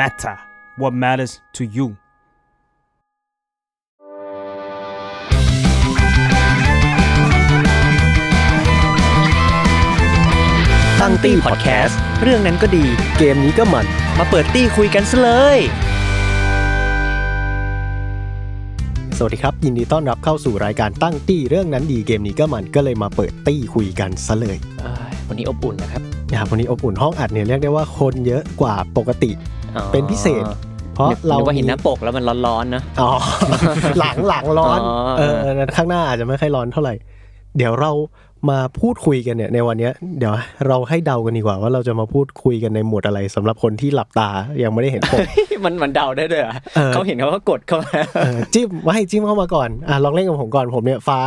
matter what matters to you ตั้งตี้พอดแคสต์เรื่องนั้นก็ดี เกมนี้ก็มัน มาเปิดตี้คุยกันซะเลย สวัสดีครับ ยินดีต้อนรับเข้าสู่รายการตั้งตี้เรื่องนั้นดีเกมนี้ก็มันก็เลยมาเปิดตี้คุยกันซะเลยเอ้ยวันนี้อบอุ่นนะครับนะครับวันนี้อบอุ่นห้องอัดเนี่ยเรียกได้ว่าคนเยอะกว่าปกติอ๋อ เป็นพิเศษ เพราะนึกเรานึกว่าเห็นหมีน้าปกแล้วมันร้อนๆนะอ๋อหลังหลังร้อนอ๋อเออข้างหน้าอาจจะไม่ค่อยร้อนเท่าไหร่ เดี๋ยวเรามาพูดคุยกันเนี่ยในวันเนี้ยเดี๋ยวเราให้เดากันดีกว่าว่าเราจะมาพูดคุยกันในหมวดอะไรสำหรับคนที่หลับตายังไม่ได้เห็นปกมันมันเดาได้ด้วยเหรอเออเขาเห็นเขาก็กดเข้ามาเออจิ้มว่าให้จิ้มเข้ามาก่อนอะลองเล่นกับผมก่อนผมเนี่ยฟ้า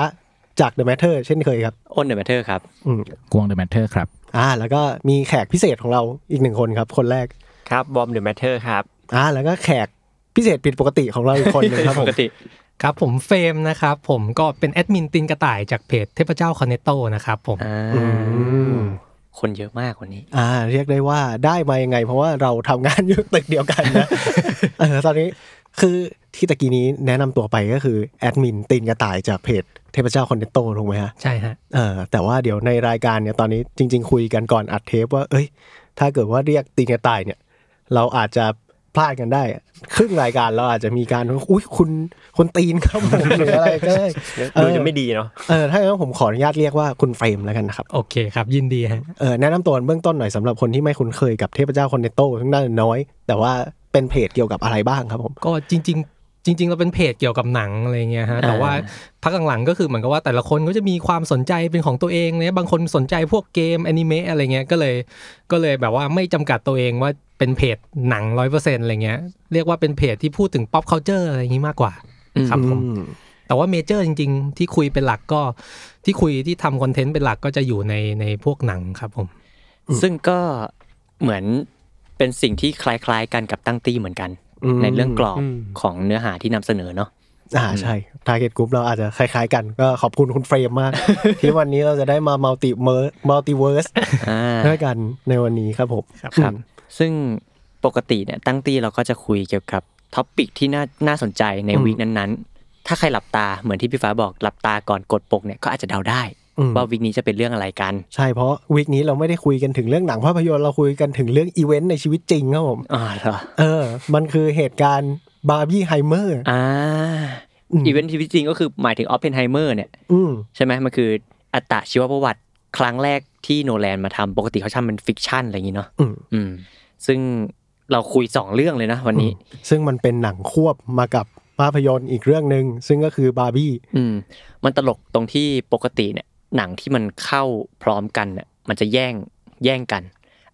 จาก The Matter เช่นเคยครับอ้น The Matter ครับอืมกวง The Matter ครับ อ่า แล้วก็มีแขกพิเศษของเราอีกหนึ่งคนครับ คนแรก ครับบอม The Matter ครับอ่าแล้วก็แขกพิเศษผิดปกติของเราอีกคนหนึ่งครับผปมกติครับผมเฟรมนะครับผมก็เป็นแอดมินตีนกระต่ายจากเพจเทพเจ้าคอร์เนตโตนะครับผมอ่าอืมคนเยอะมากวันนี้ อ่า เรียกได้ว่าได้มายังไง เพราะว่าเราทำงานอยู่ตึกเดียวกันนะเออตอนนี้คือที่ตะกี้นี้แนะนำตัวไปก็คือแอดมินตีนกระต่ายจากเพจเทพเจ้าคอร์เนตโตถูกไหมฮะ ใช่ฮะเออแต่ว่าเดี๋ยวในรายการเนี่ยตอนนี้จริง ๆ คุยกันก่อนอัดเทปว่า เอ้ย ถ้าเกิดว่าเรียกตีนกระต่ายเนี่ย เราอาจจะพลาดกันได้อะครึ่งรายการเราอาจจะมีการอุ้ยคุณคุณตีนครับผมหรืออะไรก็ได้ดูจะไม่ดีเนาะเออถ้าอย่างนั้นผมขออนุญาตเรียกว่าคุณเฟรมแล้วกันนะครับ โอเคครับ ยินดีฮะเออแนะนำตัวเบื้องต้นหน่อยสำหรับคนที่ไม่คุ้นเคยกับเทพเจ้าคอร์เนตโต้ทั้งด้านน้อย แต่ว่าเป็นเพจเกี่ยวกับอะไรบ้างครับผมก็จริง ๆจริงๆ เราเป็นเพจเกี่ยวกับหนังอะไรเงี้ยฮะ แต่ว่าพักหลังๆก็คือเหมือนกับว่าแต่ละคนก็จะมีความสนใจเป็นของตัวเองเนี่ยบางคนสนใจพวกเกมแอนิเมะอะไรเงี้ยก็เลยก็เลยแบบว่าไม่จำกัดตัวเองว่า เป็นเพจหนังร้อยเปอร์เซ็นต์อะไรเงี้ยเรียกว่าเป็นเพจที่พูดถึง pop culture อะไรอย่างนี้มากกว่าครับผมอืมแต่ว่า major จริง ๆ ที่คุยเป็นหลักก็ที่คุยที่ทำคอนเทนต์เป็นหลักก็จะอยู่ในในพวกหนังครับผม ซึ่งก็เหมือนเป็นสิ่งที่คล้าย ๆ กันกับตั้งตี้เหมือนกันอืมในเรื่องกรอบของเนื้อหาที่นำเสนอเนาะอ่าใช่ target กลุ่มเราอาจจะคล้ายๆกันก็ขอบคุณคุณเฟรมมาก ที่วันนี้เราจะได้มา multiver multiverse อ่าด้วยกันในวันนี้ครับผมครับ ซึ่งปกติเนี่ยตั้งตี้เราก็จะคุยเกี่ยวกับ topic ที่น่าน่าสนใจใน week นั้นๆ ถ้าใครหลับตาเหมือนที่พี่ฟ้าบอกหลับตาก่อนกดปกเนี่ยก็อาจจะเดาได้อืมว่า week นี้จะเป็นเรื่องอะไรกัน ใช่เพราะ week นี้เราไม่ได้คุยกันถึงเรื่องหนังภาพยนตร์เราคุยกันถึงเรื่องอีเวนต์ในชีวิตจริงครับผมอ่าเหรอเออ มันคือเหตุการณ์บาร์เบนไฮเมอร์อ่าอืมอีเวนต์ที่จริงก็คือหมายถึงออปเพนไฮเมอร์เนี่ยอืมใช่ไหมมันคืออัตชีวประวัติครั้งแรกที่โนแลนมาทำปกติเขาทำเป็น fiction อะไรอย่างนี้เนาะอืมอืม ซึ่งเราคุยสองเรื่องเลยนะวันนี้ ซึ่งมันเป็นหนังควบมากับภาพยนตร์อีกเรื่องหนึ่งซึ่งก็คือบาร์บี้อืมมันตลกตรงที่ปกติเนี่ย หนังที่มันเข้าพร้อมกันเนี่ยมันจะแย่งแย่งกัน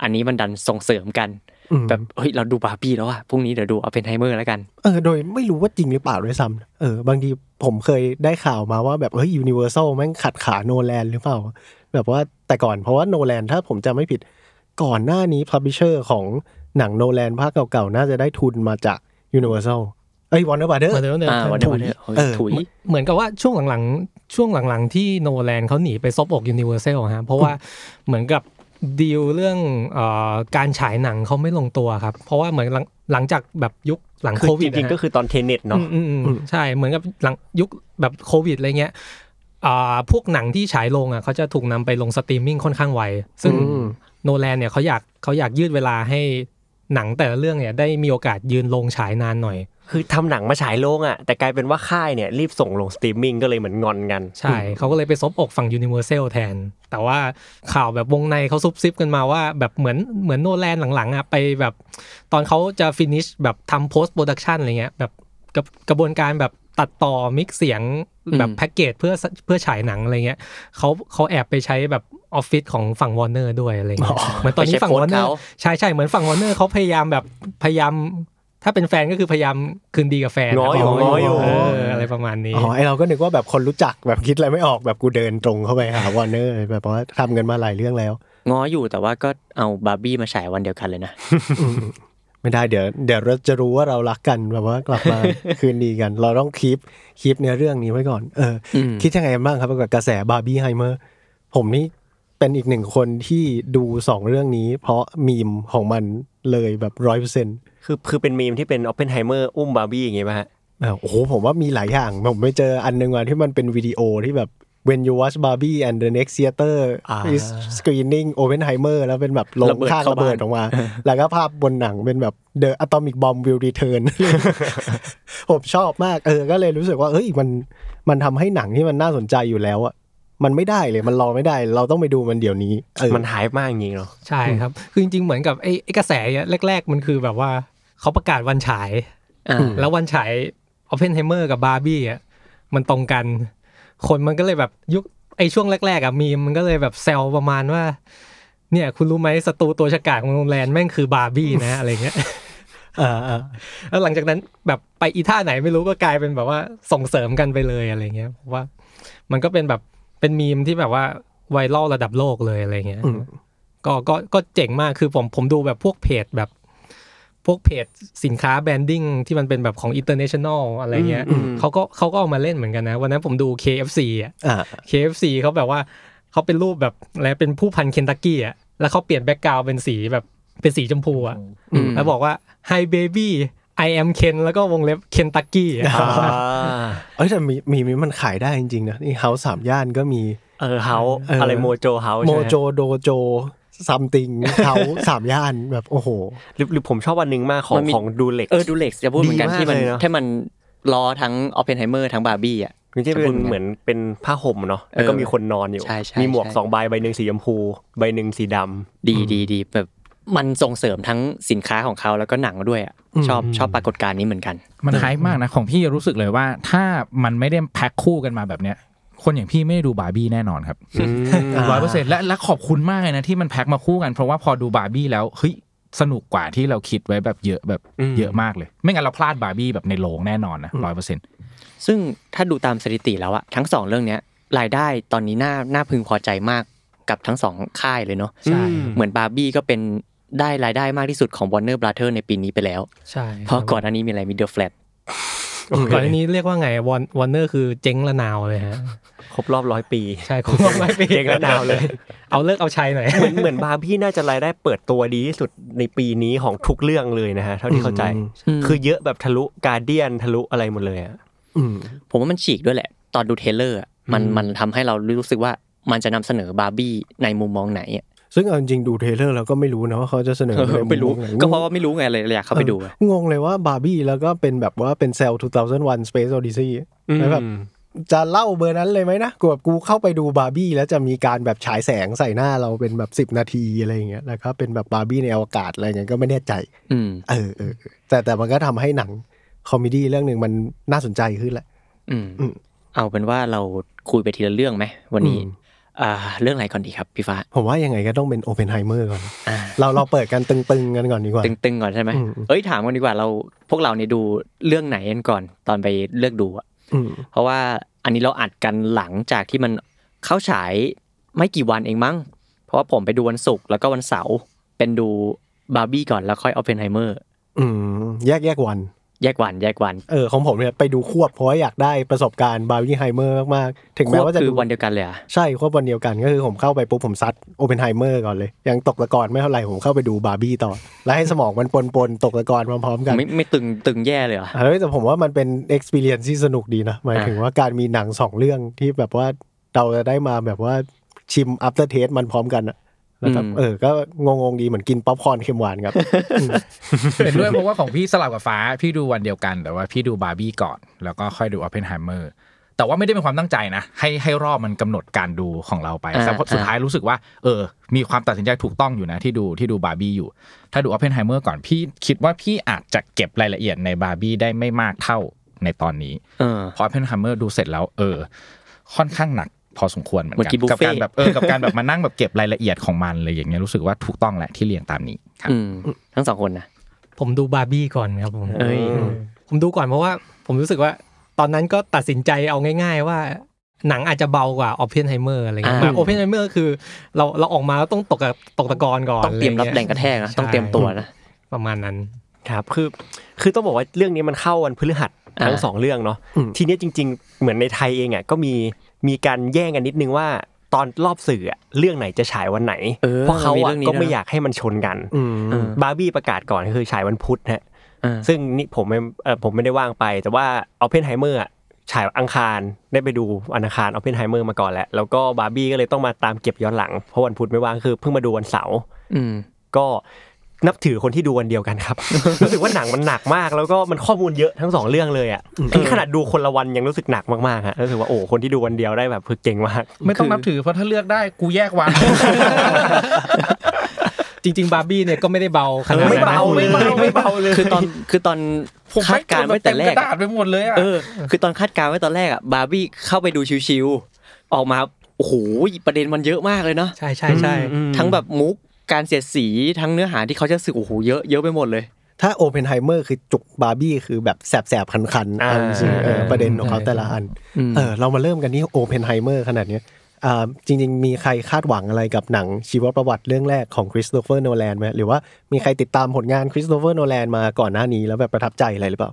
อันนี้มันดันส่งเสริมกันอืมแบบเฮ้ยเราดูบาร์บี้แล้วอะพรุ่งนี้เดี๋ยวดูออปเพนไฮเมอร์แล้วกันเออโดยไม่รู้ว่าจริงหรือเปล่าด้วยซ้ำเออบางทีผมเคยได้ข่าวมาว่าแบบเฮ้ยยูนิเวอร์แซลแม่งขัดขาโนแลนหรือเปล่า แบบว่าแต่ก่อนเพราะว่าโนแลนถ้าผมจำไม่ผิด ก่อนหน้านี้ publisher ของหนังโนแลนภาคเก่าๆ น่าจะได้ทุนมาจากยูนิเวอร์แซลเอ้ยวอร์เนอร์บราเดอร์ Warner Brother อ่าวันเดอร์วันเดอร์เออถุยเหมือนกับว่าช่วงหลังๆ ช่วงหลังๆ ที่โนแลนเขาหนีไปซบอกยูนิเวอร์แซลฮะเพราะว่าเหมือนกับดีลเรื่องเอ่อการฉายหนังเขาไม่ลงตัวครับ เพราะว่าเหมือนหลังหลังจากแบบยุคหลังคือโควิดจริงๆก็คือตอนเทเน็ตเนาะอืมอืมอืมใช่เหมือนกับหลังยุคแบบโควิดอะไรเงี้ยอ่าพวกหนังที่ฉายลงอะเขาจะถูกนำไปลงสตรีมมิ่งค่อนข้างไวซึ่งอืม โนแลนเนี่ยเขาอยากเขาอยากยืดเวลาให้หนังแต่ละเรื่องเนี่ยได้มีโอกาสยืนลงฉายนานหน่อย คือทำหนังมาฉายโรงอะแต่กลายเป็นว่าค่ายเนี่ยรีบส่งลงสตรีมมิ่งก็เลยเหมือนงอนกัน ใช่ เขาก็เลยไปซบอกฝั่ง Universal แทน แต่ว่าข่าวแบบวงในเขาซุบซิบกันมาว่าแบบเหมือนเหมือนโนแลนหลังๆอะไปแบบ ตอนเขาจะ finish แบบทำ post production อะไรเงี้ยแบบกระกระบวนการแบบตัดต่อ mix เสียงแบบอืมแพ็กเกจเพื่อเพื่อฉายหนังอะไรเงี้ยเขาเขาแอบไปใช้แบบ ออฟฟิศของฝั่งวอร์เนอร์ด้วยอะไรเงี้ยเหมือนตอนนี้ไปใช้ฝั่งโพ วอร์เนอร์เขาใช่ใช่เหมือนฝั่งวอร์เนอร์เขาพยายามแบบพยายาม ถ้าเป็นแฟนก็คือพยายามคืนดีกับแฟนง้ออยู่ะง้ออยู่เอออะไรประมาณนี้อ๋อไอเราก็นึกว่าแบบคนรู้จักแบบคิดอะไรไม่ออกแบบกูเดินตรงเข้าไปหาวอร์เนอร์แบบว่าทำกันมาหลายเรื่องแล้วง้ออยู่แต่ว่าก็เอาบาร์บี้มาฉายวันเดียวกันเลยนะไม่ได้เดี๋ยวเดี๋ยวเราจะรู้ว่าเรารักกันแบบว่ากลับมาคืนดีกัน เราต้อง keep keep เนื้อเรื่องนี้ไว้ก่อน เออบอมคิดยังไงบ้างครับกับกระแสบาร์เบนไฮเมอร์ผมนี่ เป็นอีกหนึ่งคนที่ดูสองเรื่องนี้ เพราะมีมของมันเลยแบบร้อยเปอร์เซ็นต์คือคือเป็นมีมที่เป็นออปเพนไฮเมอร์อุ้มบาร์บี้อย่างงี้ป่ะฮะเออโอ้โหผมว่ามีหลายอย่าง ผมไปเจออันหนึ่งว่าที่มันเป็นวิดีโอที่แบบ when you watch Barbie and the next theater อ่า is screening Oppenheimer แล้วเป็นแบบลงระเบิดข้างเข้าระเบิดบ้านออกมา แล้วก็ภาพบนหนังเป็นแบบ the atomic bomb will return ผมชอบมากเออ ก็เลยรู้สึกว่า เอ้ยมันมันทำให้หนังที่มันน่าสนใจอยู่แล้วอะ มันไม่ได้เลยมันรอไม่ได้ เราต้องไปดูมันเดี๋ยวนี้เออมันหายมากจริงๆเนาะใช่ครับ คือจริงๆเหมือนกับไอ้ไอ้กระแสเนี่ยแรก ๆ มันคือแบบว่าเขาประกาศวันฉายอ่าแล้ววันฉายออ p เพนไฮเมอร์กับบาร์บี้อะมันตรงกัน คนมันก็เลยแบบยุคไอ้ช่วงแรก ๆอะมีมมันก็เลยแบบแซวประมาณว่า เนี่ยคุณรู้ไหมศัตรูตัวฉกาจของโนแลนแม่งคือบาร์บี้นะอะไรเงี้ยอ่าอ่าแล้วหลังจากนั้นแบบไปอีท่าไหนไม่รู้ก็กลายเป็นแบบว่าส่งเสริมกันไปเลยอะไรเงี้ยเพราะว่ามันก็เป็นแบบ เป็นมีมที่แบบว่าไวรัลระดับโลกเลยอะไรเงี้ยอืมก็ก็ก็เจ๋งมากคือผมผมดูแบบพวกเพจแบบพวกเพจสินค้า branding ที่มันเป็นแบบของ international อะไรเงี้ยอืมเขาก็เขาก็เอามาเล่นเหมือนกันนะ วันนั้นผมดู KFC อะอ่า KFC เขาแบบว่าเขาเป็นรูปแบบอะไรเป็นผู้พันเคนตักกี้อะแล้วเขาเปลี่ยน background เป็นสีแบบเป็นสีชมพูอะอืมแล้วบอกว่า Hi Barbie I am Ken แล้วก็วงเล็บเคนตักกี้อ่าเอ้ยแต่มีมีมีมันขายได้จริงๆนะนี่ House สามย่านก็มีเออ House เออออะไร Mojo House Mojo Dojo something House สามย่านแบบโอ้โหหรือหรือผมชอบวันหนึงมากของมันมีของ Durex เออ Durex จะพูดเหมือนกันดีมากที่มันเลยเนอะที่มันล้อทั้งออ p เพนไฮเมอร์ทั้งบาร์บี้อะมันจะเป็นเหมือนเป็นผ้าห่มเนาะแล้วก็เออมีคนนอนอยู่ใช่ใช่มีหมวกใช่สองใบใบหนึ่งสีชมพู ใบหนึ่งสีดำดีดีดีแบบ มันส่งเสริมทั้งสินค้าของเขาแล้วก็หนังด้วยอะชอบชอบปรากฏการณ์นี้เหมือนกัน มัน hype มากนะของพี่รู้สึกเลยว่า ถ้ามันไม่ได้แพ็คคู่กันมาแบบเนี้ยคนอย่างพี่ไม่ได้ดูบาร์บี้แน่นอนครับอ่าร้อยเปอร์เซ็นต์และและขอบคุณมากเลยนะที่มันแพ็คมาคู่กันเพราะว่าพอดูบาร์บี้แล้วเฮ้ยสนุกกว่าที่เราคิดไว้แบบเยอะแบบอืมเยอะมากเลย ไม่งั้นเราพลาดบาร์บี้แบบในโรงแน่นอนนะร้อยเปอร์เซ็นต์ซึ่งถ้าดูตามสถิติแล้วอะทั้งสองเรื่องเนี้ยรายได้ตอนนี้น่าน่าพึงพอใจมากกับทั้งสองค่ายเลยเนาะใช่เหมือนบาร์บี้ก็เป็น ได้รายได้มากที่สุดของ Warner Brother ในปีนี้ไปแล้ว ใช่เพราะก่อนหน้านี้มีอะไรมี The Flash ก่อนอันนี้เรียกว่าไงวอนวอร์เนอร์คือเจ๊งระนาวเลยฮะครบรอบร้อยปี ใช่คุณไม่ไปเจ๊งระนาวเลย เอาฤกษ์เอาชัยหน่อยเหมือนเหมือนบาร์บี้น่าจะรายได้เปิดตัวดีที่สุดในปีนี้ของทุกเรื่องเลยนะฮะเท่าที่เข้าใจอืมคือเยอะแบบทะลุการ์เดียนทะลุอะไรหมดเลยอะอืมผมว่ามันฉีกด้วยแหละ ตอนดู trailer อะมันมันทำให้เรารู้สึกว่ามันจะนำเสนอบาร์บี้ในมุมมองไหนอะ ซึ่งเอาจริงๆดู trailer เราก็ไม่รู้นะว่าเขาจะเสนอในมุมไหนไม่รู้ก็เพราะว่าไม่รู้ไงเลยอยากเข้าไปดูอะเอองงเลยว่าบาร์บี้แล้วก็เป็นแบบว่าเป็นซีน 2001 Space Odyssey แล้วแบบจะเล่าเบอร์นั้นเลยไหมนะกูแบบกูเข้าไปดูบาร์บี้แล้วจะมีการแบบฉายแสงใส่หน้าเราเป็นแบบสิบ10 นาทีอะไรอย่างเงี้ยแล้วก็เป็นแบบบาร์บี้ในอวกาศอะไรเงี้ยก็ไม่แน่ใจอืมเออเออเออแต่แต่มันก็ทำให้หนัง comedy เรื่องหนึ่งมันน่าสนใจขึ้นแหละ อืมอืมเอาเป็นว่าเราคุยไปทีละเรื่องไหมวันนี้อืมอ่า เรื่องอะไรก่อนดีครับพี่ฟ้า ผมว่ายังไงก็ต้องเป็นออปเพนไฮเมอร์ก่อนอ่าเราเราเปิดกันตึงๆกันก่อนดีกว่า ตึงๆก่อนใช่ไหมอืมเอ้ยถามกันดีกว่าเราพวกเราเนี่ยดูเรื่องไหนกันก่อนตอนไปเลือกดูอะอืมเพราะว่าอันนี้เราอัดกันหลังจากที่มันเข้าฉายไม่กี่วันเองมั้ง เพราะว่าผมไปดูวันศุกร์แล้วก็วันเสาร์เป็นดูบาร์บี้ก่อนแล้วค่อยออปเพนไฮเมอร์อืมแยกแยกวัน แยกวันแยกวันเออของผมเนี่ยไปดูควบเพราะว่าอยากได้ประสบการณ์บาร์เบนไฮเมอร์มากๆถึงแม้ว่าจะคือดูวันเดียวกันเลยอะใช่ควบวันเดียวกันก็คือผมเข้าไปปุ๊บผมซัดออปเพนไฮเมอร์ก่อนเลยยังตกตะกอนไม่เท่าไหร่ผมเข้าไปดูบาร์บี้ต่อ แล้วให้สมองมันปนปนๆตกตะกอนพร้อมๆกันไม่ไม่ตึงตึงแย่เลยเหรอเฮ้ยแต่ผมว่ามันเป็น experience ที่สนุกดีนะหมายถึงว่าการมีหนังสองเรื่องที่แบบว่าเราจะได้มาแบบว่าชิม after taste มันพร้อมกันอะ แล้วแบบอืมเออ ก็งงๆดีเหมือนกินป๊อปคอร์นเค็มหวานครับเห็นด้วยเพราะว่าของพี่สลับกับฟ้า พี่ดูวันเดียวกัน แต่ว่าพี่ดูบาร์บี้ก่อน แล้วก็ค่อยดูออ p เพนไฮเมอร์แต่ว่าไม่ได้เป็นความตั้งใจนะ ให้ให้รอบมันกำหนดการดูของเราไปอ่าแต่พอสุดท้ายรู้สึกว่า เออ มีความตัดสินใจถูกต้องอยู่นะ ที่ดูที่ดูบาร์บี้อยู่ ถ้าดูออ p เพนไฮเมอร์ก่อนพี่คิดว่าพี่อาจจะเก็บรายละเอียดในบาร์บี้ได้ไม่มากเท่าในตอนนี้เออพอออ p เพนไฮเมอร์ดูเสร็จแล้ว เออ ค่อนข้างหนัก พอสมควรเหมือนเหมือนกิกันนบุฟกัเฟ่ต์การแบบเออกับการแบบมานั่งแบบเก็บรายละเอียดของมันเลยอย่างเงี้ยรู้สึกว่าถูกต้องแหละที่เรียงตามนี้ครับอืมทั้งสองคนนะผมดูบาร์บี้ก่อนครับผมเอ้ยผมดูก่อนเพราะว่า ผมรู้สึกว่า ตอนนั้นก็ตัดสินใจเอาง่าย ๆ ว่าหนังอาจจะเบากว่าออ p เพนไฮเมอร์อะไรเงี้ยอ่าออ p เพนไฮเมอร์คือ เราเราออกมาแล้วต้องตกกับตกตะกอนก่อนต้องเตรียมรับแรงกระแทกนะต้องเตรียมตัวนะประมาณนั้นครับคือคือต้องบอกว่าเรื่องนี้มันเข้าวันพฤหัสทั้งอ่าสองเรื่องเนาะอืมทีเนี้ยจริง ๆ เหมือนในไทยเองอะก็มี มีการแย่งกันนิดนึงว่าตอนรอบสื่ออะเรื่องไหนจะฉายวันไหนเออเพราะเขามีอะเรื่องนี้ก็ด้วยไม่นะอยากให้มันชนกันอืมเออบาร์บี้ประกาศก่อนคือฉายวันพุธฮะอ่าซึ่งนี่ผมไม่เออผมไม่ได้ว่างไป แต่ว่าออปเพนไฮเมอร์ฉายอังคารได้ไปดูวันอังคารออปเพนไฮเมอร์มาก่อนแหละแล้วก็บาร์บี้ก็เลยต้องมาตามเก็บย้อนหลังเพราะวันพุธไม่ว่างคือเพิ่งมาดูวันเสาร์อืมก็ นับถือคนที่ดูวันเดียวกันครับรู้สึกว่าหนังมันหนักมาก แล้วก็มันข้อมูลเยอะทั้งสองเรื่องเลยอะที่ขนาดดูคนละวันยังรู้สึกหนักมากๆฮะรู้สึกว่าโอ้คนที่ดูวันเดียวได้แบบคือเก่งมาก ไม่ต้องนับถือเพราะถ้าเลือกได้กูแยกวันจริงๆบาร์บี้เนี่ยก็ไม่ได้เบาขนาดไม่นั้นนะเบาไม่เบาไม่เบาเลยคือตอนคือตอนผมคาดการณ์ไว้แต่แรกเต็มกระอะดาษไปหมดเลยอะเออคือตอนคาดการณ์ไว้ตอนแรกอะบาร์บี้เข้าไปดู chill ๆออกมาโอ้โหประเด็นมันเยอะมากเลยเนาะใช่ใช่ใช่ทั้งแบบมุก การเสียดสีทั้งเนื้อหาที่เขาจะสื่อโอ้โหเยอะเยอะไปหมดเลย ถ้าโอเพนไฮเมอร์คือจุกบาร์บี้คือแบบแสบๆ คันๆอ่าเอาจริงๆเออประเด็นของเขาแต่ละอันอืมเออเรามาเริ่มกันที่โอเพนไฮเมอร์ขนาดเนี้ยอ่าจริง ๆ มีใครคาดหวังอะไรกับหนังชีวประวัติเรื่องแรกของคริสโตเฟอร์โนแลนไหมหรือว่ามีใครติดตามผลงานคริสโตเฟอร์โนแลนมาก่อนหน้านี้แล้วแบบประทับใจอะไรหรือเปล่า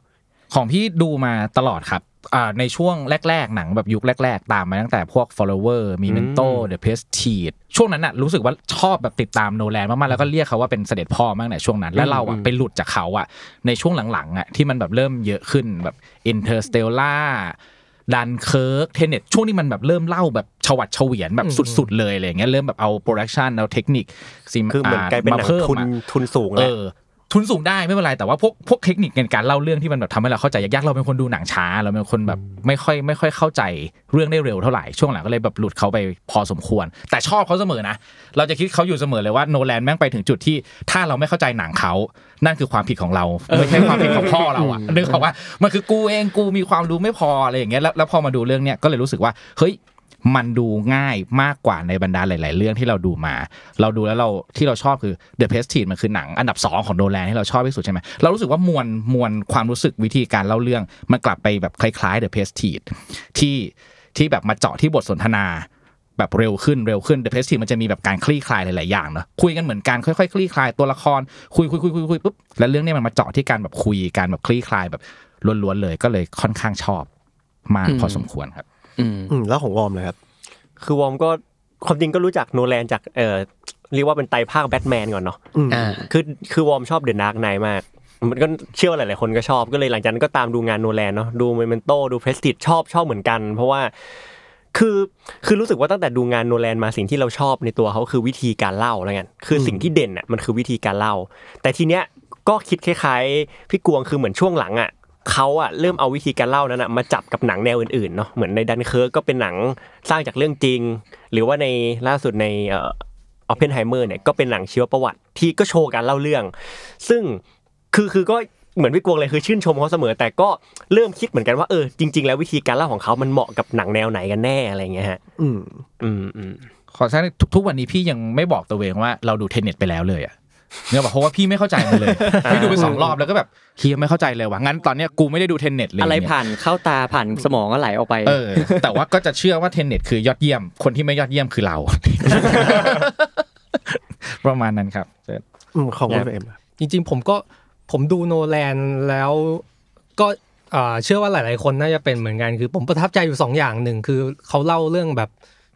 ของพี่ดูมาตลอดครับอ่า ในช่วงแรก ๆ หนังแบบยุคแรก ๆ ตามมาตั้งแต่พวก follower มี Memento The Prestige ช่วงนั้นน่ะรู้สึกว่าชอบแบบติดตามโนแลนมากๆแล้วก็เรียกเขาว่าเป็นเสด็จพ่อมากในช่วงนั้น แล้วเราอะไปหลุดจากเขาอะในช่วงหลังๆอะที่มันแบบเริ่มเยอะขึ้นแบบ Interstellar Dunkirk Tenet ช่วงนี้มันแบบเริ่มเล่าแบบฉวัดเฉวียนแบบสุดๆเลยอะไรอย่างเงี้ยเริ่มแบบเอา production เอาเทคนิคซิมคือเหมือนกลายเป็นหนังทุ่มทุนอะทุนสูงเอแล้วอ ทุนสูงได้ไม่เป็นไรแต่ว่าพวกพวกเทคนิคในการเล่าเรื่องที่มันแบบทำให้เราเข้าใจยากๆเราเป็นคนดูหนังช้าเราเป็นคนแบบไม่ค่อยไม่ค่อยเข้าใจเรื่องได้เร็วเท่าไหร่ช่วงหลังก็เลยแบบหลุดเขาไปพอสมควร แต่ชอบเขาเสมอนะ เราจะคิดเขาอยู่เสมอเลยว่าโนแลนแม่งไปถึงจุดที่ถ้าเราไม่เข้าใจหนังเขานั่นคือความผิดของเราไม่ใช่ความผิดของพ่อเราอะนึกออกว่ามันคือกูเองกูมีความรู้ไม่พออะไรอย่างเงี้ยแล้วแล้วพอมาดูเรื่องเนี้ยก็เลยรู้สึกว่าเฮ้ย มันดูง่ายมากกว่าในบรรดาหลาย ๆ เรื่องที่เราดูมา เราดูแล้วเราที่เราชอบคือ The Prestige มันคือหนังอันดับ 2 ของโนแลนที่เราชอบที่สุดใช่ไหมเรารู้สึกว่ามวลมวลความรู้สึกวิธีการเล่าเรื่องมันกลับไปแบบคล้ายๆ The Prestige ที่ที่แบบมาเจาะที่บทสนทนาแบบเร็วขึ้นเร็วขึ้น The Prestige มันจะมีแบบการคลี่คลายหลาย ๆ อย่างเนอะคุยกันเหมือนกันค่อย ๆ คลี่คลายตัวละคร คุยคุยคุยคุยคุยปุ๊บแล้วเรื่องเนี้ยมันมาเจาะที่การแบบคุยการแบบคลี่คลายแบบล้วน ๆ เลยก็เลยค่อนข้างชอบมากพอสมควรครับ อืมอืมแล้วของวอร์มเลยครับ คือวอมก็ความจริงก็รู้จักโนแลนจากเออเรียกว่าเป็นไตรภาคแบทแมนก่อนเนาะอืมอ่าคือคือวอมชอบเดอะ a าร์กไนมาก มันก็เชื่อว่าหลาย ๆ คนก็ชอบก็เลยหลังจากนั้นก็ตามดูงานโนแลนเนาะดู Memento ดู Prestige ชอบชอบเหมือนกัน เพราะว่าคือคือรู้สึกว่าตั้งแต่ดูงานโนแลนมาสิ่งที่เราชอบในตัวเขาคือวิธีการเล่าแล้วกันคือสิ่งที่เด่นอะมันคือวิธีการเล่า แต่ทีเนี้ยก็คิดคล้ายๆพี่กวงคือเหมือนช่วงหลังอะ เขาอะเริ่มเอาวิธีการเล่านั้นอะมาจับกับหนังแนวอื่นๆเนาะเหมือนในดันเคิร์กก็เป็นหนังสร้างจากเรื่องจริง หรือว่าในล่าสุดในเอ่อออเพนไฮเมอร์เนี่ยก็เป็นหนังชีวประวัติที่ก็โชว์การเล่าเรื่อง ซึ่งคือคือก็เหมือนพี่กวงเลยคือชื่นชมเขาเสมอ แต่ก็เริ่มคิดเหมือนกันว่าเออจริง ๆ แล้ววิธีการเล่าของเขามันเหมาะกับหนังแนวไหนกันแน่อะไรเงี้ยฮะ อืมอืมอืมขอแทรกทุกทุกวันนี้พี่ยังไม่บอกตัวเองว่าเราดู Tenet ไปแล้วเลยอะ เนี่ยบอกเพราะว่าพี่ไม่เข้าใจมันเลยพี่ดูไปสองรอบแล้วก็แบบเฮียไม่เข้าใจเลยว่ะงั้นตอนเนี้ยกูไม่ได้ดู Tenet เลยอะไรเนี่ยผ่านเข้าตาผ่านสมองก็ไหลออกไปเออแต่ว่าก็จะเชื่อว่า Tenet คือยอดเยี่ยม คนที่ไม่ยอดเยี่ยมคือเรา ประมาณนั้นครับอืมของคุณเอ็มจริง ๆ ผมก็ผมดูโนแลนแล้วก็เอ่อเชื่อว่าหลาย ๆ คนน่าจะเป็นเหมือนกันคือ ผมประทับใจอยู่สองอย่างหนึ่งคือเขาเล่าเรื่องแบบ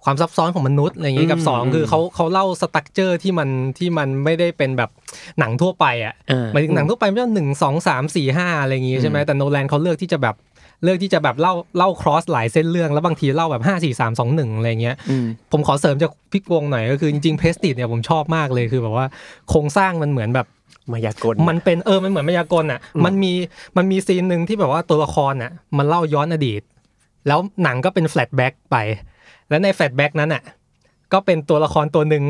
ความซับซ้อนของมนุษย์อะไรอย่างนี้กับสองคือเขาเขาเล่า structure ที่มันที่มันไม่ได้เป็นแบบหนังทั่วไปอะเออหมายถึงหนังทั่วไปไม่ใช่หนึ่งสองสามสี่ห้าอะไรอย่างงี้ใช่ไหมแต่โนแลนเขาเลือกที่จะแบบเลือกที่จะแบบเล่าเล่า cross หลายเส้นเรื่องแล้วบางทีเล่าแบบห้าสี่สามสองหนึ่งอะไรเงี้ยอืมผมขอเสริมจากพี่กวงหน่อยก็คือจริงๆ Prestige เนี่ยผมชอบมากเลยคือแบบว่าโครงสร้างมันเหมือนแบบมายากลมันเป็นเออมันเหมือนมายากลอะมันมีมันมี scene หนึ่งที่แบบว่าตัวละครอะมันเล่าย้อนอดีต แล้วหนังก็เป็น flashback ไป แล้วใน flashback นั้นอะก็เป็นตัวละครตัวหนึ่ง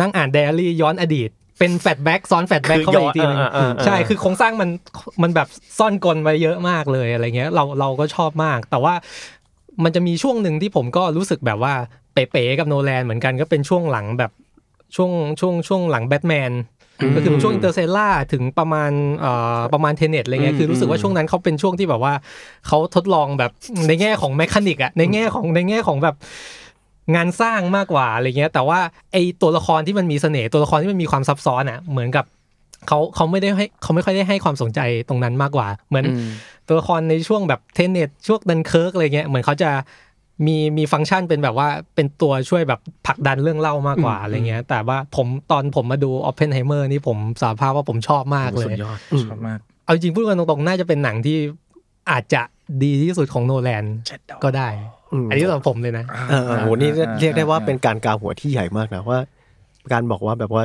นั่งอ่านไดอารี่ย้อนอดีต เป็น flashback ซ้อน flashback เข้าไปอีกทีหนึงคือย้อนเออเออเออใช่คือโครงสร้างมันมันแบบซ่อนกลไว้เยอะมากเลยอะไรเงี้ยเราเราก็ชอบมาก แต่ว่ามันจะมีช่วงหนึ่งที่ผมก็รู้สึกแบบว่าเป๋ๆกับโนแลนเหมือนกันก็เป็นช่วงหลังแบบช่วงช่วงช่วงหลังแบทแมน ก็คือช่วง Interstellar ถึงประมาณเอ่อประมาณ Tenet อะไรเงี้ยคือรู้สึกว่าช่วงนั้นเขาเป็นช่วงที่แบบว่าเขาทดลองแบบในแง่ของ mechanic อะในแง่ของในแง่ของแบบงานสร้างมากกว่าอะไรเงี้ย แต่ว่าไอตัวละครที่มันมีเสน่ห์ตัวละครที่มันมีความซับซ้อนอะเหมือนกับเขาเขาไม่ได้ให้เขาไม่ค่อยได้ให้ความสนใจตรงนั้นมากกว่า เหมือนอืมตัวละครในช่วงแบบ Tenet ช่วงดันเคิร์กอะไรเงี้ยเหมือนเขาจะ มีมีฟังก์ชันเป็นแบบว่าเป็นตัวช่วยแบบผลักดันเรื่องเล่ามากกว่าอะไรเงี้ย แต่ว่าผมตอนผมมาดูออ p เพนไฮเมอร์นี่ผมสารภาพว่าผมชอบมากเลยสุดยอดชอบมากเอาเอาจริงพูดกันตรงๆ น่าจะเป็นหนังที่อาจจะดีที่สุดของโนแลนก็ได้มอันนี้สำหรับผมเลยนะเออเออโหนี่เรียกได้ว่าเป็นการกาหัวที่ใหญ่มากนะว่า การบอกว่าแบบว่า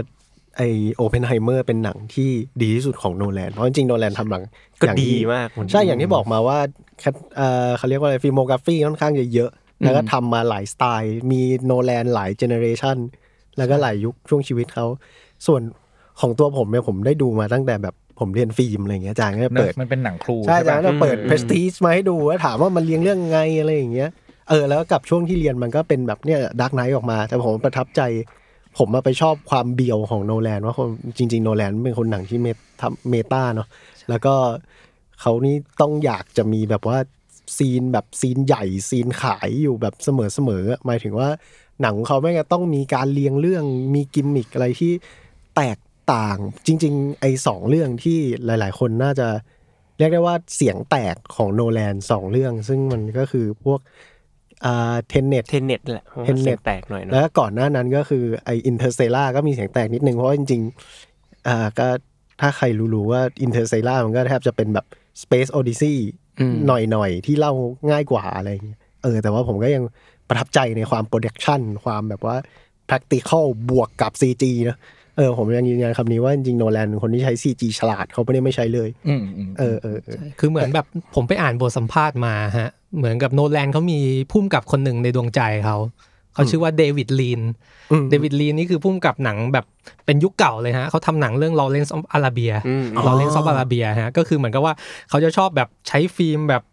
ไอโอเพนไฮเมอร์เป็นหนังที่ดีที่สุดของโนแลนเพราะจริงๆโนแลนทำหนังก็อย่างดีที่มาก ใช่อย่างที่บอกมาว่าแคทเอ่อเขาเรียกว่าอะไร filmography ค่อนข้างจะเยอะ แล้วก็ทำมาหลายสไตล์ มีโนแลนหลาย generation แล้วก็หลายยุคช่วงชีวิตเขา ส่วนของตัวผมเนี่ยผมได้ดูมาตั้งแต่แบบผมเรียนฟิล์มอะไรอย่างเงี้ยอาจารย์ก็เนเปิอะดมันเป็นหนังครูใช่ใช่อาจารย์ก็ปะเปิด Prestigeมาให้ดูว่าถามว่ามันเรียงเรื่องไงอะไรอย่างเงี้ยเออแล้วกับช่วงที่เรียนมันก็เป็นแบบเนี่ย Dark Knight ออกมา แต่ผมประทับใจ ผมมาไปชอบความเบียวของโนแลนว่าคนจริง ๆ โนแลนเป็นคนหนังที่ทำ meta เนาะแล้วก็เขานี่ต้องอยากจะมีแบบว่า scene แบบ scene ใหญ่ scene ขายอยู่แบบเสมอๆอะหมายถึงว่าหนังของเขายังไงจะต้องมีการเรียงเรื่องมีกิมมิคอะไรที่แตกต่างจริง ๆ ไอ้สองเรื่องที่หลาย ๆ คนน่าจะเรียกได้ว่าเสียงแตกของโนแลนสองเรื่อง ซึ่งมันก็คือพวก อ่า Tenet Tenet แหละ Tenet เสียงแตกหน่อยแล้วเนาะก็ก่อนหน้านั้นก็คือไอ Interstellar ก็มีเสียงแตกนิดนึง เพราะว่าจริงๆอ่าก็ถ้าใครรู้ๆว่า Interstellar มันก็แทบจะเป็นแบบ Space Odyssey อืม หน่อยๆ ที่เล่าง่ายกว่าอะไรอย่างเงี้ยเออแต่ว่าผมก็ยังประทับใจในความ production ความแบบว่า practical บวกกับ CG นะเออผมยังยืนยันคำนี้ว่าจริงๆโนแลนเป็นคนที่ใช้ CG ฉลาดเขาไม่ได้ไม่ใช้เลย อืมอืมเออเออเออ คือเหมือนแบบผมไปอ่านบทสัมภาษณ์มาฮะ เหมือนกับโนแลนเขามีผู้กำกับคนหนึ่งในดวงใจเขาเขาชื่อว่าเดวิดลีนอืมเดวิดลีนนี่คือผู้กำกับหนังแบบเป็นยุคเก่าเลยฮะเขาทำหนังเรื่อง Lawrence of Arabia อืม Lawrence of Arabia ฮะก็คือเหมือนกับว่าเขาจะชอบแบบใช้ฟิล์มแบบ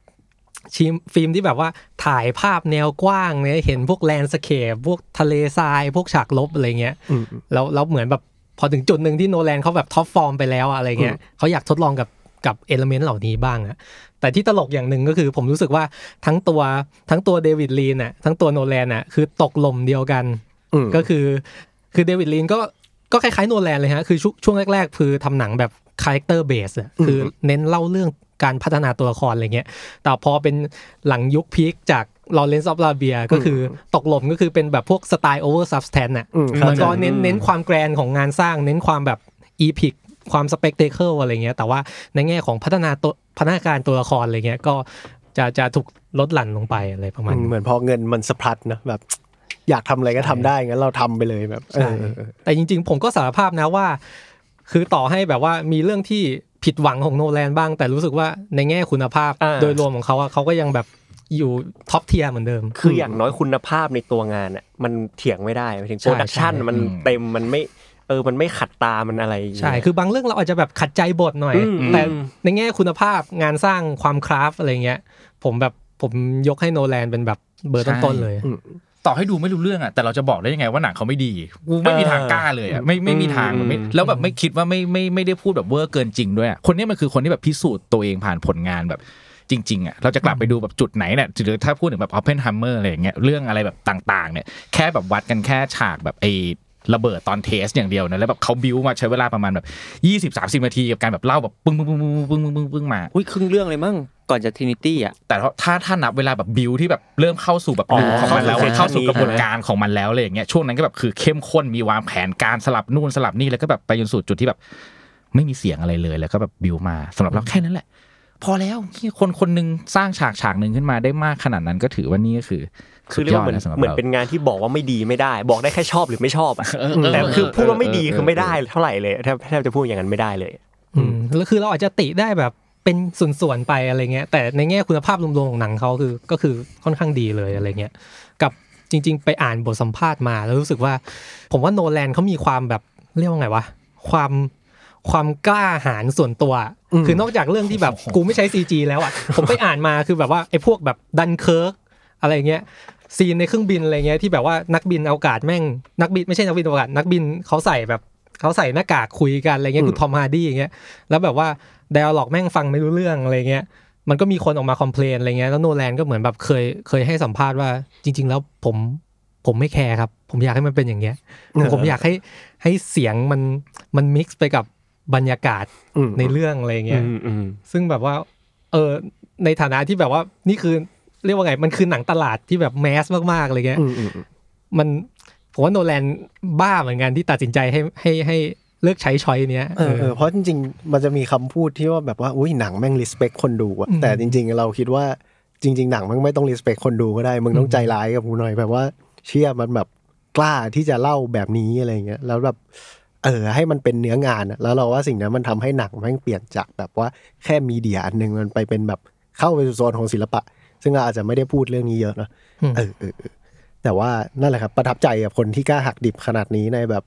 ชิมฟิล์มที่แบบว่าถ่ายภาพแนวกว้างเนี่ยเห็นพวก landscape พวกทะเลทราย พวกฉากรบอะไรเงี้ยอืมแล้วแล้วเหมือนแบบพอถึงจุดหนึ่งที่โนแลนเขาแบบ top form ไปแล้วอะอะไรเงี้ยเขาอยากทดลองกับกับ element เหล่านี้บ้างอะแต่ที่ตลกอย่างหนึ่งก็คือผมรู้สึกว่าทั้งตัวทั้งตัวเดวิดลีนอะทั้งตัวโนแลนอะคือตกหล่มเดียวกันอืมก็คือคือเดวิดลีนก็ก็คล้ายๆโนแลนเลยฮะคือช่วงช่วงแรก ๆ คือทำหนังแบบ character base อะคือเน้นเล่าเรื่องการพัฒนาตัวละครอะไรเงี้ย แต่พอเป็นหลังยุค peak จาก Lawrence of Arabia ก็คือตกหล่มก็คือเป็นแบบพวก style over substance อะอืมมันก็เข้าใจเน้นเน้นความ grand ของงานสร้าง เน้นความแบบ epic ความ spectacle อะไรเงี้ย แต่ว่าในแง่ของพัฒนาตัว พัฒนาการตัวละครอะไรเงี้ยก็จะจะถูกลดหลั่นลงไปอะไรประมาณมันนี้เหมือนพอเงินมันสะพัดนะแบบอยากทำอะไรก็ทำได้งั้นเราทำไปเลยแบบเอใช่อเออเออแต่จริง ๆ ผมก็สารภาพนะว่า คือต่อให้แบบว่ามีเรื่องที่ผิดหวังของโนแลนบ้าง แต่รู้สึกว่าในแง่คุณภาพอ่าโดยรวมของเขาอะเขาก็ยังแบบอยู่ top tier เหมือนเดิม คืออย่างน้อยคุณภาพในตัวงานอะมันเถียงไม่ได้หมายถึงใช่ production ใช่มันเต็มมันไม่ เออมันไม่ขัดตามันอะไรอย่างเงี้ยใช่คือบางเรื่องเราอาจจะแบบขัดใจบทหน่อยอืมแต่อืมในแง่คุณภาพงานสร้างความคราฟต์อะไรเงี้ย ผมแบบผมยกให้โนแลนเป็นแบบเบอร์ต้นๆเลยต่อให้ดูไม่รู้เรื่องอะแต่เราจะบอกได้ยังไงว่าหนังเขาไม่ดีกูไม่มีทางกล้าเลยอะไม่ไม่มีทางมันไม่แล้วแบบไม่คิดว่าไม่ไม่ไม่ได้พูดแบบเวอร์เกินจริงด้วยอะคนนี้มันคือคนที่แบบพิสูจน์ตัวเองผ่านผลงานแบบจริงๆอะเราจะกลับไปดูแบบจุดไหนเนี่ยหรือถ้าพูดถึงแบบ Open Hammer อะไรอย่างเงี้ยเรื่องอะไรแบบต่าง ๆ เนี่ยแค่แบบวัดกันแค่ฉากแบบไอ้ ระเบิดตอน test อย่างเดียวนะแล้วแบบเขาบิวมาใช้เวลาประมาณแบบยี่สิบสามสิบนาทีกับการแบบเล่าแบบปึ้งปึ้งปึ้งปึ้งปึ้งปึ้งปึ้งปึ้งมาอุ้ยครึ่งเรื่องเลยมั้งก่อนจะ Trinity อะแต่ถ้าถ้าถ้านับเวลาแบบบิวที่แบบเริ่มเข้าสู่แบบอ๋อ loop ของมันแล้วเข้าสู่เข้าสู่เซสชันนี้กระบวนการของมันแล้วอะไรอย่างเงี้ยช่วงนั้นก็แบบคือเข้มข้นมีวางแผนการสลับนู่นสลับนี่แล้วก็แบบไปจนสู่จุดที่แบบ ไม่มีเสียงอะไรเลยแล้วก็แบบบิวมาสำหรับเราแค่นั้นแหละ พอแล้วคนคนหนึ่งสร้างฉากฉากหนึ่งขึ้นมาได้มากขนาดนั้นก็ถือว่านี่ก็คือคือเรียกว่าเหมือนสุดยดะสำบเหมือนราเป็นงานที่บอกว่าไม่ดีไม่ได้ บอกได้แค่ชอบหรือไม่ชอบอะแต่คือพูดว่าไม่ดีคือไม่ได้เท่าไหร่เลยแทบแทบจะพูดอย่างนั้นไม่ได้เลย อืมแล้วคือเราอาจจะติได้แบบเป็นส่วนๆไปอะไรเงี้ยแต่ในแง่คุณภาพรวมๆของหนังเขาคือก็คือค่อนข้างดีเลยอะไรเงี้ยกับจริง ๆ ไปอ่านบทสัมภาษณ์มาแล้วรู้สึกว่า ผมว่าโนแลนเขามีความแบบเรียกว่าไงวะความ ความกล้าหาญส่วนตัว คือนอกจากเรื่องที่แบบกูไม่ใช้ CG แล้วอะผมไปอ่านมาคือแบบว่าไอ้พวกแบบดันเคิร์กอะไรเงี้ย scene ในเครื่องบินอะไรเงี้ยที่แบบว่านักบินอวกาศแม่งนักบินไม่ใช่นักบินอวกาศนักบินเขาใส่แบบเขาใส่หน้ากากคุยกันอะไรเงี้ยคุณทอมฮาร์ดี้อย่างเงี้ยแล้วแบบว่า dialogue แม่งฟังไม่รู้เรื่องอะไรเงี้ยมันก็มีคนออกมา complain อะไรเงี้ยแล้วโนแลนก็เหมือนแบบเคยเคยให้สัมภาษณ์ว่าจริง ๆ แล้วผมผมไม่แคร์ครับ ผมอยากให้มันเป็นอย่างเงี้ยผมอยากให้ให้เสียงมันมันมิกซ์ไปกับ บรรยากาศอืมในเรื่องอะไรเงี้ยอืมอืมซึ่งแบบว่า เออในฐานะที่แบบว่า นี่คือเรียกว่าไง มันคือหนังตลาดที่แบบแมสมากๆอะไรเงี้ยอืมอืมอืมมันผมว่าโนแลนบ้าเหมือนกันที่ตัดสินใจให้ให้ให้เลิกใช้ช้อยเนี้ยเออเออเพราะจริง ๆ มันจะมีคำพูดที่ว่าแบบว่าอุ้ยหนังแม่ง respect คนดูอะอืมแต่จริง ๆ เราคิดว่าจริง ๆ หนังมันไม่ต้อง respect คนดูก็ได้ มึงต้องใจร้ายกับกูหน่อยแบบว่า เชื่อมันแบบกล้าที่จะเล่าแบบนี้อะไรเงี้ยแล้วแบบ เออให้มันเป็นเนื้องานอะแล้วเราว่าสิ่งนั้นมันทำให้หนังแม่งเปลี่ยนจากแบบว่าแค่มีเดียอันหนึ่งมันไปเป็นแบบเข้าไปสู่โซนของศิลปะ ซึ่งเราอาจจะไม่ได้พูดเรื่องนี้เยอะเนอะอืมเออเออเออแต่ว่านั่นแหละครับประทับใจกับคนที่กล้าหักดิบขนาดนี้ในแบบ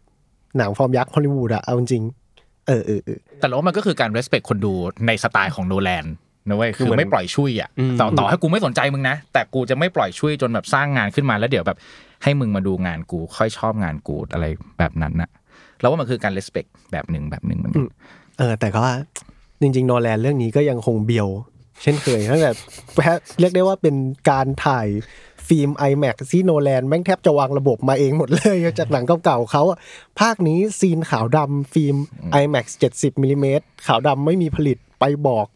หนังฟอร์มยักษ์ฮอลลีวูดอะเอาจริงๆเออเออเออแต่เราว่ามันก็คือการ respect คนดูในสไตล์ของโนแลนนะเว้ยคืคืออเหมือนไม่ปล่อยชุยอะอืมต่อต่อให้กูไม่สนใจมึงนะ แต่กูจะไม่ปล่อยชุยจนแบบสร้างงานขึ้นมาแล้วเดี๋ยวแบบ ให้มึงมาดูงานกูค่อยชอบงานกูอะไรแบบนั้นนะ เราว่ามันคือการ respect แบบหนึ่งแบบหนึ่งเหมือนกันเออ แต่ก็ว่าจริงๆโนแลนเรื่องนี้ก็ยังคงเบียว เช่นเคยตั้งแต่แค่เรียกได้ว่าเป็นการถ่าย ฟิล์ม IMAX ที่โนแลนแม่งแทบจะวางระบบมาเองหมดเลยจากหนังเก่าๆเขาอะภาคนี้ scene ขาวดำฟิล์ม IMAX 70มิลิเมตรขาวดำไม่มีผลิตไปบอก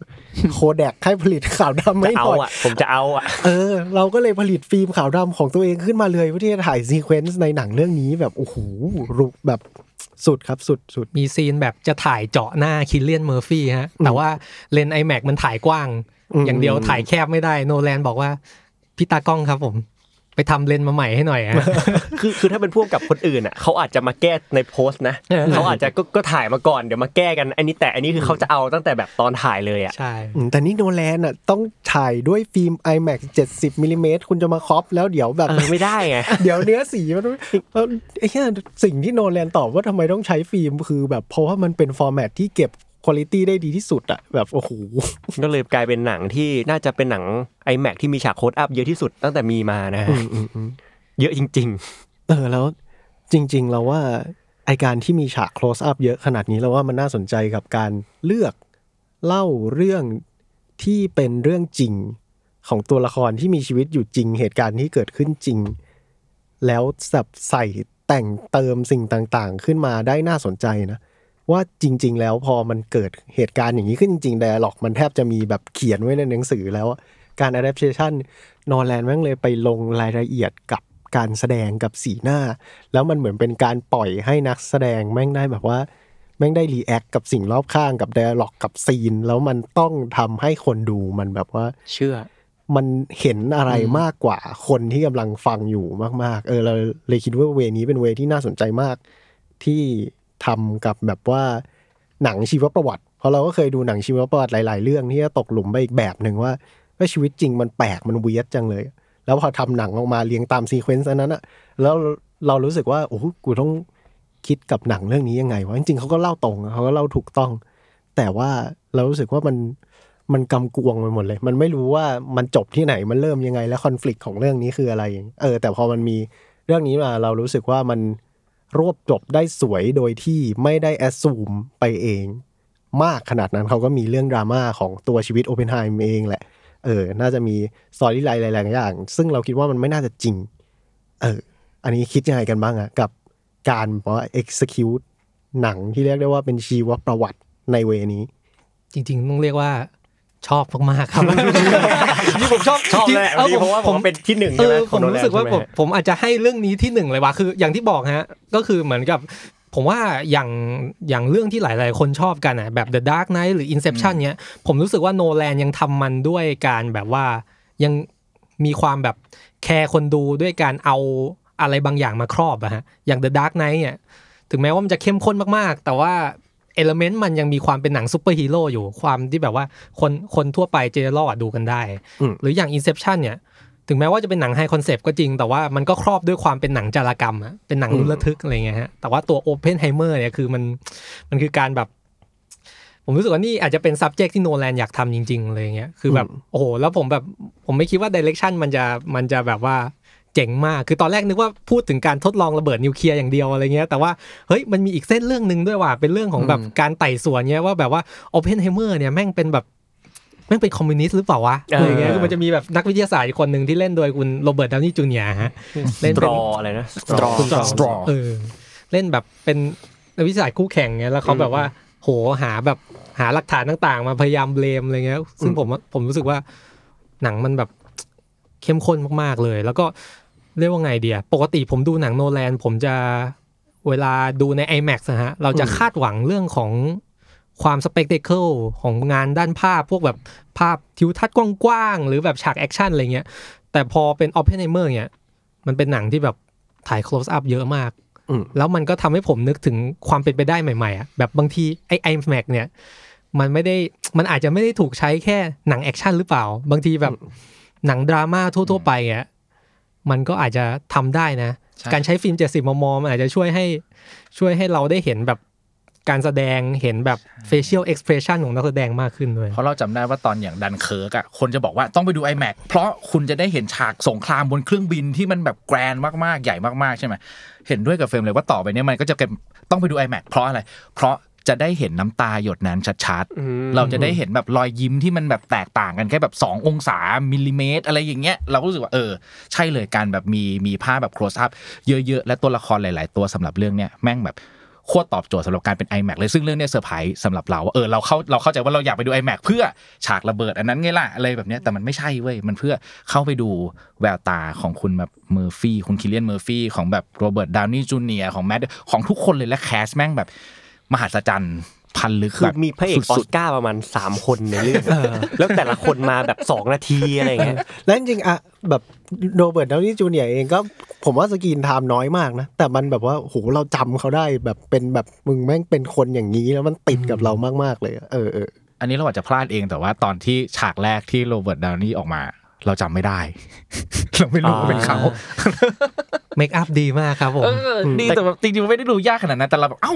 โคแดกให้ผลิตขาวดำจะไม่เอาหน่อยอะผมจะเอาอะเออ เราก็เลยผลิตฟิล์มขาวดำของตัวเองขึ้นมาเลยเพื่อที่จะถ่าย sequence ในหนังเรื่องนี้แบบโอ้โหรูปแบบสุดครับสุดสุดมี scene แบบจะถ่ายเจาะหน้าคิลเลียนเมอร์ฟี่ฮะ แต่ว่าเลนส์ IMAX มันถ่ายกว้างอืมอย่างเดียวถ่ายแคบไม่ได้โนแลนบอกว่า พี่ตากล้องครับผม ไปทำเลนส์มาใหม่ให้หน่อยฮะคือคือถ้าเป็นผู้กำกับคนอื่นอะเขาอาจจะมาแก้ในโพสต์นะเออเขาอาจจะก็ก็ถ่ายมาก่อนเดี๋ยวมาแก้กันอันนี้แต่อันนี้คือเขาจะเอาตั้งแต่แบบตอนถ่ายเลยอะใช่อืมแต่นี่โนแลนอะต้องถ่ายด้วยฟิล์ม IMAX 70มิลิเมตรคุณจะมา crop แล้วเดี๋ยวแบบเออไม่ได้ไงเดี๋ยวเนื้อสีมันเออไอ้เหี้ยสิ่งที่โนแลนตอบว่าทำไมต้องใช้ฟิล์มคือแบบเพราะว่ามันเป็นฟอร์แมตที่เก็บ คุณภาพได้ดีที่สุดอะแบบโอ้โหก็เลยกลายเป็นหนังที่น่าจะเป็นหนัง iMac ที่มีฉากโค้ดอัพเยอะที่สุดตั้งแต่มีมานะฮะอืมอืมอืมเยอะจริงเออแล้วจริง ๆ เราว่าไอการที่มีฉาก close up เยอะขนาดนี้เราว่ามันน่าสนใจกับการเลือกเล่าเรื่องที่เป็นเรื่องจริงของตัวละครที่มีชีวิตอยู่จริง เหตุการณ์ที่เกิดขึ้นจริง แล้วสับใส่แต่งเติมสิ่งต่างๆ ขึ้นมาได้น่าสนใจนะ ว่าจริง ๆ แล้วพอมันเกิดเหตุการณ์อย่างนี้ขึ้นจริงๆ dialog มันแทบจะมีแบบเขียนไว้ในหนังสือแล้วการ adaptation นอร์แลนด์แม่งเลยไปลงรายละเอียดกับการแสดงกับสีหน้า แล้วมันเหมือนเป็นการปล่อยให้นักแสดงแม่งได้แบบว่าแม่งได้ react กับสิ่งรอบข้างกับ dialog กับ scene แล้วมันต้องทำให้คนดูมันแบบว่าเชื่อ มันเห็นอะไรมากกว่าคนที่กำลังฟังอยู่มาก ๆ เออเราเลยคิดว่า way นี้เป็น way ที่น่าสนใจมาก ที่ ทำกับแบบว่าหนังชีวประวัติ เพราะเราก็เคยดูหนังชีวประวัติหลาย ๆ เรื่องที่จะตกหลุมไปอีกแบบหนึ่งว่าว่าชีวิตจริงมันแปลกมัน weird จังเลย แล้วพอทำหนังออกมาเรียงตาม sequence อันนั้นอะแล้วเรารู้สึกว่าโอ้โหกูต้องคิดกับหนังเรื่องนี้ยังไงวะจริงๆเขาก็เล่าตรงเขาก็เล่าถูกต้อง แต่ว่าเรารู้สึกว่ามันมันกำกวมไปหมดเลย มันไม่รู้ว่ามันจบที่ไหนมันเริ่มยังไง และคอน FLICT ของเรื่องนี้คืออะไร เออ แต่พอมันมีเรื่องนี้มาเรารู้สึกว่ามัน รวบจบได้สวยโดยที่ไม่ได้แอ s ซูมไปเอง มากขนาดนั้นเขาก็มีเรื่องดราม่าของตัวชีวิตโอเพนไฮม์เองแหละ เออ น่าจะมี storyline หลายๆอย่าง ซึ่งเราคิดว่ามันไม่น่าจะจริง เออ อันนี้คิดยังไงกันบ้างอะกับการบอกว่า execute หนังที่เรียกได้ว่าเป็นชีวประวัติในเวนี้ จริง ๆ ต้องเรียกว่าชอบมากๆครับ นี่ผมชอบชอบเลยออเพราะว่าผมเป็นที่หนึ่งเอใช่ไหมอขผองมโนแลนรู้สึกว่าใช่ไหมผมผมอาจจะให้เรื่องนี้ที่หนึ่งเลยว่ะคืออย่างที่บอกฮะก็คือเหมือนกับผมว่าอย่างอย่างเรื่องที่หลาย ๆ คนชอบกันอะแบบ The Dark Knight หรือ Inception เนี้ยผมรู้สึกว่าโนแลนยังทำมันด้วยการแบบว่ายังมีความแบบแคร์คนดูด้วยการเอาอะไรบางอย่างมาครอบอะฮะอย่าง The Dark Knight เนี่ยถึงแม้ว่ามันจะเข้มข้นมาก ๆ แต่ว่า element มันยังมีความเป็นหนังซูเปอร์ฮีโร่อยู่ความที่แบบว่าคนคนทั่วไป general ดูกันได้อืมหรืออย่าง Inception เนี่ย ถึงแม้ว่าจะเป็นหนัง high concept ก็จริง แต่ว่ามันก็ครอบด้วยความเป็นหนังจารกรรมอะเป็นหนังลุ้นระทึกอะไรเงี้ยฮะแต่ว่าตัว Open h e i m e r เนี่ยคือมันมันคือการแบบ ผมรู้สึกว่านี่อาจจะเป็น subject ที่โนแลนอยากทำจริงๆเลยเงี้ยคือแบบโอ้โหแล้วผมแบบผมไม่คิดว่า direction มันจะมันจะแบบว่า เจ๋งมาก คือตอนแรกนึกว่าพูดถึงการทดลองระเบิดนิวเคลียร์อย่างเดียวอะไรเงี้ย แต่ว่าเฮ้ยมันมีอีกเส้นเรื่องหนึ่งด้วยว่ะ เป็นเรื่องของแบบการไต่สวนเงี้ยว่าแบบว่า Open h e i m e r เนี่ยแม่งเป็นแบบแม่งเป็นคอมมิวนิสต์หรือเปล่าวะอะไรเงี้ย คือมันจะมีแบบนักวิทยาศาสตร์อีกคนหนึ่งที่เล่นโดยคุณโรเบิร์ตดาวนี่จูเนียร์ฮะ เล่นเป็นอะไรนะ Strauss คุณ Strauss เออเล่นแบบเป็นนักวิทยาศาสตร์คู่แข่งเงี้ย แล้วเขาแบบว่าโหหาแบบหาหลักฐานต่างๆ มาพยายาม blame อะไรเงี้ย ซึ่งผมว่าผมรู้สึกว่าหนังมันแบบเข้มข้นมากๆเลย แล้วก็ เรียกว่าไงเดียปกติผมดูหนังโนแลนผมจะเวลาดูใน IMAX นะฮะ เราจะคาดหวังเรื่องของความสเปกเ c เคิลของงานด้านภาพ พวกแบบภาพทิวทัศน์กว้างๆ หรือแบบฉากแอคชั่นอะไรเงี้ย แต่พอเป็น Oppenheimer เนี่ย มันเป็นหนังที่แบบถ่าย close up เยอะมากอืมแล้วมันก็ทำให้ผมนึกถึงความเป็นไปได้ใหม่ๆอะแบบบางทีไอ้ IMAX เนี่ย มันไม่ได้มันอาจจะไม่ได้ถูกใช้แค่หนังแอคชั่นหรือเปล่า บางทีแบบหนังดราม่าทั่วๆไปอะ มันก็อาจจะทำได้นะใช่การใช้ฟิล์ม 70 มม มันอาจจะช่วยให้ช่วยให้เราได้เห็นแบบการแสดงเห็นแบบ facial expression ของนักแสดงมากขึ้นด้วย เพราะเราจำได้ว่าตอนอย่างดันเคิร์กอะคนจะบอกว่าต้องไปดู IMAX เพราะคุณจะได้เห็นฉากสงครามบนเครื่องบินที่มันแบบ grandมากๆ ใหญ่มากๆ ใช่ไหมเห็นด้วยกับเฟรมเลยว่าต่อไปเนี้มันก็จะเป็นต้องไปดู iMac เพราะอะไร เพราะ จะได้เห็นน้ำตาหยดนั้นชัดๆ เราจะได้เห็นแบบรอยยิ้มที่มันแบบแตกต่างกันแค่แบบ 2 องศามิลลิเมตร อะไรอย่างเงี้ยเราก็รู้สึกว่าเออ ใช่เลยการแบบมีมีภาพแบบ close up เยอะๆ และตัวละครหลาย ๆ ตัวสำหรับเรื่องเนี้ยแม่งแบบโคตรตอบโจทย์สำหรับการเป็น IMAX เลยซึ่งเรื่องเนี้ยเซอร์ไพรส์สำหรับเราว่าเออเราเข้าเราเข้าใจว่าเราอยากไปดู iMac เพื่อฉากระเบิดอันนั้นไงล่ะอะไรแบบเนี้ยแต่มันไม่ใช่เว้ยมันเพื่อเข้าไปดูแววตาของคุณแบบเมอร์ฟี่คุณคิเลียนเมอร์ฟี่ของแบบโรเบิร์ตดาวนี่จูเนียของแมตต์ของทุกคนเลยและ cast แม่งแบบ มหัศจรรย์พันลึกคือแบบมีพระเอกออสุสดการ์ประมาณสามคนในเรื่องแล้วแต่ละคนมาแบบสองนาทีอะไรอย่างเงี้ยแล้วจริงๆอะแบบโรเบิร์ตดาวนี่จูเนียร์เองก็ผมว่า screen time น้อยมากนะ แต่มันแบบว่าโหเราจำเขาได้แบบเป็นแบบมึงแม่งเป็นคนอย่างนี้แล้วมันติดกับเรามากๆเลยอะเออเอออันนี้เราอาจจะพลาดเองแต่ว่าตอนที่ฉากแรกที่โรเบิร์ตดาวนี่ออกมา เราจำไม่ได้ เราไม่รู้ว่าเป็นเขาเมคอัพดีมากครับผมเออดีแต่แบบจริงๆมันไม่ได้ดูยากขนาดนั้นแต่เราแบบเอ้า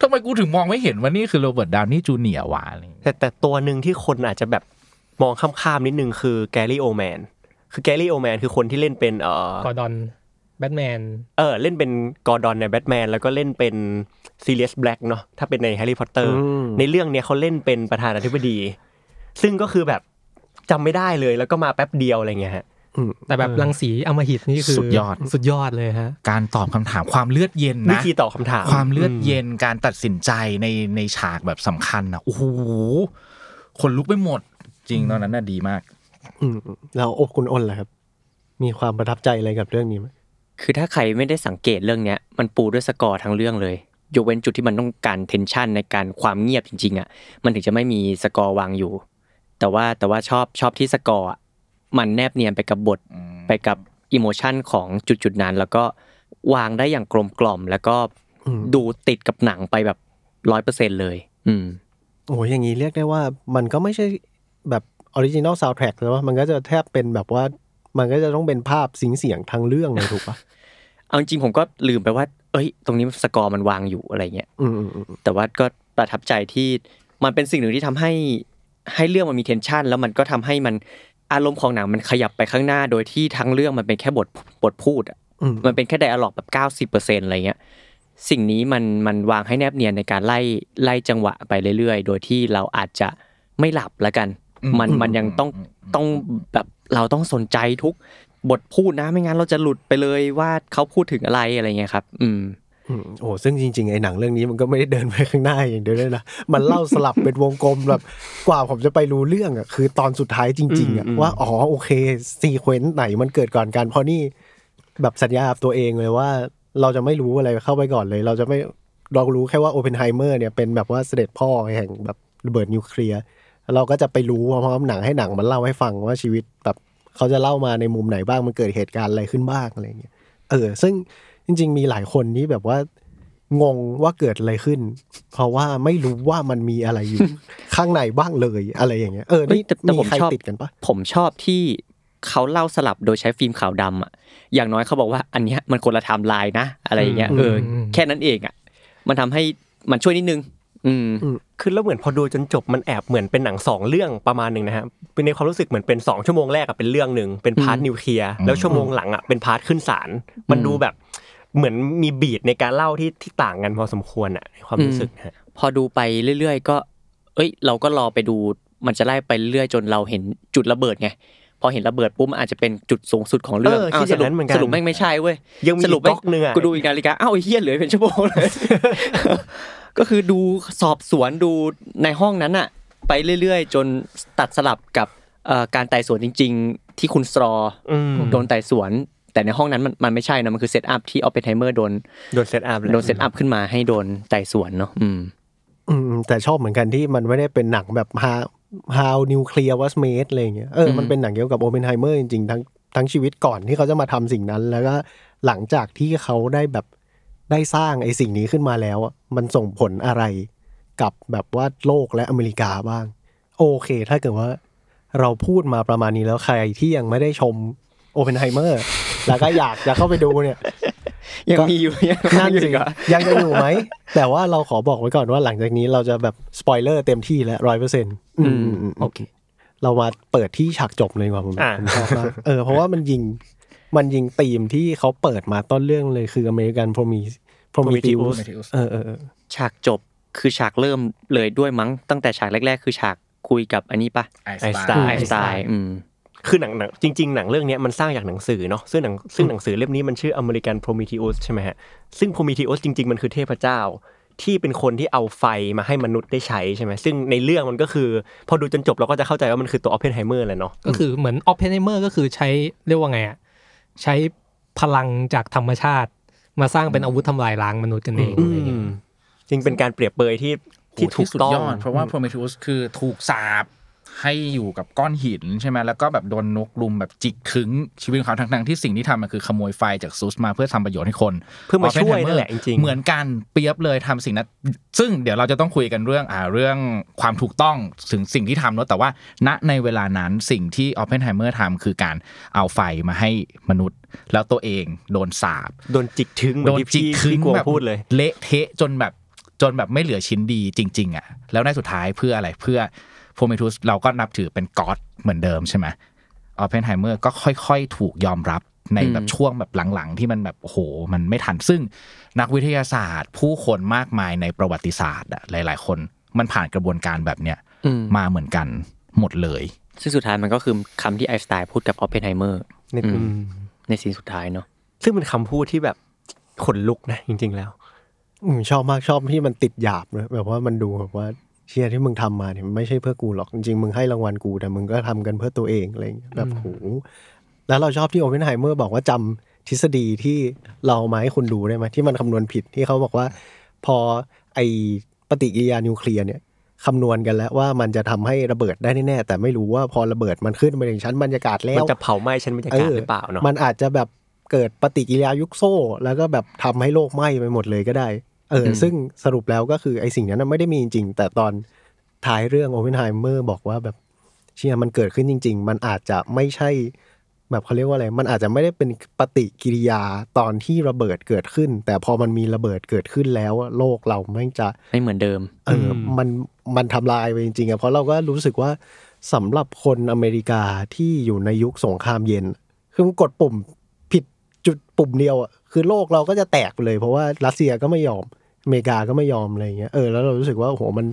ทำไมกูถึงมองไม่เห็นว่านี่คือโรเบิร์ตดาวนี่จูเนียร์วะอะไรอย่างเงี้ยแต่แต่ตัวหนึ่งที่คนอาจจะแบบมองข้ามๆนิดนึงคือแกรี่โอลด์แมนคือแกรี่โอลด์แมนคือคนที่เล่นเป็นเออกอร์ดอนแบทแมนเออเล่นเป็นกอร์ดอนในแบทแมนแล้วก็เล่นเป็นซีเรียสแบล็กเนาะถ้าเป็นในแฮร์รี่พอตเตอร์อืมในเรื่องเนี้ยเขาเล่นเป็นประธานาธิบดี ซึ่งก็คือแบบจำไม่ได้เลยแล้วก็มาแป๊บเดียวอะไรเงี้ยฮะ แต่แบบรังสีอำมหิตนี่คือสุดยอดสุดยอดเลยฮะ การตอบคำถามความเลือดเย็นวินะธีตอบคำถาม ความเลือดเย็นการตัดสินใจในในฉากแบบสำคัญนะโอ้โหขนลุกไปหมดจริงตอนนั้นน่ะดีมาก อืมแล้วโอ้คุณอ้นล่ะครับ มีความประทับใจอะไรกับเรื่องนี้ไหมคือถ้าใครไม่ได้สังเกตเรื่องเนี้ยมันปูด้วยสกอร์ทั้งเรื่องเลยยกเว้นจุดที่มันต้องการ tension ในการความเงียบจริงๆอะมันถึงจะไม่มีสกอร์วางอยู่ แต่ว่าแต่ว่าชอบชอบที่สกอร์อะ มันแนบเนียนไปกับบทไปกับ emotion ของจุดจุดๆนั้น แล้วก็วางได้อย่างกลมกล่อม แล้วก็ดูติดกับหนังไปแบบร้อยเปอร์เซ็นเลย อืมโอ้ยอย่างนี้เรียกได้ว่ามันก็ไม่ใช่แบบ original soundtrack แล้วว่ามันก็จะแทบเป็นแบบว่ามันก็จะต้องเป็นภาพสิงเสียงทางเรื่องเลยถูกปะเอาจริงๆผมก็ลืมไปว่า เอ้ย ตรงนี้สกอร์มันวางอยู่อะไรเงี้ยอืมอืมอืมแต่ว่าก็ประทับใจที่มันเป็นสิ่งหนึ่งที่ทำให้ให้เรื่องมันมีเทนชันแล้วมันก็ทำให้มัน อารมณ์ของหนังมันขยับไปข้างหน้า โดยที่ทั้งเรื่องมันเป็นแค่บทบทพูดอะอืมมันเป็นแค่ไดอะล็อกแบบเก้าสิบเปอร์เซ็นอะไรเงี้ยสิ่งนี้มันมันวางให้แนบเนียนในการไล่ไล่จังหวะไปเรื่อยๆ โดยที่เราอาจจะไม่หลับแล้วกันอืมมันอืมมันยังต้องอืมอืมต้องแบบเราต้องสนใจทุกบทพูดนะไม่งั้นเราจะหลุดไปเลยว่าเขาพูดถึงอะไรอะไรเงี้ยครับ อืมอืม โอ้ซึ่งจริงๆ ไอ้หนังเรื่องนี้มันก็ไม่ได้เดินไปข้างหน้าอย่างเดียวเลยนะ มันเล่าสลับเป็นวงกลมแบบกว่าผมจะไปรู้เรื่องอะคือตอนสุดท้ายจริง ๆอะอืมว่าอ๋อโอเคซีเควนต์ไหนมันเกิดก่อนกัน เพราะนี่แบบสัญญากับตัวเองเลยว่า เราจะไม่รู้อะไรเข้าไปก่อนเลย เราจะไม่เรารู้แค่ว่าโอเพนไฮเมอร์เนี่ยเป็นแบบว่าเสด็จพ่อแห่งแบบระเบิดนิวเคลียร์แล้วเราก็จะไปรู้พร้อมๆหนังให้หนังมันเล่าให้ฟังว่าชีวิตแบบเขาจะเล่ามาในมุมไหนบ้างมันเกิดเหตุการณ์อะไรขึ้นบ้างอะไรอย่างเงี้ยเออ ซึ่ง จริง ๆ มีหลายคนที่แบบว่างงว่าเกิดอะไรขึ้น เพราะว่าไม่รู้ว่ามันมีอะไรอยู่ข้างในบ้างเลยอะไรอย่างเงี้ยเออเฮ้นี่ยแต่แต่มีผมใครชอบติดกันปะผมชอบที่เขาเล่าสลับโดยใช้ฟิล์มขาวดำอะอย่างน้อยเขาบอกว่าอันเนี้ยมันคนละไทม์ไลน์นะ อะไรอย่างเงี้ยเอออืมแค่นั้นเองอะมันทำให้มันช่วยนิดนึง อืมคือแล้วเหมือนพอดูจนจบมันแอบเหมือนเป็นหนังสองเรื่องประมาณหนึ่งนะฮะเป็นในความรู้สึกเหมือนเป็นสองชั่วโมงแรกอะเป็นเรื่องหนึ่งเป็น part อืมนิวเคลียร์แล้วชั่วโมงหลังอะเป็น part ขึ้นศาลมันดูแบบ เหมือนมี beat ในการเล่าที่ที่ต่างกันพอสมควรอะในความรู้สึกฮะพอดูไปเรื่อยๆ ก็ เอ้ย เราก็รอไปดูมันจะไล่ไปเรื่อยๆจนเราเห็นจุดระเบิดไงพอเห็นระเบิดปุ๊บมันอาจจะเป็นจุดสูงสุดของเรื่องเออคิดอย่างนั้นสรุปเหมือนกันสรุปแม่งไม่ใช่เว้ยยังมีสรุปอีกก๊อกหนึ่งอะกูดูอีกนาฬิกาอ้าวไอ้เหี้ยเหลือเป็นชั่วโมงเลยก็คือดูสอบสวนดูในห้องนั้นอะไปเรื่อยๆ จนตัดสลับกับเอ่อการไต่สวนจริง ๆ ที่คุณ Strauss อืมโดนไต่สวน แต่ในห้องนั้นมันมันไม่ใช่นะมันคือ set up ที่ออปเพนไฮเมอร์โดนโดน set up เลยโดน set up ขึ้นมาให้โดนไต่สวนเนาะอืมอืมแต่ชอบเหมือนกันที่มันไม่ได้เป็นหนังแบบ how how nuclear was made อะไรอย่างเงี้ยเอออืมมันเป็นหนังเกี่ยวกับโอเปนไฮเมอร์จริงๆทั้งทั้งชีวิตก่อนที่เขาจะมาทำสิ่งนั้น แล้วก็หลังจากที่เขาได้แบบได้สร้างไอ้สิ่งนี้ขึ้นมาแล้วอะมันส่งผลอะไรกับแบบว่าโลกและอเมริกาบ้าง โอเค ถ้าเกิดว่าเราพูดมาประมาณนี้แล้วใครที่ยังไม่ได้ชม โอเปนไฮเมอร์แล้วก็อยากจะเข้าไปดูเนี่ย ยังก็มีอยู่ยังนั่นมีอยู่สิอีกเหรอยังจะอยู่ไหม แต่ว่าเราขอบอกไว้ก่อนว่าหลังจากนี้เราจะแบบสปอยเลอร์เต็มที่แล้วร้อยเปอร์เซ็นต์อืมโอเคเรามาเปิดที่ฉากจบเลยดีกว่าผมอ่าผมชอบมากเออเพราะว่ามันยิงมันยิงธีมที่เขาเปิดมาต้นเรื่องเลยคืออเมริกันพรมีพรมีติว Prometheus เออเออเออฉากจบคือฉากเริ่มเลยด้วยมั้งตั้งแต่ฉากแรก ๆ คือฉากคุยกับอันนี้ปะไอน์สไตน์ไอน์สไตน์อืม คือหนังหนังจริง ๆ หนังเรื่องเนี้ยมันสร้างจากหนังสือเนาะซึ่งหนังซึ่งหนังสือเล่มนี้มันชื่อ American Prometheus ใช่ไหมฮะซึ่ง Prometheus จริง ๆ มันคือเทพเจ้า ที่เป็นคนที่เอาไฟมาให้มนุษย์ได้ใช้ใช่ไหมซึ่งในเรื่องมันก็คือ พอดูจนจบเราก็จะเข้าใจว่ามันคือตัวออปเพนไฮเมอร์แหละเนาะก็คือเหมือนออ p เพนเมอร์ก็คือใช้เรียกว่าไงอะใช้พลังจากธรรมชาติ มาสร้างเป็นอาวุธทำลายล้างมนุษย์กันเองอะไรอย่างเงี้ยจริงเป็นการเปรียบเปรยที่ที่โหถูกสุดต้องยอดเพราะว่า Prometheus คือถูกสาป ให้อยู่กับก้อนหินใช่ไหมแล้วก็แบบโดนนกรุมแบบจิกทึ้งชีวิตของเขาทั้งๆที่สิ่งที่ทำมันคือขโมยไฟจากซูสมาเพื่อทำประโยชน์ให้คน เพื่อมาช่วย Oppenheimer นั่นแหละจริงๆเหมือนกันเปรียบเลยทำสิ่งนั้น ซึ่งเดี๋ยวเราจะต้องคุยกันเรื่องอ่าเรื่องความถูกต้องถึงสิ่งที่ทำเนอะแต่ว่าณในเวลานั้นสิ่งที่ออ p เพนไฮเมอร์ทำคือการเอาไฟมาให้มนุษย์ แล้วตัวเองโดนสาบโดนจิกถึงเหมืโดอนนที่จิกพี่คึงพี่กลัวแบบพูดเลยเละเทะจนแบบจนแบบไม่เหลือชิ้นดีจริง ๆอะแล้วในสุดท้ายเพื่ออะไรเพื่อโพเมทุสเราก็นับถือเป็น God เหมือนเดิมใช่ไหมออเพนไฮเมอร์ก็ค่อยๆ ถูกยอมรับในแบบช่วงแบบหลังๆ ที่มันแบบโอ้โห มันไม่ทันซึ่งนักวิทยาศาสตร์ ผู้คนมากมายในประวัติศาสตร์อะหลาย ๆ คนมันผ่านกระบวนการแบบเนี้ยอืมมาเหมือนกันหมดเลย ซึ่งสุดท้ายมันก็คือคำที่ไอน์สไตน์พูดกับออปเพนไฮเมอร์นี่อืมอืมในซีนสุดท้ายเนาะซึ่งเป็นคำพูดที่แบบขนลุกนะจริง ๆ แล้วอืมชอบมากชอบที่มันติดหยาบเลยแบบว่ามันดูแบบว่า เชียที่มึงทำมาเนี่ยมันไม่ใช่เพื่อกูหรอกจริงๆมึงให้รางวัลกูแต่มึงก็ทำกันเพื่อตัวเองอะไรอย่างเงี้ยแบบโหแล้วเราชอบที่โอเ n นไฮเมอร์บอกว่าจำทฤษฎีที่เราเอามาให้คุณดูได้ไหมที่มันคำนวณผิดที่เขาบอกว่า พอไอปฏิกิริยานิวเคลียร์เนี่ยคำนวณกันแล้วว่ามันจะทำให้ระเบิดได้แน่ๆแต่ไม่รู้ว่าพอระเบิดมันขึ้นไปถึงชั้นบรรยากาศแล้มันวจะเผาไหม้ชั้นบรรยากาศหรือเปล่าเนาะมันอาจจะแบบเกิดปฏิกิริยายุคโซ่ แล้วก็แบบทำให้โลกไหม้ไปหมดเลยก็ได้ เอออมซึ่งสรุปแล้วก็คือไอ้สิ่งนั้นนะไม่ได้มีจริงๆแต่ตอนท้ายเรื่องโอเ n นไฮเมอร์บอกว่าแบบเชียมันเกิดขึ้นจริง ๆ มันอาจจะไม่ใช่แบบเขาเรียกว่าอะไร มันอาจจะไม่ได้เป็นปฏิกิริยาตอนที่ระเบิดเกิดขึ้น แต่พอมันมีระเบิดเกิดขึ้นแล้วอะโลกเราไม่งจะไม่เหมือนเดิมเอออ มันมันทำลายไปจริงๆอะเพราะเราก็รู้สึกว่าสำหรับคนอเมริกาที่อยู่ในยุคสงครามเย็น คือมันกดปุ่มผิดจุดปุ่มเดียวอะคือโลกเราก็จะแตกไปเลย เพราะว่ารัสเซียก็ไม่ยอม อเมริกาก็ไม่ยอมอะไรอย่างเงี้ยเออแล้วเรารู้สึกว่าโอ้โหมัน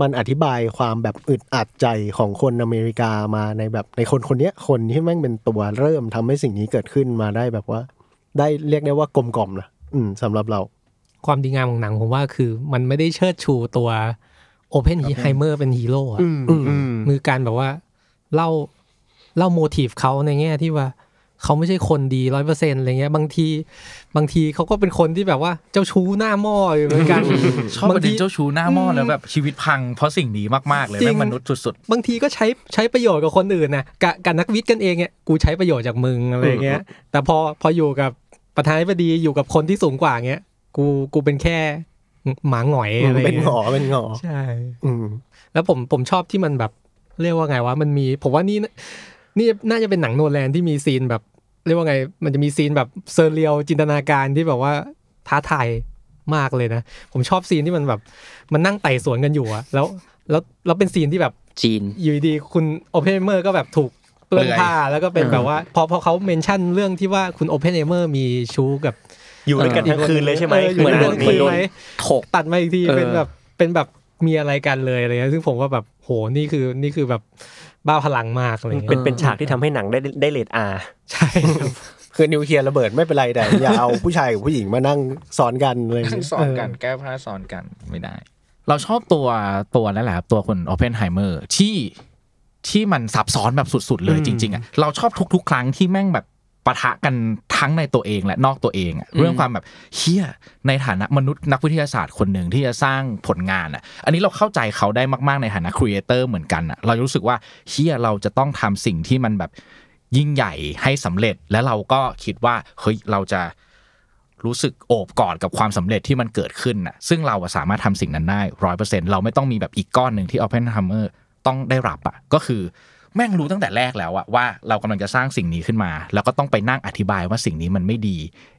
มันอธิบายความแบบอึดอัดใจของคนอเมริกามาในแบบในคนคนเนี้ยคนที่แม่งเป็นตัวเริ่มทำให้สิ่งนี้เกิดขึ้นมาได้แบบว่า ได้เรียกได้ว่ากลมกล่อมนะอืมสำหรับเรา ความดีงามของหนังผมว่าคือมันไม่ได้เชิดชูตัวโอเพนไฮเมอร์เป็นฮีโร่อะอืมอืมมีการแบบว่าเล่าเล่า motive เขาในแง่ที่ว่า เขาไม่ใช่คนดีร้อยเปอร์เซ็นต์อะไรเงี้ย บางทีบางทีเขาก็เป็นคนที่แบบว่าเจ้าชู้หน้าหม้ออยู่เหมือนกันชอบประเด็นบางทีเจ้าชู้หน้าหม้อแล้วแบบชีวิตพังเพราะสิ่งนี้มากๆเลยจริงแม่งมนุษย์สุดบางทีก็ใช้ใช้ประโยชน์กับคนอื่นนะกับกับนักวิทย์กันเองเนี่ยกูใช้ประโยชน์จากมึงอะไรเงี้ย แต่พอพออยู่กับประธานาธิบดีอยู่กับคนที่สูงกว่าเงี้ย กูกูเป็นแค่หมาหงอยอะไรเป็นหงอเงี้ยเป็นหงอใช่ อืมแล้วผมผมชอบที่มันแบบเรียกว่าไงวะมันมี ผมว่านี่ นี่น่าจะเป็นหนังโนแลนที่มีซีนแบบ เรียกว่าไง มันจะมีซีนแบบ surreal จินตนาการที่แบบว่าท้าทายมากเลยนะ ผมชอบซีนที่มันแบบ มันนั่งไต่สวนกันอยู่อะแล้วแล้วแล้วเป็นซีนที่แบบจีนอยู่ดีๆคุณโอเพนไฮเมอร์ก็แบบถูกเปลื้องผ้าแล้วก็เป็นแบบว่า พอพอเขา mention เรื่องที่ว่าคุณโอเพนไฮเมอร์มีชู้กับ อยู่ด้วยกันทั้งคืนเลยใช่ไหมอออยู่ด้วยกันทั้งคืนโดไหมถกตัดมาอีกทีเออเป็นแบบเป็นแบบมีอะไรกันเลยอะไรเงี้ยซึ่งผมว่าแบบโหนี่คือนี่คือแบบ บ้าพลังมากอะไรเงี้ยเป็นเป็นฉากที่ทำให้หนังได้ได้เรต R ใช่ครับคือนิวเคลียร์ระเบิดไม่เป็นไรแต่อย่าเอาผู้ชายกับผู้หญิงมานั่งซ้อนกันอะไรอย่างๆเงี้ยซ้อนกันแก้ผ้าซ้อนกันไม่ได้ เราชอบตัวตัวนั่นแหละครับตัวคนโอเพนไฮเมอร์ที่ที่มันซับซ้อนแบบสุด ๆ เลยจริง ๆอะเราชอบทุก ๆ ครั้งที่แม่งแบบ ปะทะกันทั้งในตัวเองและนอกตัวเองอะเรื่องความแบบเฮียในฐานะมนุษย์นักวิทยาศาสตร์คนหนึ่งที่จะสร้างผลงานอะ อันนี้เราเข้าใจเขาได้มากๆในฐานะครีเอเตอร์เหมือนกันอะเรารู้สึกว่าเฮียเราจะต้องทำสิ่งที่มันแบบยิ่งใหญ่ให้สำเร็จและเราก็คิดว่าเฮ้ยเราจะรู้สึกโอบกอดกับความสำเร็จที่มันเกิดขึ้นน่ะซึ่งเราอะสามารถทำสิ่งนั้นได้ร้อยเปอร์เซ็นเราไม่ต้องมีแบบอีกก้อนหนึ่งที่ Oppenheimer ต้องได้รับอะก็คือ แม่งรู้ตั้งแต่แรกแล้วอะว่าเรากำลังจะสร้างสิ่งนี้ขึ้นมา แล้วก็ต้องไปนั่งอธิบายว่าสิ่งนี้มันไม่ดี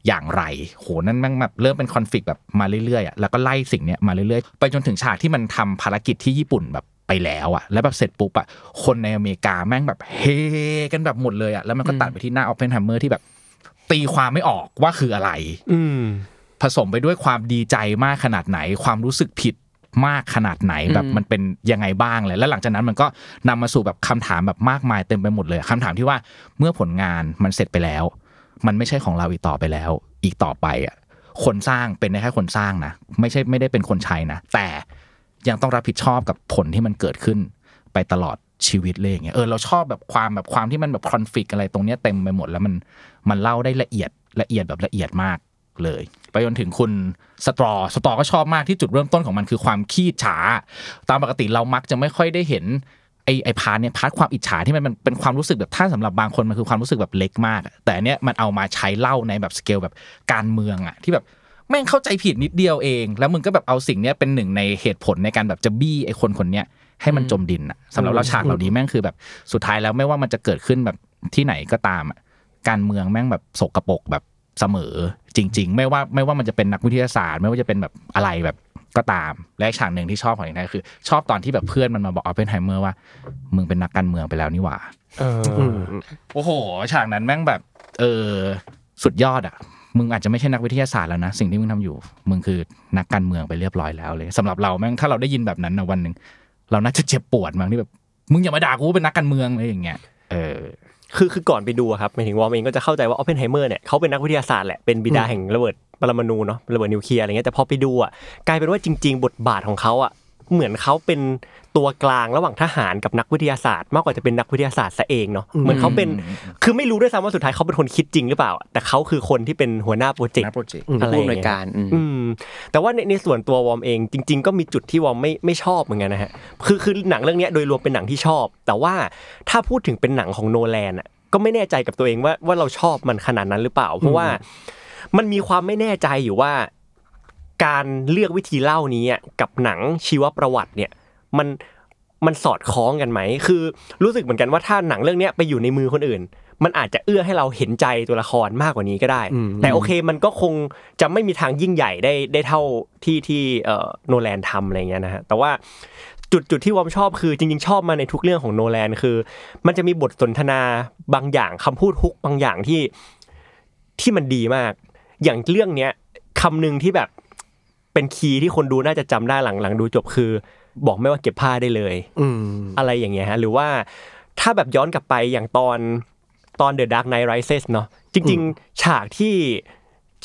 อย่างไร โหนั่นแม่งแบบเริ่มเป็นคอนฟ lict แบบมาเรื่อยๆอะแล้วก็ไล่สิ่งเนี้ยมาเรื่อยๆ ไปจนถึงฉากที่มันทำภารกิจที่ญี่ปุ่นแบบไปแล้วอะแล้วแบบเสร็จปุ๊บอะคนในอเมริกาแม่งแบบเฮกันแบบหมดเลยอะแล้วมันก็ตัดไปที่หน้า Oppenheimer ที่แบบ ตีความไม่ออกว่าคืออะไร อืมผสมไปด้วยความดีใจมากขนาดไหน ความรู้สึกผิด มากขนาดไหนแบบมันเป็นยังไงบ้างเลยแล้วหลังจากนั้นมันก็นำมาสู่แบบคำถามแบบมากมายเต็มไปหมดเลยคำถามที่ว่าเมื่อผลงานมันเสร็จไปแล้ว มันไม่ใช่ของเราอีกต่อไปแล้ว อีกต่อไปอะคนสร้างเป็นได้แค่คนสร้างนะไม่ใช่ไม่ได้เป็นคนใช้นะ แต่ยังต้องรับผิดชอบกับผลที่มันเกิดขึ้นไปตลอดชีวิตเลยอย่างเงี้ยเออเราชอบแบบความแบบความที่มันแบบคอนฟ lict อะไรตรงเนี้ยเต็มไปหมดแล้วมันมันเล่าได้ละเอียดละเอียดแบบละเอียดมาก เลย ไปจนถึงคุณสตรอสตรอก็ชอบมากที่จุดเริ่มต้นของมันคือความขี้อิจฉา ตามปกติเรามักจะไม่ค่อยได้เห็นไอ้ไอ้ part เนี่ย part ความอิจฉาที่มันเป็นความรู้สึกแบบถ้าสำหรับบางคนมันคือความรู้สึกแบบเล็กมาก แต่เนี้ยมันเอามาใช้เล่าในแบบสเกลแบบการเมืองอะที่แบบแม่งเข้าใจผิดนิดเดียวเอง แล้วมึงก็แบบเอาสิ่งเนี้ยเป็นหนึ่งในเหตุผลในการแบบจะบี้ไอ้คนคนเนี้ยให้มันจมดินอะสำหรับเราฉากเหล่านี้แม่งคือแบบสุดท้ายแล้วไม่ว่ามันจะเกิดขึ้นแบบที่ไหนก็ตามอะการเมืองแม่งแบบสกปรกแบบเสมอ จริง ๆ ไม่ว่าไม่ว่ามันจะเป็นนักวิทยาศาสตร์ ไม่ว่าจะเป็นแบบอะไรแบบก็ตาม และอีกฉากหนึ่งที่ชอบของอย่างนั้นคือ ชอบตอนที่แบบเพื่อนมันมาบอกออปเพนไฮเมอร์ว่า มึงเป็นนักการเมืองไปแล้วนี่หว่าเอออโอ้โห ฉากนั้นแม่งแบบ เออสุดยอดอะมึงอาจจะไม่ใช่นักวิทยาศาสตร์แล้วนะ สิ่งที่มึงทำอยู่ มึงคือนักการเมืองไปเรียบร้อยแล้วเลยสำหรับเราแม่งถ้าเราได้ยินแบบนั้นนะวันหนึ่งเราน่าจะเจ็บปวดมั้งที่แบบมึงอย่ามาด่ากูว่าเป็นนักการเมืองเลยอย่างเงี้ยเออ คือคือก่อนไปดูอะครับหมายถึงวอร์มเองก็จะเข้าใจว่าออปเพนไฮเมอร์เนี่ยเขาเป็นนักวิทยาศาสตร์แหละเป็นบิดาแห่งระเบิดปรมาณูเนาะระเบิดนิวเคลียร์อะไรเงี้ยแต่พอไปดูอะกลายเป็นว่าจริง ๆ บทบาทของเขาอะ เหมือนเขาเป็นตัวกลางระหว่างทหารกับนักวิทยาศาสตร์ มากกว่าจะเป็นนักวิทยาศาสตร์ซะเองเนาะเหมือนเขาเป็นคือไม่รู้ด้วยซ้ำว่าสุดท้ายเขาเป็นคนคิดจริงหรือเปล่า แต่เขาคือคนที่เป็นหัวหน้าโปรเจกต์นักโปรเจกต์อะไรอย่างเงี้ยผู้อย่งอำนวยการอืมอืมแต่ว่าในในส่วนตัววอร์มเองจริง ๆ ก็มีจุดที่วอร์มไม่ไม่ชอบเหมือนกันนะฮะคือคือหนังเรื่องเนี้ยโดยรวมเป็นหนังที่ชอบ แต่ว่าถ้าพูดถึงเป็นหนังของโนแลนอะก็ไม่แน่ใจกับตัวเองว่าว่าเราชอบมันขนาดนั้นหรือเปล่า เพราะว่ามันมีความไม่แน่ใจอยู่ว่า การเลือกวิธีเล่านี้อะกับหนังชีวประวัติเนี่ยมันมันสอดคล้องกันไหม คือรู้สึกเหมือนกันว่าถ้าหนังเรื่องเนี้ยไปอยู่ในมือคนอื่น มันอาจจะเอื้อให้เราเห็นใจตัวละครมากกว่านี้ก็ได้ แต่โอเคมันก็คงจะไม่มีทางยิ่งใหญ่ได้ได้เท่าที่ที่เอ่อโนแลนทำอะไรเงี้ยนะฮะ แต่ว่าจุดจุดที่วอมชอบคือจริงๆ ชอบมาในทุกเรื่องของโนแลนคือ มันจะมีบทสนทนาบางอย่างคำพูดฮุกบางอย่างที่ที่มันดีมาก อย่างเรื่องเนี้ยคำหนึ่งที่แบบ เป็นคีย์ที่คนดูน่าจะจำได้หลังหลังดูจบคือ บอกไม่ว่าเก็บผ้าได้เลย อืมอะไรอย่างเงี้ยฮะหรือว่าถ้าแบบย้อนกลับไปอย่างตอนตอน The Dark Knight Rises เนาะจริง ๆ ฉากที่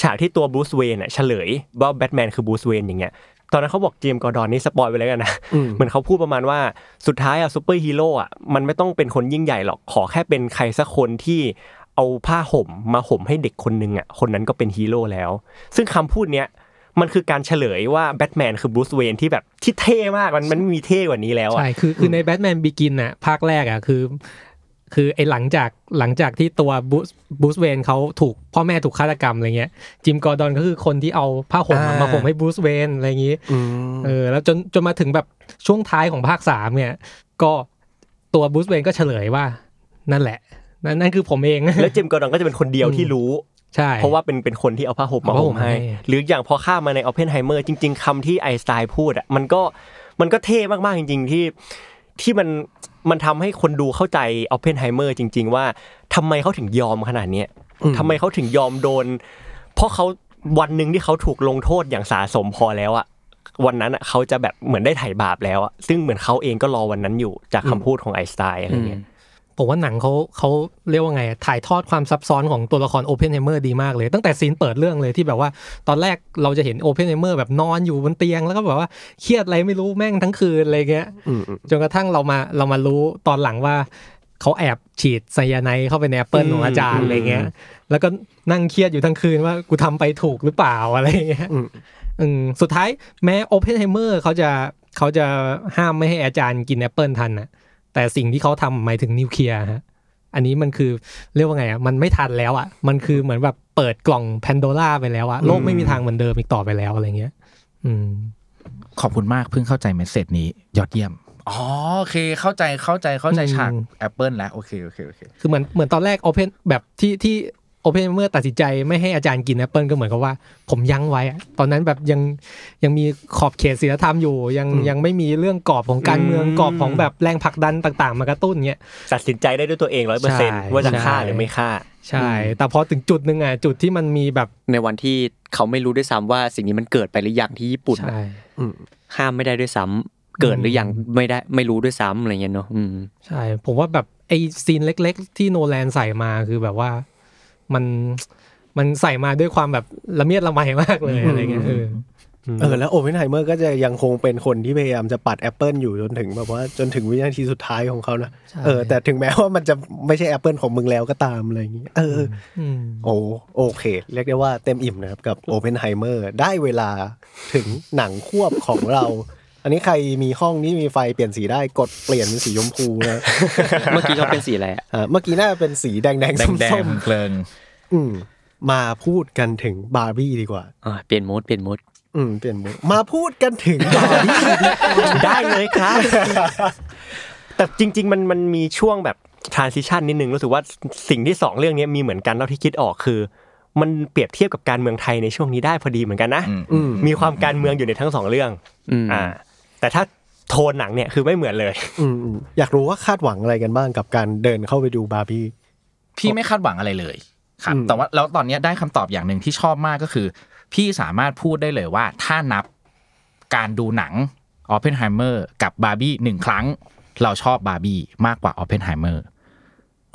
ฉากที่ตัวบรูซเวย์นอะเฉลยว่าแบทแมนคือบรูซเวย์นอย่างเงี้ยตอนนั้นเขาบอกเจมส์กอร์ดอนนี่ spoil ไปแล้วกันนะอืมเหมือนเขาพูดประมาณว่าสุดท้ายอะซูเปอร์ฮีโร่อะมันไม่ต้องเป็นคนยิ่งใหญ่หรอกขอแค่เป็นใครสักคนที่เอาผ้าห่มมาห่มให้เด็กคนนึงอะคนนั้นก็เป็นฮีโร่แล้ว ซึ่งคำพูดเนี้ย มันคือการเฉลยว่าแบทแมนคือบรูซเวย์นที่แบบที่เท่มากมันมันไม่มีเท่กว่านี้แล้วอะใช่คือคือใน Batman Begins น่ะภาคแรกอะคือ คือไอ้หลังจากหลังจากที่ตัวบรูซบรูซ เวย์นเขาถูกพ่อแม่ถูกฆาตกรรมอะไรเงี้ยจิมกอร์ดอนก็คือคนที่เอาผ้าห่มอ่ามาห่มให้บรูซ เวย์นอะไรอย่างงี้อืมเออแล้วจนจนมาถึงแบบช่วงท้ายของภาคสามเนี่ย ก็ตัวบรูซ เวย์นก็เฉลยว่า นั่นแหละนั่นนั่นคือผมเอง แล้วเจมส์กอร์ดอนก็จะเป็นคนเดียวที่รู้ ใช่เพราะว่าเป็นเป็นคนที่เอาผ้าห่มมาเอาผ้าห่ห่มให้ให้ หรืออย่างพอข้ามมาในออเพนไฮเมอร์จริง ๆคำที่ไอน์สไตน์พูดอะมันก็มันก็เท่มากๆจริง ๆ ที่ที่มันมันทำให้คนดูเข้าใจออเพนไฮเมอร์จริง ๆ ว่าทำไมเขาถึงยอมขนาดเนี้ยทำไมเขาถึงยอมโดน เพราะเขาวันหนึ่งที่เขาถูกลงโทษอย่างสาสมพอแล้วอะวันนั้นอะเขาจะแบบเหมือนได้ไถ่บาปแล้วอะซึ่งเหมือนเขาเองก็รอวันนั้นอยู่จากคำพูดของไอน์สไตน์อะไรเงี้ย ผมว่าหนังเขาเขาเรียกว่าไงอะถ่ายทอดความซับซ้อนของตัวละครโอเพนไฮเมอร์ดีมากเลย ตั้งแต่ scene เปิดเรื่องเลยที่แบบว่า ตอนแรกเราจะเห็นโอเพนไฮเมอร์แบบนอนอยู่บนเตียง แล้วก็แบบว่าเครียดอะไรไม่รู้แม่งทั้งคืนอะไรเงี้ยอืมอืมจนกระทั่งเรามาเรามารู้ตอนหลังว่าเขาแอบฉีดไซยาไนด์เข้าไปในแอปเปิลของอาจารย์อะไรเงี้ย แล้วก็นั่งเครียดอยู่ทั้งคืนว่ากูทำไปถูกหรือเปล่าอะไรเงี้ยอืมอืมสุดท้ายแม้โอเพนไฮเมอร์เขาจะเขาจะห้ามไม่ให้อาจารย์กินแอปเปิลทันนะ แต่สิ่งที่เขาทำหมายถึงนิวเคลียร์ฮะอันนี้มันคือเรียกว่าไงอะมันไม่ทันแล้วอะ มันคือเหมือนแบบเปิดกล่องแพนโดร่าไปแล้วอะโลกไม่มีทางเหมือนเดิมอีกต่อไปแล้วอะไรเงี้ย อืม ขอบคุณมากเพิ่งเข้าใจ mes sage นี้ ยอดเยี่ยมอ๋อโอเคเข้าใจเข้าใจเข้าใจฉากอืม Apple แล้วโอเคโอเคโอเคคือเหมือนเหมือนตอนแรกโอเพนแบบที่ที่ โอเพนเมื่อตัดสินใจไม่ให้อาจารย์กินแอปเปิลก็เหมือนกับว่า ผมยั้งไว้อะตอนนั้นแบบยังยังมีขอบเขตศีลธรรมอยู่ ยังยังไม่มีเรื่องกรอบของการเมืองกรอบของแบบแรงผลักดันต่าง ๆ มากระตุ้นเงี้ยตัดสินใจได้ด้วยตัวเองร้อยเปอร์เซ็นต์ใช่ว่าจะฆ่าใช่หรือไม่ฆ่าใช่ แต่พอถึงจุดหนึ่งอะจุดที่มันมีแบบในวันที่เขาไม่รู้ด้วยซ้ำว่าสิ่งนี้มันเกิดไปหรือยังที่ญี่ปุ่นใช่ห้ามไม่ได้ด้วยซ้ำเกิดหรือยังไม่ได้ไม่รู้ด้วยซ้ำอะไรเงี้ยเนาะอืมใช่ ผมว่าแบบไอ scene เล็ก ๆ ที่โนแลนใส่มาคือแบบว่า มันมันใส่มาด้วยความแบบละเมียดละไมมากเลยอะไรเงี้ยเออเออแล้วโอเ n นไฮเมอร์ก็จะยังคงเป็นคนที่พยายามจะปัดแอปเปิลอยู่จนถึงแบบว่าจนถึงวินาทีสุดท้ายของเขานะใช่เออแต่ถึงแม้ว่ามันจะไม่ใช่แอปเปิลของมึงแล้วก็ตามอะไรอย่างงี้เออออืมโอ้โอเค เรียกได้ว่าเต็มอิ่มนะครับกับโอเ n นไฮเมอร์ได้เวลาถึงหนังควบของเรา อันนี้ใครมีห้องนี้มีไฟเปลี่ยนสีได้กดเปลี่ยนเป็นสีชมพูนะเมื่อกี้เขาเป็นสีอะไรอะอ่าเมื่อกี้น่าจะเป็นสีแดงแดงแดส้มแดงส้มเพลิงอืมมาพูดกันถึงบาร์บี้ดีกว่าอ่าเปลี่ยนโหมดเปลี่ยนโหมดอืมเปลี่ยนมุกมาพูดกันถึงบาร์บี้ดีกว่าได้เลยครับแต่จริง ๆ มันมันมีช่วงแบบ transition นิดนึงรู้สึกว่าสิ่งที่สองเรื่องนี้มีเหมือนกันเท่าที่คิดออกคือ มันเปรียบเทียบกับการเมืองไทยในช่วงนี้ได้พอดีเหมือนกันนะอืมอืมมีความการเมืองอยู่ในทั้งสองเรื่องอืมอ่า แต่ถ้าโทนหนังเนี่ยคือไม่เหมือนเลยอืมอืมอยากรู้ว่าคาดหวังอะไรกันบ้างกับการเดินเข้าไปดูบาร์บี้พี่ไม่คาดหวังอะไรเลยครับอืมแต่ว่าแล้วตอนเนี้ยได้คำตอบอย่างหนึ่งที่ชอบมากก็คือ พี่สามารถพูดได้เลยว่าถ้านับการดูหนัง Oppenheimer กับบาร์บี้หนึ่งครั้ง เราชอบบาร์บี้มากกว่า Oppenheimer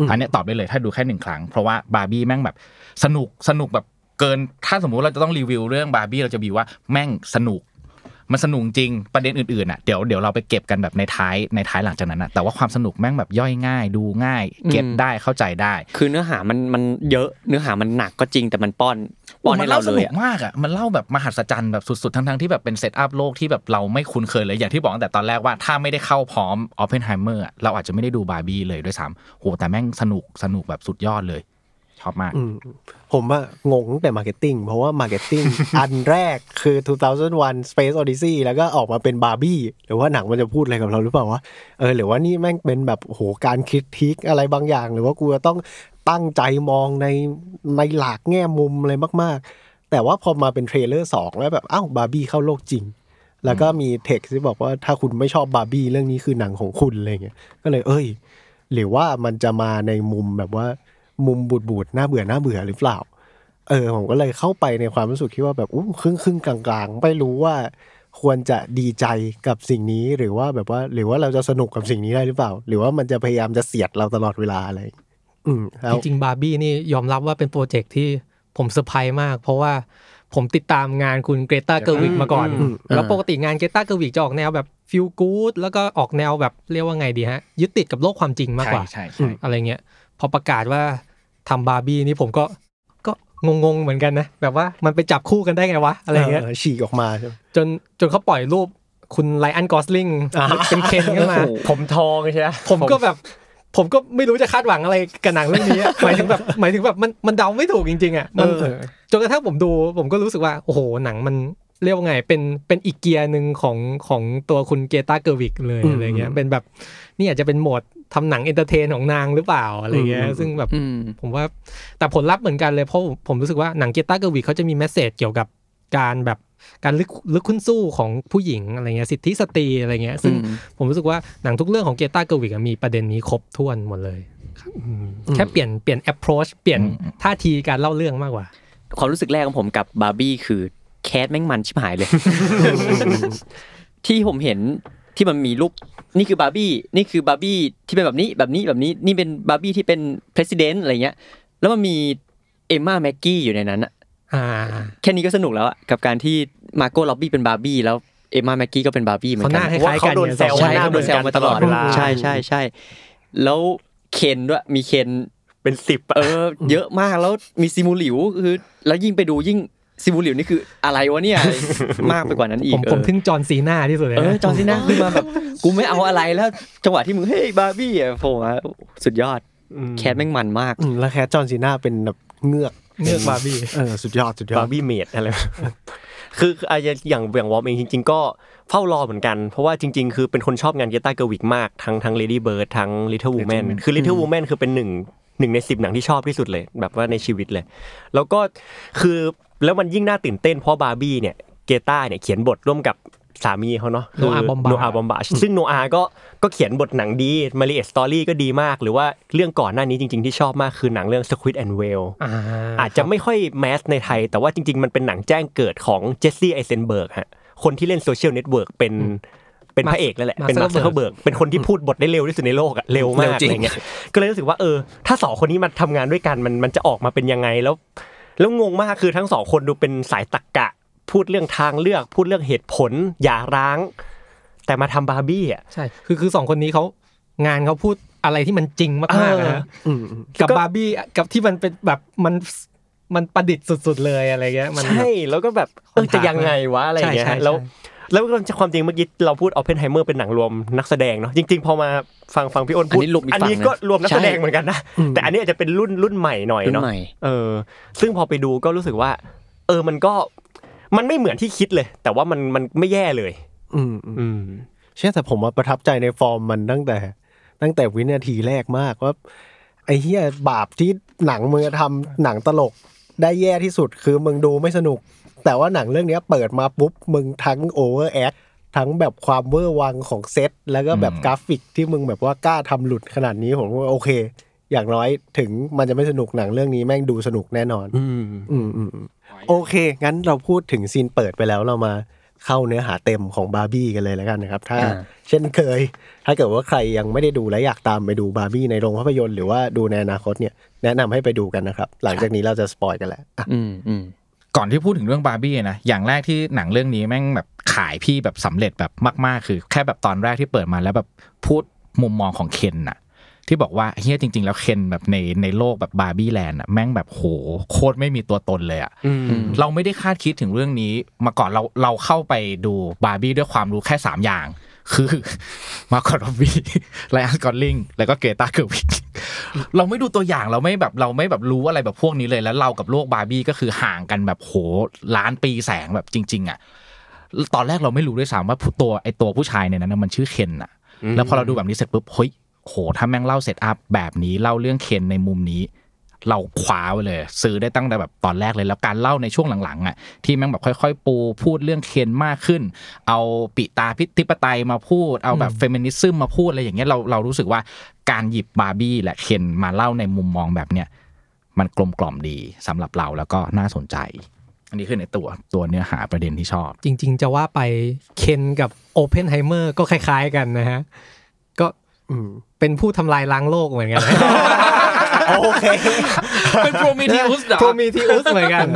อันเนี้ยตอบได้เลยถ้าดูแค่หนึ่งครั้ง เพราะว่าบาร์บี้แม่งแบบสนุกสนุกแบบเกินถ้าสมมุติเราจะต้องรีวิวเรื่องบาร์บี้เราจะรีวิวว่าแม่งสนุก มันสนุกจริงประเด็นอื่นๆอะเดี๋ยวเดี๋ยวเราไปเก็บกันแบบในท้ายในท้ายหลังจากนั้นนะแต่ว่าความสนุกแม่งแบบย่อยง่าย ดูง่าย get อืมได้เข้าใจได้ คือเนื้อหามันมันเยอะเนื้อหามันหนักก็จริงแต่มันป้อนป้อนให้เราเลยมันเล่าเราสเลยนุกอะมากอะมันเล่าแบบมหัศจรรย์แบบสุดๆทั้งๆที่แบบเป็น setup โลกที่แบบเราไม่คุ้นเคยเลยอย่างที่บอกตั้งแต่ตอนแรกว่าถ้าไม่ได้เข้าพร้อม Oppenheimer อะเราอาจจะไม่ได้ดูบาร์บี้เลยด้วยซ้ำโหแต่แม่งสนุกสนุกแบบสุดยอดเลย ชอบมากอืมผมอะงงตั้งแต่ marketing เพราะว่า marketing อันแรกคือ 2001 Space Odyssey แล้วก็ออกมาเป็นบาร์บี้หรือว่าหนังมันจะพูดอะไรกับเราหรือเปล่าวะเออหรือว่านี่แม่งเป็นแบบโหการ critique อะไรบางอย่าง หรือว่ากูจะต้องตั้งใจมองในในหลากแง่มุมอะไรมาก ๆ แต่ว่าพอมาเป็น trailer สองแล้วแบบอ้าวบาร์บี้เข้าโลกจริงแล้วก็มีเท็กซ์ที่บอกว่าถ้าคุณไม่ชอบบาร์บี้เรื่องนี้คือหนังของคุณอะไรเงี้ยก็เลยเอ้ย หรือว่ามันจะมาในมุมแบบว่า มุมบูดบูดๆน่าเบื่อน่าเบื่อหรือเปล่า เออ ผมก็เลยเข้าไปในความรู้สึกที่ว่าแบบอู้ครึ่งครึ่งๆกลางๆ ไม่รู้ว่าควรจะดีใจกับสิ่งนี้หรือว่าแบบว่า หรือว่าเราจะสนุกกับสิ่งนี้ได้หรือเปล่า หรือว่ามันจะพยายามจะเสียดเราตลอดเวลาอะไรอืมแล้วจริงๆบาร์บี้นี่ยอมรับว่าเป็น project ที่ผมเซอร์ไพรส์มาก เพราะว่าผมติดตามงานคุณเกรตาเกอร์วิกมาก่อนอืมแล้วปกติงานเกรตาเกอร์วิกจะออกแนวแบบ feel good แล้วก็ออกแนวแบบเรียกว่าไงดีฮะ ยึดติดกับโลกความจริงมากใช่กว่าใช่ใช่อะไรเงี้ย พอประกาศว่า ทำบาร์บี้นี่ผมก็ก็งงๆเหมือนกันนะ แบบว่ามันไปจับคู่กันได้ไงวะ อะไรเงี้ยฉีกออกมาใช่ไหมจนจนเขาปล่อยรูปคุณไรอันกอสลิงอ่าเป็นเคนขึ้นมา ผมทองใช่ไหมผมก็แบบผมก็ไม่รู้จะคาดหวังอะไรกับหนังเรื่องนี้อะหมายถึงแบบหมายถึงแบบมันมันเดาไม่ถูกจริงๆอะมันเออจนกระทั่งผมดู ผมก็รู้สึกว่า โอ้โหหนังมันเรียกว่าไงเป็นเป็นอีกเกียร์หนึ่งของของตัวคุณเกรตาเกอร์วิกเลยอะไรเงี้ยเป็นแบบนี่อาจจะเป็นโหมด ทำหนัง entertain ของนางหรือเปล่าอะไรเงี้ยซึ่งแบบอืมผมว่าแต่ผลลัพธ์เหมือนกันเลยเพราะผมผมรู้สึกว่าหนังเกรตาเกอร์วิกเขาจะมี message เกี่ยวกับการแบบการลุกลุกขึ้นสู้ของผู้หญิงอะไรเงี้ยสิทธิสตรีอะไรเงี้ยซึ่งอืมผมรู้สึกว่าหนังทุกเรื่องของเกรตาเกอร์วิกมีประเด็นนี้ครบถ้วนหมดเลยแค่เปลี่ยนเปลี่ยน approach เปลี่ยนท่าทีการเล่าเรื่องมากกว่า ความรู้สึกแรกของผมกับบาร์บี้คือ cast แม่งมันชิบหายเลย ที่ผมเห็น ที่มันมีรูปนี่คือบาร์บี้นี่คือบาร์บี้ที่เป็นแบบนี้แบบนี้แบบนี้นี่เป็นบาร์บี้ที่เป็นประธานอะไรเงี้ย แล้วมันมีเอมมาแม็กกี้อยู่ในนั้นอะอ่าแค่นี้ก็สนุกแล้วอะกับการที่มาโก้ล็อบบี้เป็นบาร์บี้แล้วเอมมาแม็กกี้ก็เป็นบาร์บี้เหมือนกันเขาหกัน้าคล้ายๆกันเขาโดนแซวใช่หน้าเขาโดนแซวมาตลอดเวลาใช่ใช่ใช่แล้วเคนด้วยมีเคนเป็นสิบเออ เยอะมากแล้วมีซิมูหลิวคือ แล้วยิ่งไปดูยิ่ง ซิมูหลิวนี่คืออะไรวะเนี่ยมากไปกว่านั้นอีกผมผมเออทึ่งจอห์นซีน่าที่สุดเลยเออนะจอห์นซีน่าขึ้นมาแบบกูไม่เอาอะไรแล้ว จังหวะที่มึงเฮ้ยบาร์บี้อะโผล่มาสุดยอดแคทแม่งมันมากอืมแล้ว cast จอห์นซีน่าเป็นแบบเงือกเงือกบาร์บี้เออสุดยอดสุดยอดบาร์บี้ mermaid อะไรคือคืออาจจะอย่างอย่างวอมเองจริง ๆ ก็เฝ้ารอเหมือนกัน เพราะว่าจริง ๆ คือเป็นคนชอบงานเกรตาเกอร์วิกมาก ทั้งทั้ง Lady Bird ทั้ง Little Women คือ Little Women คือเป็นหนึ่งหนึ่งในสิบหนังที่ชอบที่สุดเลย แบบว่าในชีวิตเลย แล้วก็คือ แล้วมันยิ่งน่าตื่นเต้นเพราะบาร์บี้เนี่ยเกรตาเนี่ยเขียนบทร่วมกับสามีเขาเนาะโนอาห์บอมบาคโนอาห์บอมบาคซึ่งโนอาห์ก็ก็เขียนบทหนังดี Marriage Story ก็ดีมาก หรือว่าเรื่องก่อนหน้านี้จริง ๆ ที่ชอบมากคือหนังเรื่อง Squid and Whale อ่าอาจจะไม่ค่อย mass ในไทย แต่ว่าจริง ๆ มันเป็นหนังแจ้งเกิดของเจสซี่ไอเซนเบิร์กฮะคนที่เล่น Social Network เป็นเป็นพระเอกแล้วแหละ เป็นมาร์คซักเคอร์เบิร์กเป็นคนที่พูดบทได้เร็วที่สุดในโลกอะเร็วมากเร็วจริงอะไรเงี้ยก็เลยรู้สึกว่าเออ ถ้าสองคนนี้มาทำงานด้วยกันมันมันจะออกมาเป็นยังไงแล้ว แล้วงงมากคือทั้งสองคนดูเป็นสายตรรกะ พูดเรื่องทางเลือก พูดเรื่องเหตุผลหย่าร้าง แต่มาทำบาร์บี้อะใช่คือคือสองคนนี้เขางานเขาพูดอะไรที่มันจริงมากๆนะฮะอืมอืมกับก็บาร์บี้กับที่มันเป็นแบบมันมันประดิษฐ์สุด ๆ เลยอะไรเงี้ยมันใช่แล้วก็แบบเออจะยังไงวะอะไรอย่างเงี้ยใช่ฮะใช่แล้วใช่ แล้วความจริงเมื่อกี้เราพูดออเพนไฮเมอร์เป็นหนังรวมนักแสดงเนาะจริง ๆ พอมาฟังฟังพี่อ้นพูดอันนี้รวมอีกอันนี้ฝั่งนะก็รวมนักแสดงใช่เหมือนกันนะแต่อันนี้อาจจะเป็นรุ่นรุ่นใหม่หน่อยรุ่นเนาะใหม่เออ ซึ่งพอไปดูก็รู้สึกว่า เออมันก็มันไม่เหมือนที่คิดเลย แต่ว่ามันมันไม่แย่เลย อืมอืมอืมเชื่อแต่ผมว่าประทับใจในฟอร์มมันตั้งแต่ ตั้งแต่วินาทีแรกมากว่าไอ้เหี้ยบาปที่หนังมึงจะทำหนังตลกได้แย่ที่สุดคือมึงดูไม่สนุก แต่ว่าหนังเรื่องเนี้ยเปิดมาปุ๊บมึงทั้ง overact ทั้งแบบความเวอร์วังของเซตแล้วก็แบบกราฟิกที่มึงแบบว่ากล้าทำหลุดขนาดนี้ผมว่าโอเค อย่างน้อยถึงมันจะไม่สนุกหนังเรื่องนี้แม่งดูสนุกแน่นอนอืมอืมอืมอืมโอเค งั้นเราพูดถึง scene เปิดไปแล้วเรามาเข้าเนื้อหาเต็มของบาร์บี้กันเลยแล้วกันนะครับ ถ้าอ่าเช่นเคย ถ้าเกิดว่าใครยังไม่ได้ดูและอยากตามไปดูบาร์บี้ในโรงภาพยนตร์หรือว่าดูในอนาคตเนี่ยแนะนำให้ไปดูกันนะครับ หลังจากนี้เราจะ spoil กันแล้วอะอืมอืม ก่อนที่พูดถึงเรื่องบาร์บี้นะอย่างแรกที่หนังเรื่องนี้แม่งแบบขายพี่แบบสำเร็จแบบมาก ๆ คือ แค่แบบตอนแรกที่เปิดมาแล้วแบบพูดมุมมองของเคนน่ะ ที่บอกว่าเฮ้ยจริง ๆ แล้วเคนแบบในในโลกแบบบาร์บี้แลนด์อะแม่งแบบโหโคตรไม่มีตัวตนเลยอะอืมเราไม่ได้คาดคิดถึงเรื่องนี้ มาก่อนเราเราเข้าไปดูบาร์บี้ด้วยความรู้แค่ 3 อย่าง คือมาร์โก้ร็อบบี้ไรอันกอสลิงแล้วก็เกรตาเกอร์วิก เราไม่ดูตัวอย่างเราไม่แบบเราไม่แบบรู้อะไรแบบพวกนี้เลยแล้วเรากับโลกบาร์บี้ก็คือห่างกันแบบโหล้านปีแสงแบบจริง ๆ อะ ตอนแรกเราไม่รู้ด้วยซ้ำว่าตัวไอตัวผู้ชายในนั้นนะมันชื่อเคนอะ แล้วพอเราดูแบบนี้เสร็จปุ๊บเฮ้ยโหถ้าแม่งเล่า set up แบบนี้เล่าเรื่องเคนในมุมนี้ เราคว้าไว้เลย ซื้อได้ตั้งแต่แบบตอนแรกเลยแล้วการเล่าในช่วงหลังๆอะที่แม่งแบบค่อย ๆ ปูพูดเรื่องเคนมากขึ้น เอาปิตาพิธิปไตยมาพูด เอาแบบ feminism มาพูดอะไรอย่างเงี้ยเราเรารู้สึกว่าการหยิบบาร์บี้และเคนมาเล่าในมุมมองแบบเนี้ยมันกลมกล่อมดีสำหรับเราแล้วก็น่าสนใจ อันนี้คือในตัวตัวเนื้อหาประเด็นที่ชอบ จริง ๆ จะว่าไปเคนกับโอเพนไฮเมอร์ก็คล้าย ๆ กันนะฮะก็อืมเป็นผู้ทำลายล้างโลกเหมือนกัน โอเค เป็นโพรมีทิอุสเหรอ โพรมีทิอุสเหมือนกัน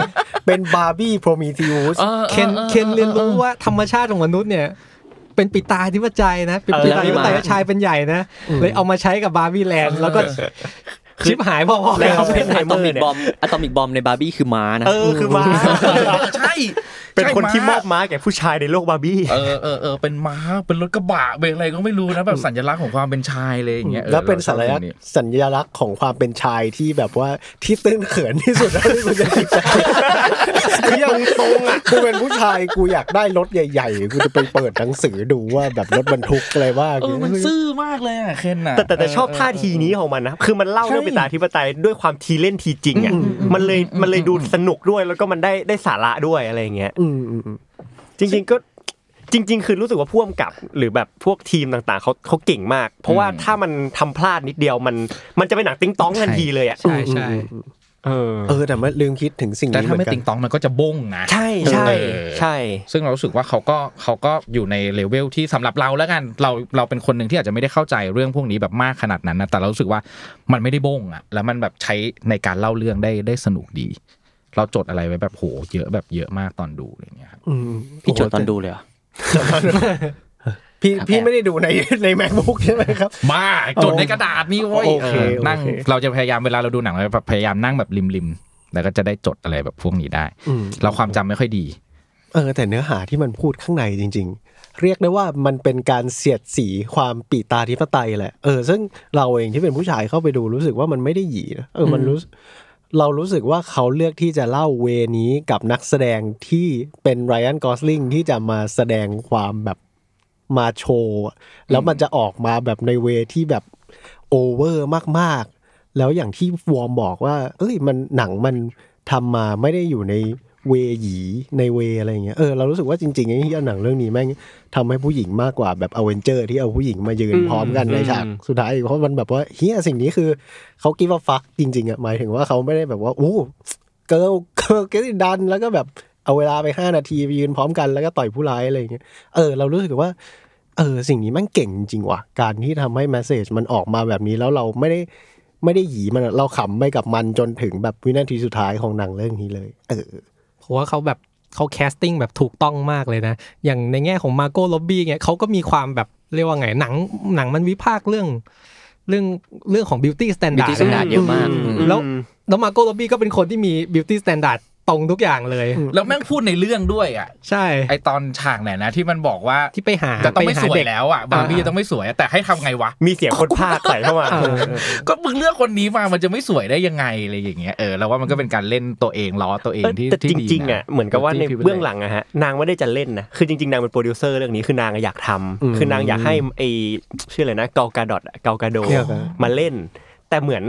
เป็นบาร์บี้โพรมีทิอุสเคนเคนเรียนรู้ว่าธรรมชาติของมนุษย์เนี่ย เป็นปิตาธิปไตยนะ เป็นปิตาธิปไตยเออชายเป็นใหญ่นะ เลยเอามาใช้กับบาร์บี้แลนด์แล้วก็ชิบหายพอๆแล้กันวเอาเป็นไฮอะเมตออร์มิกเนี่ยบอมอะตอมิกบอมในบาร์บี้คือม้านะ เออคือมา ใช่เป็นคนที่มอบใช่ม้าแก่ผู้ชายในโลกบาร์บี้เออเออเออเป็นม้าเป็นรถกระบะเป็นอะไรก็ไม่รู้นะแบบสัญลักษณ์ของความเป็นชายเลยอย่างเงี้ยออแล้วเป็นสัญราชลัอกบษเรื่ณ์องนี้สัญลักษณ์ของความเป็นชายที่แบบว่าที่ตื้นเขินที่สุดแล้วที่คุณจะคิดได้คือยังตรงอะกูเป็นผู้ชายกูอยากได้รถใหญ่ๆกูจะไปเปิดหนังสือดูว่าแบบรถบรรทุกอะไรว่าเออมันซื่อมากเลยอะเคนอะแต่แต่แต่ชอบท่าทีนี้ของมันนะคือมันเล่าเรื่องเป็นตาธิปไตยด้วยความทีเล่นทีจริงอะมันเลยมันเลยดูสนุกด้วยแล้วก็มันได้ได้สาระด้วยอะไรอย่างเงี้ยอืมอืมอืมจริง ๆก็จริง ๆ คือรู้สึกว่าพ่วงกับหรือแบบพวกทีมต่างๆเขาเขาเก่งมาก เพราะว่าถ้ามันทำพลาดนิดเดียวมันมันจะเป็นหนังติ้งต้องทันทีเลยอะใช่ใช่เออเออแต่ไม่ลืมคิดถึงสิ่งแต่นี้เหถ้ามืไม่อนกัตินงตองมันก็จะบ้งนะใช่ใช่เออใช่ ซึ่งเรารู้สึกว่าเขาก็เขาก็อยู่ในเลเวลที่สำหรับเราแล้วกันเราเราเป็นคนหนึ่งที่อาจจะไม่ได้เข้าใจเรื่องพวกนี้แบบมากขนาดนั้นนะแต่เรารู้สึกว่ามันไม่ได้บ้งอะแล้วมันแบบใช้ในการเล่าเรื่องได้ได้สนุกดี เราจดอะไรไว้แบบโหเยอะแบบเยอะมากตอนดูอะไรอย่างเงี้ยครับอืมพี่จดตอนดูเลยเหรอพี่ครับพี่แอบไม่ได้ดูในใน macbook ใช่ไหมครับบ้าจดในกระดาษนี่เว้ยโอเคเออนั่งโอเคเราจะพยายามเวลาเราดูหนังเราแบบพยายามนั่งแบบริมๆแล้วก็จะได้จดอะไรแบบพวกนี้ได้อืมเราความจำไม่ค่อยดี เออ แต่เนื้อหาที่มันพูดข้างในจริง ๆ เรียกได้ว่ามันเป็นการเสียดสีความปีตาธิปไตยแหละ เออ ซึ่งเราเองที่เป็นผู้ชายเข้าไปดูรู้สึกว่ามันไม่ได้หยีนะ เออ มันรู้สึก เรารู้สึกว่าเขาเลือกที่จะเล่าเวนี้กับนักแสดงที่เป็นไรอันกอสลิงที่จะมาแสดงความแบบมาโชว์แล้วมันจะออกมาแบบในเวที่แบบโอเวอร์มากๆ แล้วอย่างที่วอร์มบอกว่า เอ้ยมันหนังมันทำมาไม่ได้อยู่ใน เวหยีในเวอะไรอย่างเงี้ยเออเรารู้สึกว่าจริงๆไอ้ที่หนังเรื่องนี้แม่งทำให้ผู้หญิงมากกว่าแบบอเวนเจอร์ที่เอาผู้หญิงมายืนอืมพร้อมกันในฉากอืมสุดท้ายเพราะมันแบบว่าเฮียสิ่งนี้คือเขากิฟต์ฟักจริงๆอะหมายถึงว่าเขาไม่ได้แบบว่าอู้เกิร์ลเกิร์ลเกติดันแล้วก็แบบเอาเวลาไปห้านาทีไปยืนพร้อมกันแล้วก็ต่อยผู้ร้ายอะไรอย่างเงี้ยเออเรารู้สึกว่าเออสิ่งนี้แม่งเก่งจริงว่ะ การที่ทำให้ message มันออกมาแบบนี้แล้วเราไม่ได้ไม่ได้หยีมันอะเราขำไปกับมันจนถึงแบบวินาทีสุดท้ายของหนังเรื่องนี้เลย เออ เพราะว่าเขาแบบเขา casting แบบถูกต้องมากเลยนะ อย่างในแง่ของมาร์โก้ร็อบบี้เงี้ยเขาก็มีความแบบเรียกว่าไงหนังหนังมันวิพากษ์เรื่องเรื่องเรื่องของ beauty standard beauty standard เยอะมากอืมอืมแล้วแล้วมาร์โก้ร็อบบี้ก็เป็นคนที่มี beauty standard ตร งทุกอย่างเลย แล้วแม่งพูดในเรื่องด้วยอะ ใช่ ไอตอนฉากไหนนะที่มันบอกว่าที่ไปหาจะต้องไม่ปหาสวยเด็กแล้วอะบาร์บี้จะต้องไม่สวยอะแต่ให้ทำไงวะ มีเสียงคนพากย์ใส่เข้ามาเออก็มึงเลือกคนนี้มามันจะไม่สวยได้ยังไงอะไรอย่างเงี้ยเออเราว่ามันก็เป็นการเล่นตัวเองล้อตัวเองเออที่แต่ที่จดีริงๆนะอะเหมือนกับว่าในที่เบื้องหลังอะฮะนางไม่ได้จะเล่นนะคือจริงๆนางเป็นโปรดิวเซอร์เรื่องนี้คือนางอะอยากทำอืมคือนางอยากให้ไอชื่ออะไรนะเกากาดอดเกากาโดเนี่ยครับมาเล่น แต่เหมือน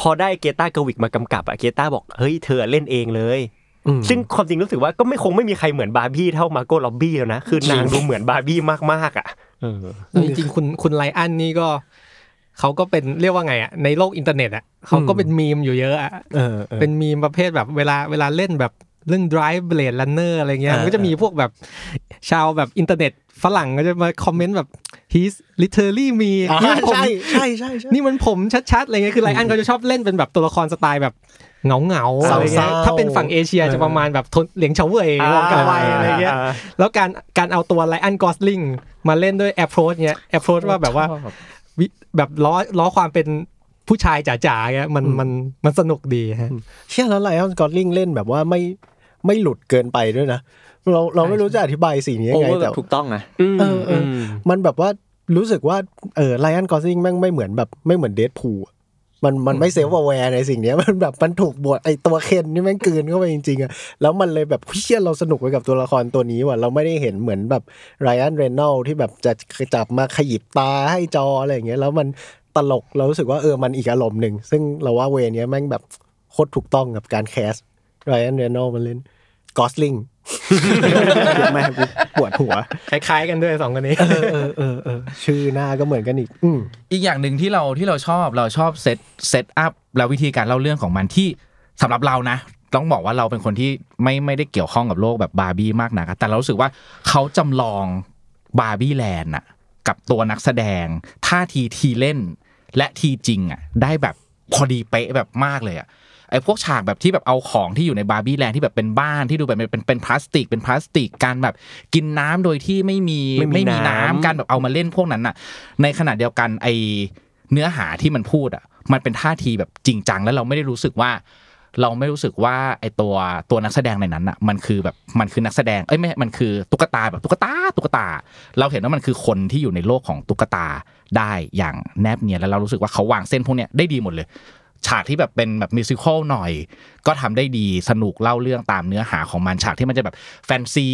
พอได้เกรต้าเกอร์วิกมากำกับอะเกรต้าบอกเฮ้ยเธอเล่นเองเลยอืมซึ่งความจริงรู้สึกว่าก็ไม่คงไม่มีใครเหมือนบาร์บี้เท่ามาร์โก้ร็อบบี้แล้วนะ คือนางดูเหมือนบาร์บี้มากๆอะเออจริงๆคุณคุณไรอันนี่ก็เขาก็เป็นเรียกว่าไงอะในโลกอินเทอร์เน็ตอะเขาก็เป็นมีมอยู่เยอะอะเออออเป็นมีมประเภทแบบเวลาเวลาเล่นแบบเรื่อง drive blade runner อะไรเงี้ยอ่ามัมันก็จะมีพวกแบบชาวแบบอินเทอร์เน็ตฝรั่งก็จะมาคอมเมนต์แบบ he's literally me อ่านี่มันผมใช่ใช่ใช่ใช่นี่มันผมชัดๆอะไรเงี้ยคือไลอันเขาจะชอบเล่นเป็นแบบตัวละครสไตล์แบบเหงาเงาๆอะไรเงี้ยเศร้าๆถ้าเป็นฝั่งเอเชียจะประมาณแบบทนเหลียงเฉาเว่ยวงกาไวอะไรเงี้ยแล้วการการเอาตัวไลอันกอสลิงมาเล่นด้วย approach เนี้ย approach ว่าแบบว่าวิแบบล้อล้อความเป็นผู้ชายจ๋าๆเงี้ยมันมันมันสนุกดีฮะเชื่อแล้วไลออนสกอตลิงเล่นแบบว่าไม่ไม่หลุดเกินไปด้วยนะ เราเราไม่รู้จะอธิบายสิ่งนี้ยัโองไงเวอร์แบแต่บถูกต้องอะเออเอออมันแบบว่ารู้สึกว่าเออไลออนกอสลิงแม่งไม่เหมือนแบบไม่เหมือนเดดพูมันมันไม่เซฟแวร์ในสิ่งเนี้ยมันแบบมันถูกบทไอตัวเคนนี่แม่งกลืนเข้าไปจริงๆอะแล้วมันเลยแบบเชี่ยเราสนุกไปกับตัวละครตัวนี้ว่ะเราไม่ได้เห็นเหมือนแบบไรอันเรนนอลที่แบบจะจับมาขยิบตาให้จออะไรอย่างเงี้ยแล้วมันตลกเรารู้สึกว่าเออมันอีกอารมณ์หนึ่งซึ่งเราว่าเวเนี้ยแม่งแบบโคตรถูกต้องกับการ cast ไรอันเรย์โนลส์มันเล่น กอสลิงแม่งกูปวดหัว คล้ายๆกันด้วยสองคนนี้ เออเออเออเออชื่อหน้าก็เหมือนกันอีก อืมอีกอย่างหนึ่งที่เราที่เราชอบเราชอบ set setup แล้ววิธีการเล่าเรื่องของมันที่สำหรับเรานะต้องบอกว่าเราเป็นคนที่ไม่ไม่ได้เกี่ยวข้องกับโลกแบบบาร์บี้มากนักอะแต่เรารู้สึกว่าเขาจำลองบาร์บี้แลนด์อะกับตัวนักแสดงท่าทีทีเล่น และทีจริงอะได้แบบพอดีเป๊ะแบบมากเลยอะ ไอ้พวกฉากแบบที่แบบเอาของที่อยู่ในบาร์บี้แลนด์ที่แบบเป็นบ้านที่ดูแบบเป็นเป็นพลาสติก เป็นพลาสติกการแบบกินน้ำโดยที่ไม่มีไม่มีไม่มีน้ำน้ำการแบบเอามาเล่นพวกนั้นน่ะ ในขณะเดียวกันไอเนื้อหาที่มันพูดอะ มันเป็นท่าทีแบบจริงจังแล้วเราไม่ได้รู้สึกว่าเราไม่รู้สึกว่าไอตัวตัวนักแสดงในนั้นอะมันคือแบบมันคือนักแสดงเอ้ยไม่มันคือตุ๊กตาแบบตุ๊กตาตุ๊กตา เราเห็นว่ามันคือคนที่อยู่ในโลกของตุ๊กตาได้อย่างแนบเนียนแล้วเรารู้สึกว่าเขาวางเส้นพวกเนี้ยได้ดีหมดเลย ฉากที่แบบเป็นแบบ musical หน่อย ก็ทำได้ดีสนุกเล่าเรื่องตามเนื้อหาของมันฉากที่มันจะแบบแฟนซี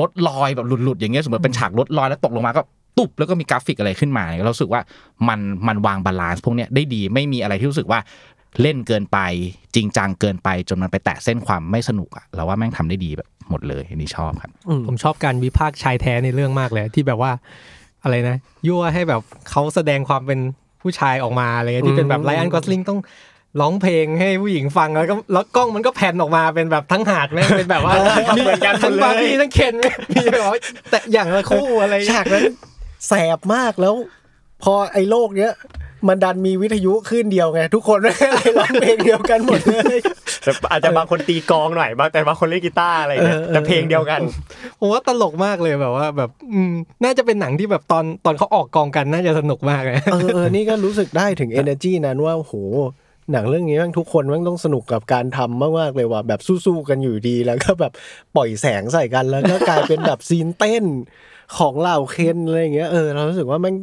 รถลอยแบบหลุดๆอย่างเงี้ยสมมติเป็นฉากรถลอยแล้วตกลงมาก็ตุบแล้วก็มีกราฟิกอะไรขึ้นมาเนี่ยเรารู้สึกว่ามันมันวาง balance พวกเนี้ยได้ดีไม่มีอะไรที่รู้สึกว่าเล่นเกินไปจริงจังเกินไปจนมันไปแตะเส้นความไม่สนุกอะเราว่าแม่งทำได้ดีแบบหมดเลยอันนี้ชอบครับผมชอบการวิพากษ์ชายแท้ในเรื่องมากเลยที่แบบว่าอะไรนะยั่วให้แบบเขาแสดงความเป็น ผู้ชายออกมาอะไรเงี้ยที่เป็นแบบไลอันกอสลิงต้องร้องเพลงให้ผู้หญิงฟังแล้วก็แล้วกล้องมันก็แผ่นออกมาเป็นแบบทั้งหาดแม่งเป็นแบบว่ามีทั้งบาร์บี้ทั้งเคนมีแบบว่าแต่อย่างละคู่อะไรเงี้ยฉากนั้นแสบมากแล้ว พอไอ้โลกเนี้ย มันดันมีวิทยุขึ้นเดียวไง ทุกคนไม่เลยร้องเพลงเดียวกันหมดเลยแต่อาจจะบางคนตีกลองหน่อยบางแต่บางคนเล่นกีตาร์อะไรเงี้ยเออเออแต่เพลงเดียวกันผมว่าตลกมากเลยแบบว่า แบบอืมน่าจะเป็นหนังที่แบบตอนตอนเขาออกกองกันน่าจะสนุกมากเลยเออเออนี่ก็รู้สึกได้ถึง energy นั้นว่าโหหนังเรื่องนี้แม่งทุกคนแม่งต้องสนุกกับการทำมากๆเลยว่าแบบสู้ๆกันอยู่ดีแล้วก็แบบปล่อยแสงใส่กันแล้วก็กลายเป็นแบบซีนเต้นของเหล่าเคนอะไรอย่างเงี้ยเออเรารู้สึกว่าแม่ง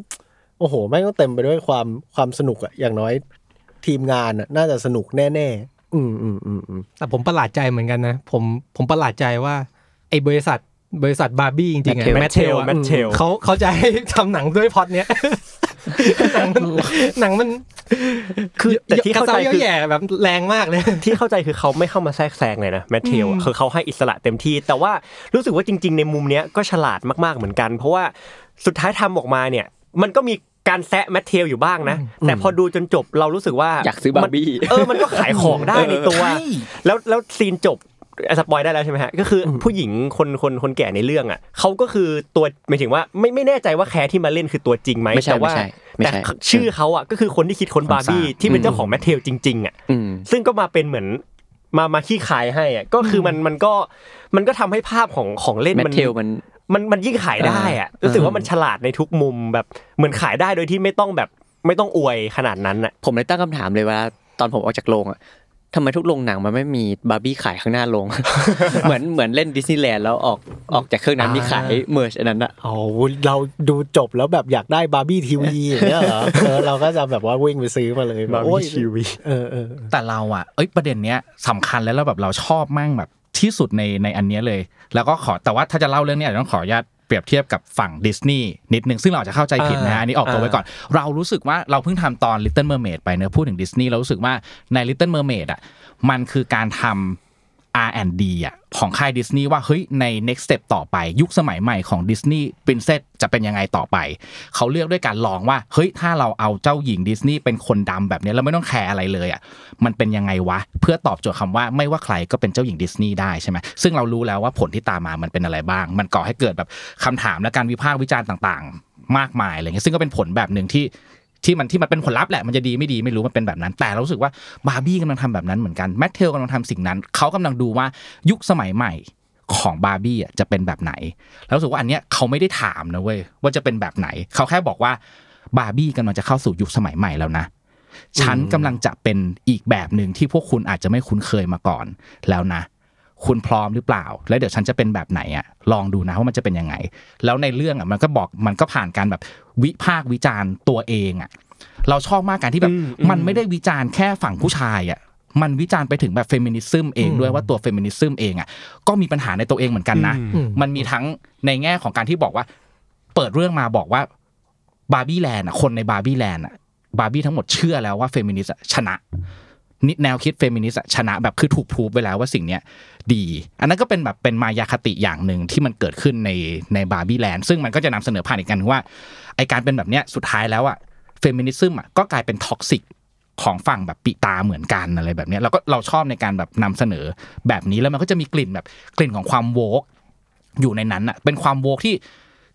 โอ้โหแม่งต้องเต็มไปด้วยความความสนุกอะอย่างน้อยทีมงานอะน่าจะสนุกแน่ ๆ อืมอืมอืมอืมแต่ผมประหลาดใจเหมือนกันนะ ผมผมประหลาดใจว่า ไอ้บริษัทบริษัทบาร์บี้จริงๆอะ Mattel แมทเทล Mattel เขาเขาจะให้ทำหนังด้วยพล็อดเนี้ยหนังมันหนังมันคือแต่ที่เข้าใจกระซ้คือแย่แบบแรงมากเลยที่เข้าใจคือเขาไม่เข้ามาแทรกแซงเลยนะแมทเทลคือเขาให้อิสระเต็มที่ แต่ว่ารู้สึกว่าจริง ๆ ในมุมเนี้ยก็ฉลาดมากๆเหมือนกัน เพราะว่าสุดท้ายทำออกมาเนี่ย มันก็มีการแซะแมทเทลอยู่บ้างนะ แต่พอดูจนจบเรารู้สึกว่าอยากซื้อบาร์บี้มันเออมันก็ขายของได้ในตัวใช่แล้วแล้ว scene จบอะ spoil ได้แล้วใช่ไหมฮะก็คือผู้หญิงคนคนคนแก่ในเรื่องอะเขาก็คือตัวหมายถึงว่าไม่ไม่แน่ใจว่าแคร์ที่มาเล่นคือตัวจริงไหมไม่ใช่แต่ว่าไม่ใช่ไม่แต่ใช่ชื่อเขาอะก็คือคนที่คิดค้นบาร์บี้ที่เป็นเจ้าของแมทเทลจริง ๆอะอืมซึ่งก็มาเป็นเหมือนมามาขี้ขายให้อะก็คือมันมันก็มันก็ทำให้ภาพของของเล่นแมทมันเทลมัน มันมันยิ่งขายได้อะรู้สึกว่ามันฉลาดในทุกมุมแบบเหมือนขายได้โดยที่ไม่ต้องแบบไม่ต้องอวยขนาดนั้นอะผมเลยตั้งคำถามเลยว่าตอนผมออกจากโรงอะทำไมทุกโรงหนังมันไม่มีบาร์บี้ขายข้างหน้าโรง เหมือนเหมือนเล่นดิสนีย์แลนด์แล้วออกออกจากเครื่องนั้นมีขาย merch อันนั้นอะโอ้โหเราดูจบแล้วแบบอยากได้บาร์บี้ทีวีอย่างเงี้ยเหรอเออเราก็จะแบบว่าวิ่งไปซื้อมาเลยแบบ Barbie โอ้ย TV เออเออแต่เราอะเอ้ยประเด็นเนี้ยสำคัญแล้วแล้วแบบเราชอบมั่งแบบ ที่สุดในในอันเนี้ยเลย แล้วก็ขอแต่ว่าถ้าจะเล่าเรื่องเนี้ยอาจจะต้องขออนุญาตเปรียบเทียบกับฝั่งดิสนีย์นิดนึงซึ่งเราอาจจะเข้าใจผิดนะฮะอันนี้ออกตัวไว้ก่อน เรารู้สึกว่าเราเพิ่งทำตอน Little Mermaid ไปเนอะพูดถึงดิสนีย์เรารู้สึกว่าใน Little Mermaid อะมันคือการทำ R&D อะของค่ายดิสนีย์ว่าเฮ้ยใน next step ต่อไป ยุคสมัยใหม่ของดิสนีย์ Princess จะเป็นยังไงต่อไป เขาเลือกด้วยการลองว่าเฮ้ยถ้าเราเอาเจ้าหญิงดิสนีย์เป็นคนดำแบบนี้ยเราไม่ต้องแคร์อะไรเลยอะมันเป็นยังไงวะ เพื่อตอบโจทย์คำว่าไม่ว่าใครก็เป็นเจ้าหญิงดิสนีย์ได้ใช่ไหมซึ่งเรารู้แล้วว่าผลที่ตามมามันเป็นอะไรบ้าง มันก่อให้เกิดแบบคำถามและการวิพากษ์วิจารณ์ต่าง ๆ มากมายอะไรเงี้ยซึ่งก็เป็นผลแบบหนึ่งที่ ที่มันที่มันเป็นผลลัพธ์แหละมันจะดีไม่ดีไม่รู้มันเป็นแบบนั้น แต่เรารู้สึกว่าบาร์บี้กำลังทำแบบนั้นเหมือนกันแมทเทลกำลังทำสิ่งนั้นเขากำลังดูว่ายุคสมัยใหม่ของบาร์บี้อะจะเป็นแบบไหน แล้วรู้สึกว่าอันเนี้ยเขาไม่ได้ถามนะเว้ยว่าจะเป็นแบบไหน เขาแค่บอกว่าบาร์บี้กำลังจะเข้าสู่ยุคสมัยใหม่แล้วนะฉันกำลังจะเป็นอีกแบบหนึ่งที่พวกคุณอาจจะไม่คุ้นเคยมาก่อนแล้วนะ คุณพร้อมหรือเปล่า แล้วเดี๋ยวฉันจะเป็นแบบไหนอะลองดูนะว่ามันจะเป็นยังไง แล้วในเรื่องอะมันก็บอกมันก็ผ่านการแบบ วิพากษ์วิจารณ์ตัวเองอะเราชอบมากการที่แบบมันไม่ได้วิจารณ์แค่ฝั่งผู้ชายอะมันวิจารณ์ไปถึงแบบ feminism เองด้วยว่าตัว feminism เองอะก็มีปัญหาในตัวเองเหมือนกันนะอืมมันมีทั้งในแง่ของการที่บอกว่า เปิดเรื่องมาบอกว่าบาร์บี้แลนด์อะคนในบาร์บี้แลนด์อะบาร์บี้ทั้งหมดเชื่อแล้วว่าเฟมินิสต์ชนะนิ แนวคิดเฟมินิสต์ชนะแบบคือถูกพูฟไปแล้วว่าสิ่งเนี้ยดี อันนั้นก็เป็นแบบเป็นมายาคติอย่างหนึ่งที่มันเกิดขึ้นในในบาร์บี้แลนด์ซึ่งมันก็จะนำเสนอผ่านอีกกันว่าไอการเป็นแบบเนี้ยสุดท้ายแล้วอะ feminism อะก็กลายเป็น toxic ของฝั่งแบบปิตาเหมือนกันอะไรแบบเนี้ยเราก็เราชอบในการแบบนำเสนอแบบนี้แล้วมันก็จะมีกลิ่นแบบกลิ่นของความ woke อยู่ในนั้นอะเป็นความ woke ที่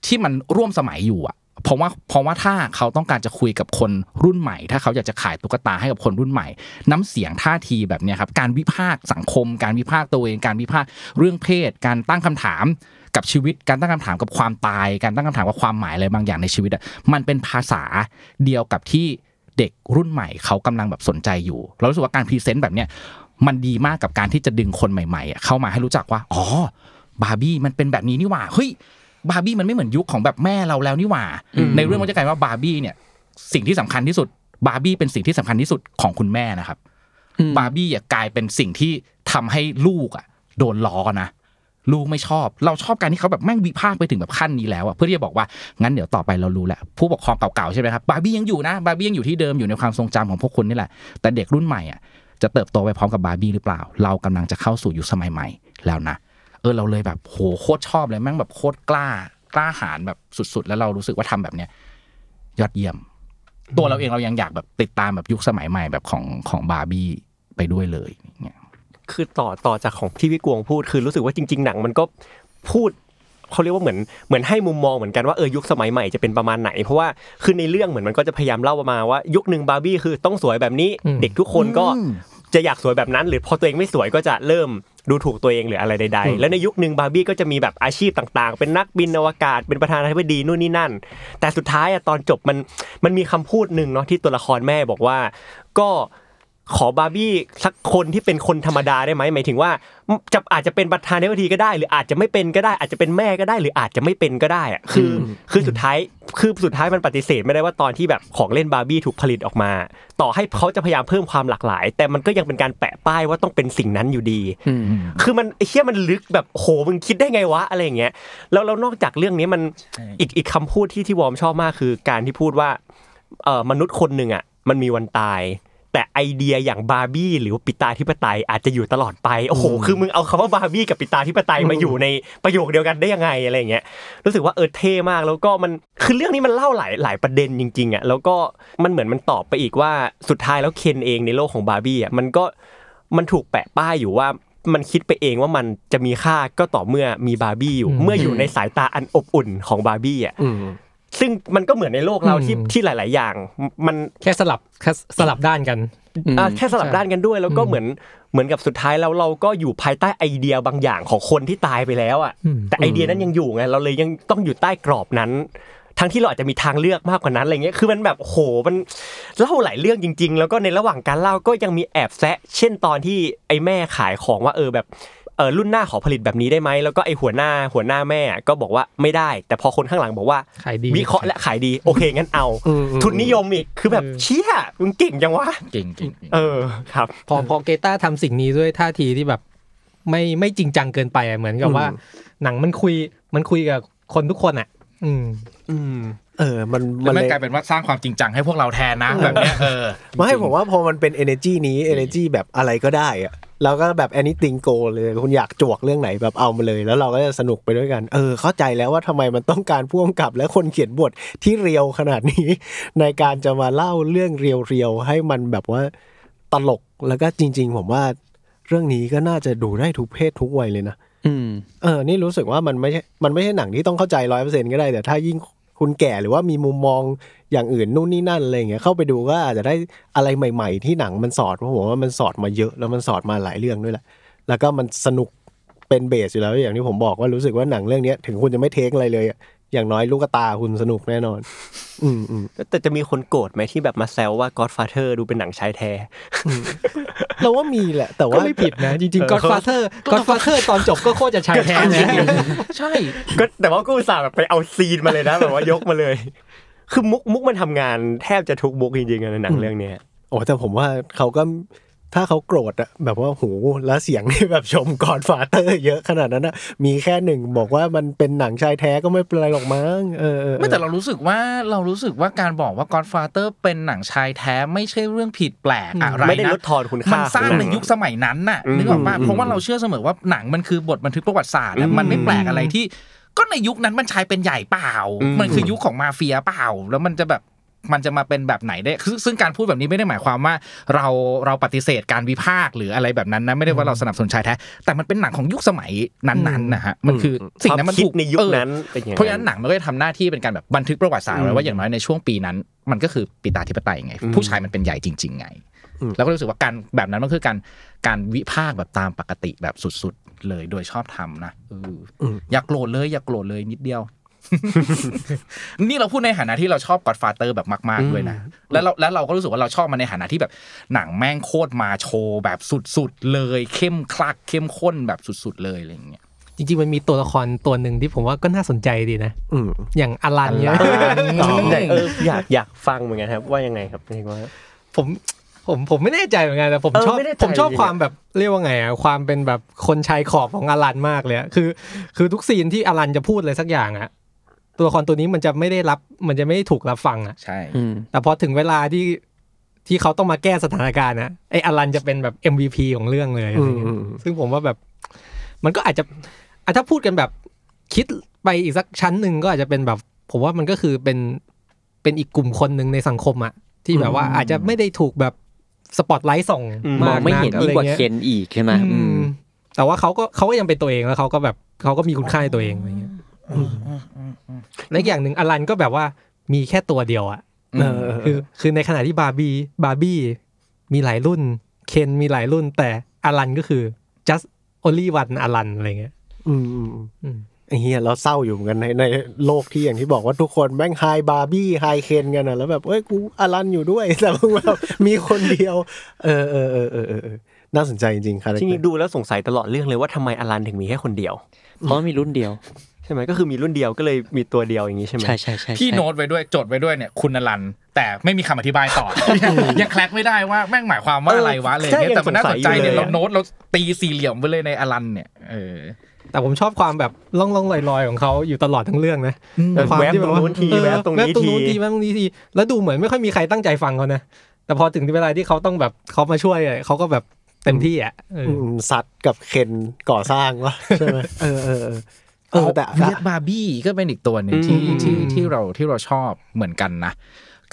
ที่มันร่วมสมัยอยู่อะ เพราะว่าเพราะว่าถ้าเขาต้องการจะคุยกับคนรุ่นใหม่ ถ้าเขาอยากจะขายตุ๊กตาให้กับคนรุ่นใหม่ น้ำเสียงท่าทีแบบนี้ครับการวิพากษ์สังคม การวิพากษ์ตัวเอง การวิพากษ์เรื่องเพศ การตั้งคำถามกับชีวิตการตั้งคำถามกับความตาย การตั้งคำถามกับความหมายอะไรบางอย่างในชีวิตอะมันเป็นภาษาเดียวกับที่เด็กรุ่นใหม่เขากำลังแบบสนใจอยู่เรารู้สึกว่าการ present แบบเนี้ยมันดีมากกับการที่จะดึงคนใหม่ๆ เข้ามาให้รู้จักว่า อ๋อบาร์บี้มันเป็นแบบนี้นี่หว่า เฮ้ย บาร์บี้มันไม่เหมือนยุคของแบบแม่เราแล้วนี่หว่า ในเรื่องมันจะกลายว่าบาร์บี้เนี่ย สิ่งที่สำคัญที่สุด บาร์บี้เป็นสิ่งที่สำคัญที่สุดของคุณแม่นะครับ บาร์บี้อะกลายเป็นสิ่งที่ทำให้ลูกอะ โดนล้อนะลูกไม่ชอบ เราชอบการที่เขาแบบแม่งวิพากษ์ไปถึงแบบขั้นนี้แล้วอะเพื่อที่จะบอกว่างั้นเดี๋ยวต่อไปเรารู้แล้วผู้ปกครองเก่าๆใช่ไหมครับบาร์บี้ยังอยู่นะบาร์บี้ยังอยู่ที่เดิมอยู่ในความทรงจำของพวกคุณนี่แหละแต่เด็กรุ่นใหม่อะจะเติบโตไปพร้อมกับบาร์บี้หรือเปล่า เรากำลังจะเข้าสู่ยุคสมัยใหม่แล้วนะ เออเราเลยแบบโหโคตรชอบเลยแม่งแบบโคตรกล้ากล้าหาญแบบสุด ๆ แล้วเรารู้สึกว่าทำแบบเนี้ยยอดเยี่ยม ตัวเราเองเรายังอยากแบบติดตามแบบยุคสมัยใหม่แบบของของบาร์บี้ไปด้วยเลยเนี่ยคือต่อต่อจากของที่พี่กวงพูดคือรู้สึกว่าจริง ๆ หนังมันก็พูดเขาเรียกว่าเหมือนเหมือนให้มุมมองเหมือนกันว่าเออยุคสมัยใหม่จะเป็นประมาณไหน เพราะว่าคือในเรื่องเหมือนมันก็จะพยายามเล่ามาว่า ยุคหนึ่งบาร์บี้คือต้องสวยแบบนี้อืมเด็กทุกคนก็จะอยากสวยแบบนั้น หรือพอตัวเองไม่สวยก็จะเริ่ม ดูถูกตัวเองหรืออะไรใดๆ แล้วในยุคหนึ่งบาร์บี้ก็จะมีแบบอาชีพต่างๆ เป็นนักบินอวกาศ เป็นประธานาธิบดีนู่นนี่นั่น แต่สุดท้ายอะตอนจบมันมันมีคำพูดหนึ่งเนาะที่ตัวละครแม่บอกว่าก็ ขอบาร์บี้สักคนที่เป็นคนธรรมดาได้ไหมหมายถึงว่าจะอาจจะเป็นประธานาธิบดีก็ได้ หรืออาจจะไม่เป็นก็ได้ อาจจะเป็นแม่ก็ได้ หรืออาจจะไม่เป็นก็ได้อะคืออคือสุดท้ายคือสุดท้ายมันปฏิเสธไม่ได้ว่าตอนที่แบบของเล่นบาร์บี้ถูกผลิตออกมา ต่อให้เขาจะพยายามเพิ่มความหลากหลาย แต่มันก็ยังเป็นการแปะป้ายว่าต้องเป็นสิ่งนั้นอยู่ดีอืมคือมันไอ้เหี้ยมันลึกแบบโหมึงคิดได้ไงวะอะไรอย่างเงี้ยแล้วแล้วนอกจากเรื่องนี้มันใช่อีกอีกคำพูดที่ที่วอร์มชอบมากคือ การที่พูดว่าเอ่อมนุษย์คนหนึ่งอะมันมีวันตาย แต่ไอเดียอย่างบาร์บี้หรือว่าปิตาธิปไตยอาจจะอยู่ตลอดไปโอ้โหคือมึงเอาคำว่าบาร์บี้กับปิตาธิปไตยมาอยู่ในประโยคเดียวกันได้ยังไงอะไรอย่างเงี้ยรู้สึกว่าเออเท่มากแล้วก็มันคือเรื่องนี้มันเล่าหลายหลายประเด็นจริงๆอะแล้วก็มันเหมือนมันตอบไปอีกว่าสุดท้ายแล้วเคนเองในโลกของบาร์บี้อะมันก็มันถูกแปะป้ายอยู่ว่ามันคิดไปเองว่ามันจะมีค่าก็ต่อเมื่อมีบาร์บี้อยู่ เมื่ออยู่ในสายตาอันอบอุ่นของบาร์บี้อะอืม ซึ่งมันก็เหมือนในโลกเราที่อืมที่หลาย ๆ อย่าง มันแค่สลับแค่สลับด้านกันอะแค่สลับด้านกันด้วย แล้วก็เหมือนเหมือนกับสุดท้ายแล้วเราก็อยู่ภายใต้ไอเดียบางอย่างของคนที่ตายไปแล้วอะอืมแต่ไอเดียนั้นยังอยู่ไงเราเลยยังต้องอยู่ใต้กรอบนั้น ทั้งที่เราอาจจะมีทางเลือกมากกว่านั้นอะไรเงี้ยคือมันแบบโหมันเล่าหลายเรื่องจริง ๆ แล้วก็ในระหว่างการเล่าก็ยังมีแอบแซะ เช่นตอนที่ไอ้แม่ขายของว่าเออแบบเออรุ่นหน้าขอผลิตแบบนี้ได้ไหมแล้วก็ไอ้หัวหน้าหัวหน้าแม่ก็บอกว่าไม่ได้ แต่พอคนข้างหลังบอกว่าขายดีวิเคราะห์และขายดีโอเคงั้นเอาอืมอืมทุนนิยมอีกคือแบบเชี่ยมึงเก่งจังวะเก่งเก่งเก่งเออครับ พอพอเกต้าทำสิ่งนี้ด้วยท่าทีที่แบบไม่ไม่จริงจังเกินไปอะเหมือนกับว่า หนังมันคุยมันคุยกับคนทุกคนอะ อืม อืมเออ มันแล้มัวนไม่เลยกลายเป็นว่าสร้างความจริงจังให้พวกเราแทนนะแบบเนี้ยเออไม่ผมว่าพอมันเป็น energy นี้ energy แบบอะไรก็ได้อะ แล้วก็แบบ anything go เลยคุณอยากจวกเรื่องไหนแบบเอามาเลย แล้วเราก็จะสนุกไปด้วยกันเออเข้าใจแล้วว่าทำไมมันต้องการพ่วงกับและคนเขียนบทที่เรียวขนาดนี้ ในการจะมาเล่าเรื่องเรียวๆให้มันแบบว่าตลกแล้วก็จริง ๆ ผมว่าเรื่องนี้ก็น่าจะดูได้ทุกเพศทุกวัยเลยนะอืมเออ นี่รู้สึกว่ามันไม่ใช่ มันไม่ใช่หนังที่ต้องเข้าใจร้อยเปอร์เซ็นก็ได้ แต่ถ้ายิ่งคุณแก่หรือว่ามีมุมมอง อย่างอื่นนู่นนี่นั่นอะไรอย่างเงี้ยเข้าไปดูก็อาจจะได้อะไรใหม่ ๆ ที่หนังมันสอดเพราะผมว่ามันสอดมาเยอะแล้วมันสอดมาหลายเรื่องด้วยแหละแล้วก็มันสนุกเป็นเบสอยู่แล้วอย่างที่ผมบอกว่ารู้สึกว่าหนังเรื่องเนี้ยถึงคุณจะไม่เทคอะไรเลยอะอย่างน้อยลูกตาคุณสนุกแน่นอน อืมอืมแต่จะมีคนโกรธไหมที่แบบมาแซวว่า Godfather ดูเป็นหนังชายแท้เราว่ามีแหละ แต่ก็ว่าไม่ผิดนะจริงเออๆ Godfather Godfather ตอนจบก็โคตรจะชายแท้นะใช่ ก็แต่ว่ากูอุตส่าห์แบบไปเอาซีนมาเลยนะแบบว่ายกมาเลย คือมุกมุกมันทำงานแทบจะทุกมุกจริงๆอะในหนังเรื่องเนี้ยโอ้แต่ผมว่าเขาก็ถ้าเขาโกรธอะแบบว่าโหแล้วเสียงนี่แบบชมกอดฟาเตอร์ เยอะขนาดนั้นอะมีแค่หนึ่งบอกว่ามันเป็นหนังชายแท้ก็ไม่เป็นไรหรอกมั้งเออเออเออไม่แต่เรารู้สึกว่าเรารู้สึกว่าการบอกว่า Godfather เป็นหนังชายแท้ไม่ใช่เรื่องผิดแปลกอะไรนะไม่ได้ลดทอนคุณค่ามันสร้างของหในนังยุคสมัยนั้นน่ะอืมนึกออกป่ะอืมเพราะว่าเราเชื่อเสมอว่าหนังมันคือบทบันทึกประวัติศาสตร์อือะมมันไม่แปลกอะไรที่ ก็ในยุคนั้นมันชายเป็นใหญ่เปล่าอืมมันคือยุคของมาเฟียเปล่า แล้วมันจะแบบมันจะมาเป็นแบบไหนได้ซึ่งซึ่งการพูดแบบนี้ไม่ได้หมายความว่า เราเราปฏิเสธการวิพากษ์หรืออะไรแบบนั้นนะไม่ได้ว่าเราสนับสนุนชายแท้ แต่มันเป็นหนังของยุคสมัยนั้นๆนะฮะมันคือสิ่งนั้นมันความคิดถูกในยุคเออนั้นเป็นอย่างนั้นเพราะฉะนั้นหนังมันก็จะทำหน้าที่เป็นการแบบบันทึกประวัติศาสตร์ไว้ว่าอย่างน้อยในช่วงปีนั้น มันก็คือปิตาธิปไตยไงอืมผู้ชายมันเป็นใหญ่จริง ๆ ไง แล้วก็รู้สึกว่าการแบบนั้นมันคือการการวิพากษ์แบบตามปกติแบบสุดๆ เลยโดยชอบทำนะเออออย่าโกรธเลยอย่าโกรธเลยนิดเดียว นี่เราพูดในฐานะที่เราชอบ Godfather แบบมากๆด้วยนะแล้วเราแล้วเราก็รู้สึกว่าเราชอบมันในฐานะที่แบบ หนังแม่งโคตรมาโชว์แบบสุดๆเลย เข้มคลัก เข้มข้นแบบสุดๆเลยอะไรอย่างเงี้ยจริงๆมันมีตัวละครตัวหนึ่งที่ผมว่าก็น่าสนใจดีนะอืมอย่างอลันเนี่ยอ๋อเอออยากอยากฟังเหมือนกันครับ ว่ายังไงครับเรียกว่าผม ผมผมไม่แน่ใจเหมือนกันแต่ผมเออชอบไม่แน่ใจผมชอบจริงๆความแบบเรียกว่าไงอะความเป็นแบบคนชายขอบของอลันมากเลยอะคือ คือทุกซีนที่อลันจะพูดอะไรสักอย่างอะตัวละครตัวนี้มันจะไม่ได้รับ มันจะไม่ได้ถูกรับฟังอะใช่อืมแต่พอถึงเวลาที่ที่เขาต้องมาแก้สถานการณ์นะไออลันจะเป็นแบบ MVP ของเรื่องเลยอะไรเงี้ยอืมอืมซึ่งผมว่าแบบ มันก็อาจจะอะถ้าพูดกันแบบคิดไปอีกสักชั้นหนึ่งก็อาจจะเป็นแบบ ผมว่ามันก็คือเป็นเป็นอีกกลุ่มคนหนึ่งในสังคมอะที่แบบว่าอาจจะไม่ได้ถูกแบบ สปอตไลท์ส่องอืมมมาอกงไม่เห็นะยิ่งกว่าไรงี้ยเคนอีกใช่ไหมอือืมมแต่ว่าเขาก็เขาก็ยังเป็นตัวเองแล้วเขาก็แบบเขาก็มีคุณค่าในตัวเองอะไรเงี้ยและอีกอย่างหนึ่งอลันก็แบบว่ามีแค่ตัวเดียวอะเออเออเอคืออคือในขณะที่บาร์บี้บาร์บี้มีหลายรุ่น เคนมีหลายรุ่น แต่อลันก็คือ just only one อลันอะไรเงี้ย อืมอืมอืมอืมไอ้เฮียเราเศร้าอยู่เหมือนกันในในโลกที่อย่างที่บอกว่าทุกคนแม่งไฮบาร์บี้ไฮเคนกันอะแล้วแบบเอ้ยกูอลันอยู่ด้วย แต่มึงแบบมีคนเดียว เออเออเออเออเออเออน่าสนใจจริงๆครับจริงๆดูแล้วสงสัยตลอดเรื่องเลยว่าทำไมอลันถึงมีแค่คนเดียว เพราะมีรุ่นเดียวใช่ไหมก็คือมีรุ่นเดียวก็เลยมีตัวเดียวอย่างนี้ใช่ไหมใช่ใช่ใช่พี่โน้ตไว้ด้วยจดไว้ด้วยเนี่ยคุณอลัน แต่ไม่มีคำอธิบายต่อ ยังแคลกไม่ได้ว่าแม่งหมายความว่าอะไรวะอะไรเลยเนี่ยแต่มันน่าสนใจเนี่ยเราโน้ตเราตีสี่เหลี่ยมไปเลยในอลันเนี่ยเออ แต่ผมชอบความแบบล่องล่องลอยลอยๆของเขาอยู่ตลอดทั้งเรื่องนะเออความแวบที่ตรงนู้นทีเออแวบตรงนี้แวบตรงทีนู้นทีแวบตรงนี้ทีแล้วดูเหมือนไม่ค่อยมีใครตั้งใจฟังเขานะแต่พอถึงเวลาที่เขาต้องแบบเขามาช่วยอะเขาก็แบบเต็มที่อะเอออืมซัดกับเคนก่อสร้างวะใช่ไหมเออเออเออเออแต่ weird บาร์บี้ก็เป็นอีกตัวหนึ่งที่อืมที่ที่เราที่เราชอบเหมือนกันนะ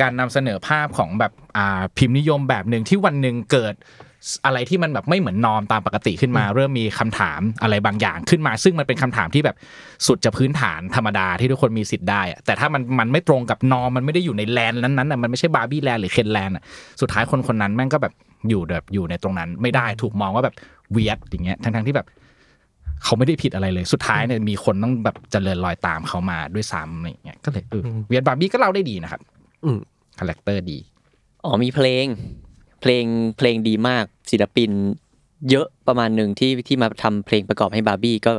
การนำเสนอภาพของแบบอ่าพิมพ์นิยมแบบหนึ่งที่วันหนึ่งเกิด อะไรที่มันแบบไม่เหมือน norm ตามปกติขึ้นมา เริ่มมีคำถามอะไรบางอย่างขึ้นมา ซึ่งมันเป็นคำถามที่แบบสุดจะพื้นฐานธรรมดาที่ทุกคนมีสิทธิ์ได้อะแต่ถ้ามันมันไม่ตรงกับ norm มันไม่ได้อยู่ใน land นั้นๆน่ะมันไม่ใช่บาร์บี้ land หรือเคน land อะสุดท้ายคนคนนั้นแม่งก็แบบอยู่แบบอยู่ในตรงนั้นไม่ได้ถูกมองว่าแบบ weird อย่างเงี้ยทั้งๆที่แบบเขาไม่ได้ผิดอะไรเลยสุดท้ายเนี่ยมีคนต้องแบบเจริญรอยตามเขามาด้วยซ้ำอะไรอย่างเงี้ยก็เลยเออ weird บาร์บี้ก็เล่าได้ดีนะครับ อืมคาแรคเตอร์ดีอ๋อมีเพลง เพลงเพลงดีมากศิลปิน เยอะประมาณหนึ่งที่ที่มาทำเพลงประกอบให้บาร์บี้ก็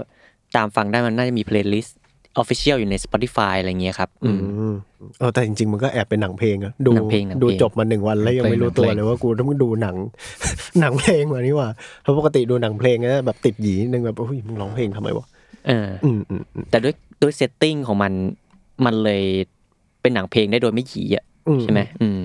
ตามฟังได้มันน่าจะมี playlist official อยู่ใน Spotify อะไรเงี้ยครับ อือืมมเออแต่จริง ๆ มันก็แอบเป็นหนังเพลงอะดูหนังเพลงหนังเพลงดูจบมาหนึ่งวันแล้วยังไม่รู้ตัวหนังเพลงเลยว่ากูต้องดูหนัง หนังเพลงมานี่หว่าเพราะปกติดูหนังเพลงก็แบบติดหยีนิดนึงแบบโอ้ยมึงร้องเพลงทำไมวะเอออืมอืมอืมแต่ด้วยด้วย setting ของมันมันเลยเป็นหนังเพลงได้โดยไม่หยีอะอืใช่ไหมอืม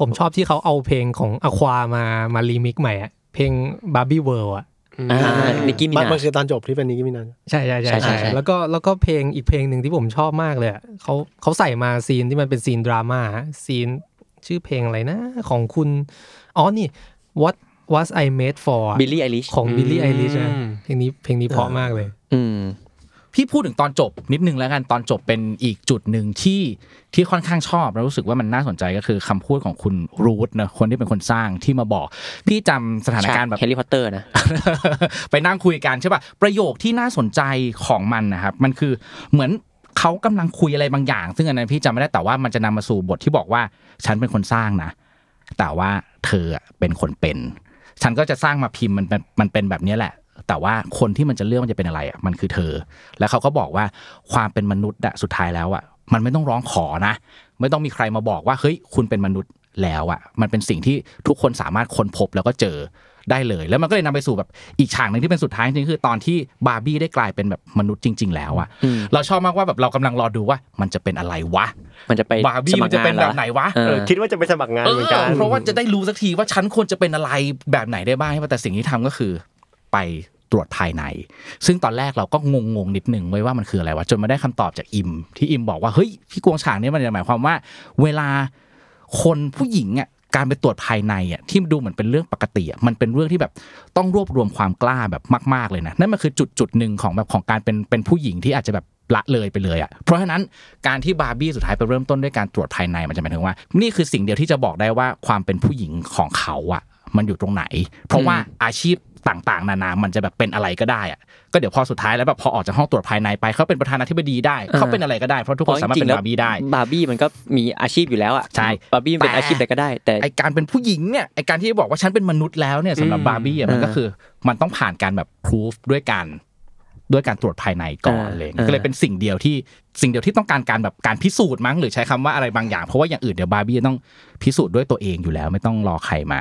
ผมชอบที่เขาเอาเพลงของ Aqua มามารีมิกใหม่อะเพลง Barbie World อะอ่านิกกี้มินาจมันคือตอนจบที่เป็นนิกกี้มินาจใช่ใช่ใช่ใช่ใช่ใช่ใช่แล้วก็แล้วก็เพลงอีกเพลงหนึ่งที่ผมชอบมากเลยอะเขาเขาใส่มาซีนที่มันเป็นซีนดราม่าซีนชื่อเพลงอะไรนะ ของคุณ อ๋อนี่ what was I made for บิลลี่ไอลิชของ Billie Eilish นะเพลงนี้เพลงนี้เพราะมากเลย อืม พี่พูดถึงตอนจบนิดนึงแล้วกันตอนจบเป็นอีกจุดหนึ่งที่ที่ค่อนข้างชอบแล้วรู้สึกว่ามันน่าสนใจก็คือคำพูดของคุณรูทเนอะคนที่เป็นคนสร้างที่มาบอก พี่จำสถานการณ์แบบแฮร์รี่พอตเตอร์นะไปนั่งคุยกันใช่ป่ะประโยคที่น่าสนใจของมันนะครับ มันคือเหมือนเขากำลังคุยอะไรบางอย่าง ซึ่งอันนั้นพี่จำไม่ได้แต่ว่ามันจะนำมาสู่บทที่บอกว่าฉันเป็นคนสร้างนะ แต่ว่าเธออะเป็นคนเป็น ฉันก็จะสร้างมาพิมพ์มันเป็นมันเป็นแบบนี้แหละ แต่ว่าคนที่มันจะเลือกมันจะเป็นอะไรอะมันคือเธอ แล้วเขาก็บอกว่าความเป็นมนุษย์อะสุดท้ายแล้วอะมันไม่ต้องร้องขอนะ ไม่ต้องมีใครมาบอกว่าเฮ้ยคุณเป็นมนุษย์แล้วอะมันเป็นสิ่งที่ทุกคนสามารถค้นพบแล้วก็เจอได้เลย แล้วมันก็เลยนำไปสู่แบบอีกฉากหนึ่งที่เป็นสุดท้ายจริงๆคือตอนที่บาร์บี้ได้กลายเป็นแบบมนุษย์จริง ๆ แล้วอะอืมเราชอบมากว่าแบบเรากำลังรอดูว่ามันจะเป็นอะไรวะ มันจะไปบาร์บี้มันจะเป็นแบบไหนวะเอเอออคิดว่าจะไปสมัครงานเอเหมือนอกันเพราะว่าจะได้รู้สักทีว่าฉันควรจะเป็นอะไรแบบไหนได้บ้างแต่สิ่งที่ทำก็คือ ไปตรวจภายใน ซึ่งตอนแรกเราก็งงงๆนิดหนึ่งไว้ว่ามันคืออะไรวะจนมาได้คำตอบจากอิม ที่อิมบอกว่าเฮ้ยพี่กวงฉางเนี่ยมันจะหมายความว่า เวลาคนผู้หญิงอะการไปตรวจภายในอะที่ดูเหมือนเป็นเรื่องปกติอะมันเป็นเรื่องที่แบบต้องรวบรวมความกล้าแบบมาก ๆเลยนะนั่นมันคือจุดจุดหนึ่งของแบบของการเป็นเป็นผู้หญิงที่อาจจะแบบละเลยไปเลยอะเพราะฉะนั้นการที่บาร์บี้สุดท้ายไปเริ่มต้นด้วยการตรวจภายในมันจะหมายถึงว่า นี่คือสิ่งเดียวที่จะบอกได้ว่าความเป็นผู้หญิงของเขาอะมันอยู่ตรงไหน เพราะว่าอาชีพ ต่างๆ นานา มันจะแบบเป็นอะไรก็ได้อะก็เดี๋ยวพอสุดท้ายแล้วแบบพอออกจากห้องตรวจภายในไปเขาเป็นประธานาธิบดีได้อ่าเขาเป็นอะไรก็ได้เพราะทุกคนสามารถเป็นบาร์บี้ได้บาร์บี้มันก็มีอาชีพอยู่แล้วอะใช่บาร์บี้มันเป็นแต่อาชีพอะไรก็ได้ แต่ไอการเป็นผู้หญิงเนี่ยไอการที่บอกว่าฉันเป็นมนุษย์แล้วเนี่ยสำหรับบาร์บี้อะมันก็อ่าคือมันต้องผ่านการแบบพิสูจน์ด้วยการด้วยการตรวจภายในก่อนอ่าเลยอ่าก็เลยเป็นสิ่งเดียวที่สิ่งเดียวที่ต้องการการแบบการพิสูจน์มั้งหรือใช้คำว่าอะไรบางอย่าง เพราะว่าอย่างอื่นเดี๋ยวบาร์บี้ต้องพิสูจน์ด้วยตัวเองอยู่แล้ว ไม่ต้องรอใครมา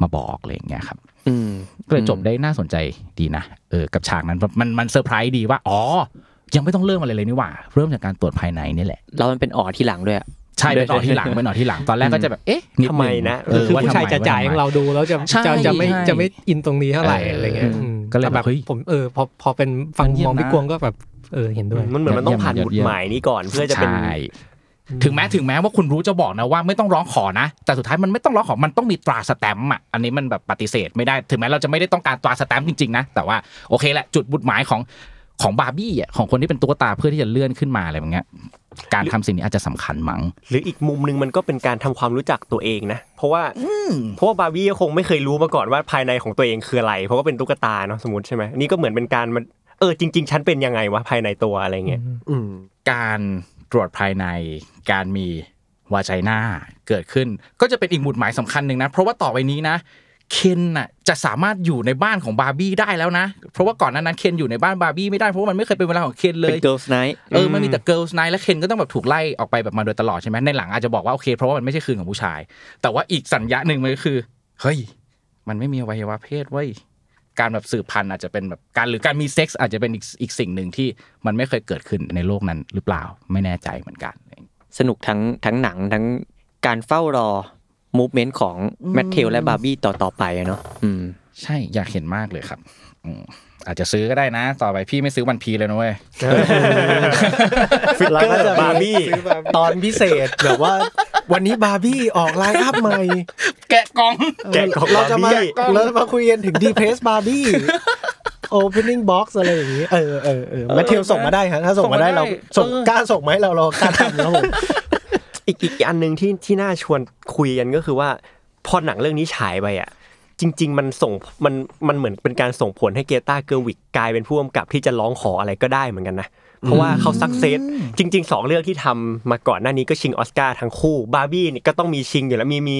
มาบอกอะไรอย่างเงี้ยครับอืม ก็เลยจบได้น่าสนใจดีนะเออกับฉากนั้นมันมันเซอร์ไพรส์ดีว่าอ๋อ ยังไม่ต้องเริ่มอะไรเลยนี่หว่า เริ่มจากการตรวจภายในนี่แหละแล้วมันเป็นอ๋อที่หลังด้วยอะใช่เป็นต่อที่หลังเป็นต่อที่หลังตอนแรกก็จะแบบเอ๊ะนิดทำไมนึงนะเออคือว่าผู้ทำไมชายจะจ่ายของเราดูแล้วจะใช่จะจะไม่ใช่จะไม่อินตรงนี้เท่าไหร่เออออะไรเงี้ยอืมก็เลยแต่แบบแบบเฮ้ยผมเออพอพอเป็นฟังมันเยี่ยมมองพี่นะกวงก็แบบเออเห็นด้วยมันเหมือนมันต้องผ่านเยี่บุยมตเยี่รยมหมายนี้ก่อนเพื่อจะเป็นใช่ ถึงแม้ถึงแม้ว่าคุณรู้จะบอกนะว่าไม่ต้องร้องขอนะ แต่สุดท้ายมันไม่ต้องร้องขอมันต้องมีตราสแตมป์อะอันนี้มันแบบปฏิเสธไม่ได้ ถึงแม้เราจะไม่ได้ต้องการตราสแตมป์จริงๆนะแต่ว่าโอเคแหละจุดบุตรหมายของของบาร์บี้อะของคนที่เป็นตุ๊กตาเพื่อที่จะเลื่อนขึ้นมาอะไรแบบเงี้ยการทำสิ่งนี้อาจจะสำคัญมั้งหรืออีกมุมหนึงมันก็เป็นการทำความรู้จักตัวเองนะ เพราะว่าเพราะว่าบาร์บี้ก็คงไม่เคยรู้มาก่อนว่าภายในของตัวเองคืออะไร เพราะว่าเป็นตุ๊กตาเนาะสมมติใช่ไหมนี่ก็เหมือนเป็นการมันเออจริง ๆ ฉันเป็นยังไงวะภายในตัวอะไรเงี้ยอืมการ ตรวจภายในการมีวาใจหน้าเกิดขึ้น ก็จะเป็นอีกหมุดหมายสำคัญหนึ่งนะ เพราะว่าต่อไปนี้นะเคนน่ะจะสามารถอยู่ในบ้านของบาร์บี้ได้แล้วนะ เพราะว่าก่อนหน้านั้นเคนอยู่ในบ้านบาร์บี้ไม่ได้เพราะว่ามันไม่เคยเป็นเวลาของเคนเลเป็นย girls night เออมันมีแต่ girls night และเคนก็ต้องแบบถูกไล่ออกไปแบบมาโดยตลอดใช่ไหมในหลังอาจจะบอกว่าโอเคเพราะว่ามันไม่ใช่คืนของผู้ชาย แต่ว่าอีกสัญญะหนึ่งมันก็คือเฮ้ยมันไม่มีอวัยวะเพศเว้ย การแบบสืบพันธุ์อาจจะเป็นแบบการหรือการมีเซ็กส์อาจจะเป็นอีกอีกสิ่งหนึ่งที่มันไม่เคยเกิดขึ้นในโลกนั้นหรือเปล่าไม่แน่ใจเหมือนกัน สนุกทั้งทั้งหนังทั้งการเฝ้ารอ movement ของแมทเทลและบาร์บี้ต่อต่อไปอะเนาะอืม ใช่อยากเห็นมากเลยครับ อืมอาจจะซื้อก็ได้นะ ต่อไปพี่ไม่ซื้อวันพีซเลยนะเว้ย figure แล้วก็จะบาร์บี้ตอนพิเศษแบบว่า วันนี้บาร์บี้ออก lineup ใหม่ แกะกล่องแกะของเราจะมาบาร์บี้เราจะมาคุยกันถึง depressed บาร์บี้ opening box อะไรอย่างนี้ เออเออเออแมทเทลส่งมาได้ฮะถ้าส่งมาได้เราส่งกล้าส่งมาให้เราเรากล้าทำแล้วผมอีกอีกอันหนึ่งที่ที่น่าชวนคุยกันก็คือว่าพอหนังเรื่องนี้ฉายไปอะ จริง ๆ มันส่งมันมันเหมือนเป็นการส่งผลให้เกรตาเกอร์วิกกลายเป็นผู้กำกับที่จะร้องขออะไรก็ได้เหมือนกันนะเพราะว่าเขา success จริงๆสองเรื่องที่ทำมาก่อนหน้านี้ก็ชิงออสการ์ทั้งคู่บาร์บี้นี่ก็ต้องมีชิงอยู่แล้วมีมี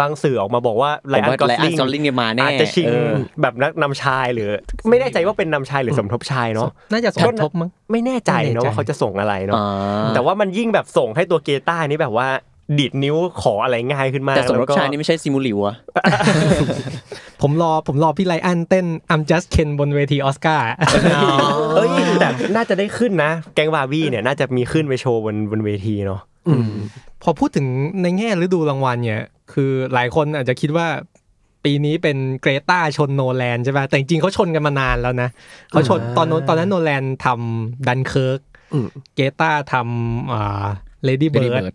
บางสื่อออกมาบอกว่าไลผมอันว่ากอส Ryan ลิง Gosling เนี่ยมาแน่อาจจะชิงเออแบบนักนำชายหรือ ไม่แน่ใจว่าเป็นนำชายหรือสมทบชายเนาะน่าจะสมทบมั้งไม่แน่ใจไม่แน่ใจนะว่าเขาจะส่งอะไรเนาะอ่าแต่ว่ามันยิ่งแบบส่งให้ตัวเกรต้านี่แบบว่า ดีดนิ้วขออะไรง่ายขึ้นมากแล้วก็แต่สมทบชายนี่ไม่ใช่ซิมูหลิวอะผมรอผมรอพี่ไรอันเต้น I'm just Ken บนเวทีออสการ์เอ้ยแต่น่าจะได้ขึ้นนะ แก๊งบาร์บี้เนี่ยน่าจะมีขึ้นไปโชว์บนบนเวทีเนาะพอพูดถึงในแง่ฤดูรางวัลเนี่ย คือหลายคนอาจจะคิดว่าปีนี้เป็นเกรตาชนโนแลนใช่ป่ะแต่จริงๆเขาชนกันมานานแล้วนะเขาชนตอนนั้นตอนนั้นโนแลนทำดันเคิร์กอืมเกตาทำอ่าเลดี้เบิ Lady ร์ด Bird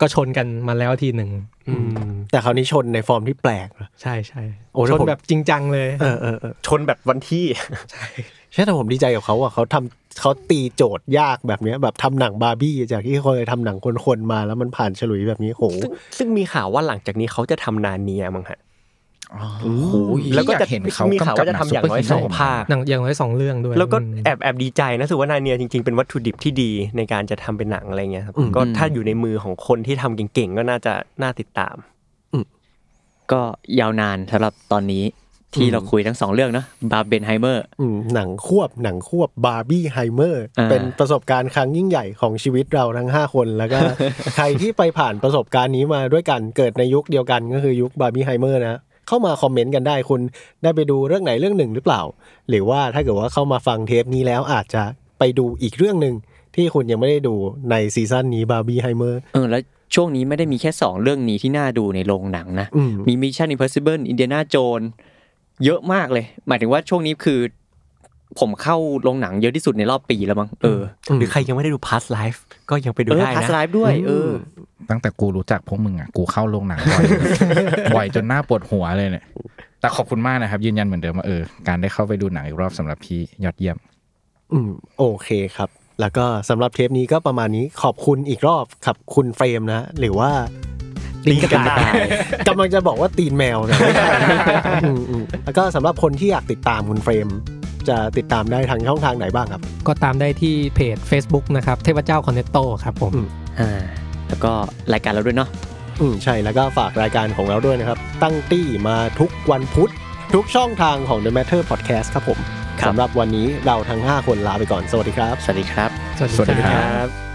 ก็ชนกันมาแล้วทีหนึ่งแต่คราวนี้ชนในฟอร์มที่แปลกนะใช่ใช่โอ้ชถ้านผมแบบจริงจังเลยเออเออเออชนแบบวันที่ใช่แต่ผมดีใจกับเขาอะเขาทำเขาตีโจทย์ยากแบบเนี้ยแบบทำหนังบาร์บี้จากที่เคยทำหนังคนๆมาแล้วมันผ่านฉลุยแบบนี้โหซึ่งซึ่งมีข่าวว่าหลังจากนี้เขาจะทำนาร์เนียมั้งฮะ แล้แล้ววก็ก็จะจะเห็นเขามีมีข่าวว่าจะทำอย่างน้อยสองภาคหนังอย่างน้อยสองเรื่องด้วย แล้วก็อืมแอบแอบดีใจนะรู้สึกว่านาร์เนียจริงๆ เป็นวัตถุดิบที่ดีในการจะทำเป็นหนังอะไรเงี้ยครับอืมก็ถ้าอยู่ในมือของคนที่ทำเก่งๆ ก็น่าจะน่าติดตาม ก็ยาวนานสำหรับตอนนี้ที่เราคุยทั้งสองเรื่องเนาะบาร์เบนไฮเมอร์อืมหนังควบหนังควบบาร์บี้ไฮเมอร์อ่าเป็นประสบการณ์ครั้งยิ่งใหญ่ของชีวิตเราทั้ง 5 คนแล้วก็ ใครที่ไปผ่านประสบการณ์นี้มาด้วยกันเกิดในยุคเดียวกันก็คือยุค Barbenheimer นะ เข้ามาคอมเมนต์กันได้คุณได้ไปดูเรื่องไหนเรื่องหนึ่งหรือเปล่า หรือว่าถ้าเกิดว่าเข้ามาฟังเทปนี้แล้วอาจจะไปดูอีกเรื่องหนึ่งที่คุณยังไม่ได้ดูในซีซั่นนี้ Barbenheimer เออแล้วช่วงนี้ไม่ได้มีแค่สองเรื่องนี้ที่น่าดูในโรงหนังนะอืมมี Mission Impossible Indiana Jones เยอะมากเลย หมายถึงว่าช่วงนี้คือ ผมเข้าโรงหนังเยอะที่สุดในรอบปีแล้วมั้งเออหรือใครยังไม่ได้ดู past life ก็ยังไปดูเออได้พาสนะไลฟ์ด้วยเออ ตั้งแต่กูรู้จักพวกมึงอะกูเข้าโรงหนังบ่อยบ่อยจนหน้าปวดหัวเลยเนี่ยแต่ขอบคุณมากนะครับ ยืนยันเหมือนเดิมว่าเออการได้เข้าไปดูหนังอีกรอบสำหรับพี่ยอดเยี่ยม อืมโอเคครับ แล้วก็สำหรับเทปนี้ก็ประมาณนี้ขอบคุณอีกรอบครับคุณเฟรมนะ หรือว่าลิงกระต่ายกำลังจะบอกว่าตีนแมวนะไม่ใช่อืมอืมแล้วก็สำหรับคนที่อยากติดตามคุณเฟรม จะติดตามได้ทางช่องทางไหนบ้างครับ ก็ตามได้ที่เพจ Facebook นะครับ เทพเจ้าคอนเนตโตครับผมอืมอ่าแล้วก็รายการเราด้วยเนาะอืมใช่แล้วก็ฝากรายการของเราด้วยนะครับ ตั้งตี้มาทุกวันพุธ ทุกช่องทางของ The Matter Podcast ครับผมครับสำหรับวันนี้เราทั้ง 5 คนลาไปก่อนสวัสดีครับ สวัสดีครับ สวัสสวัสดีดีคครัรับครับ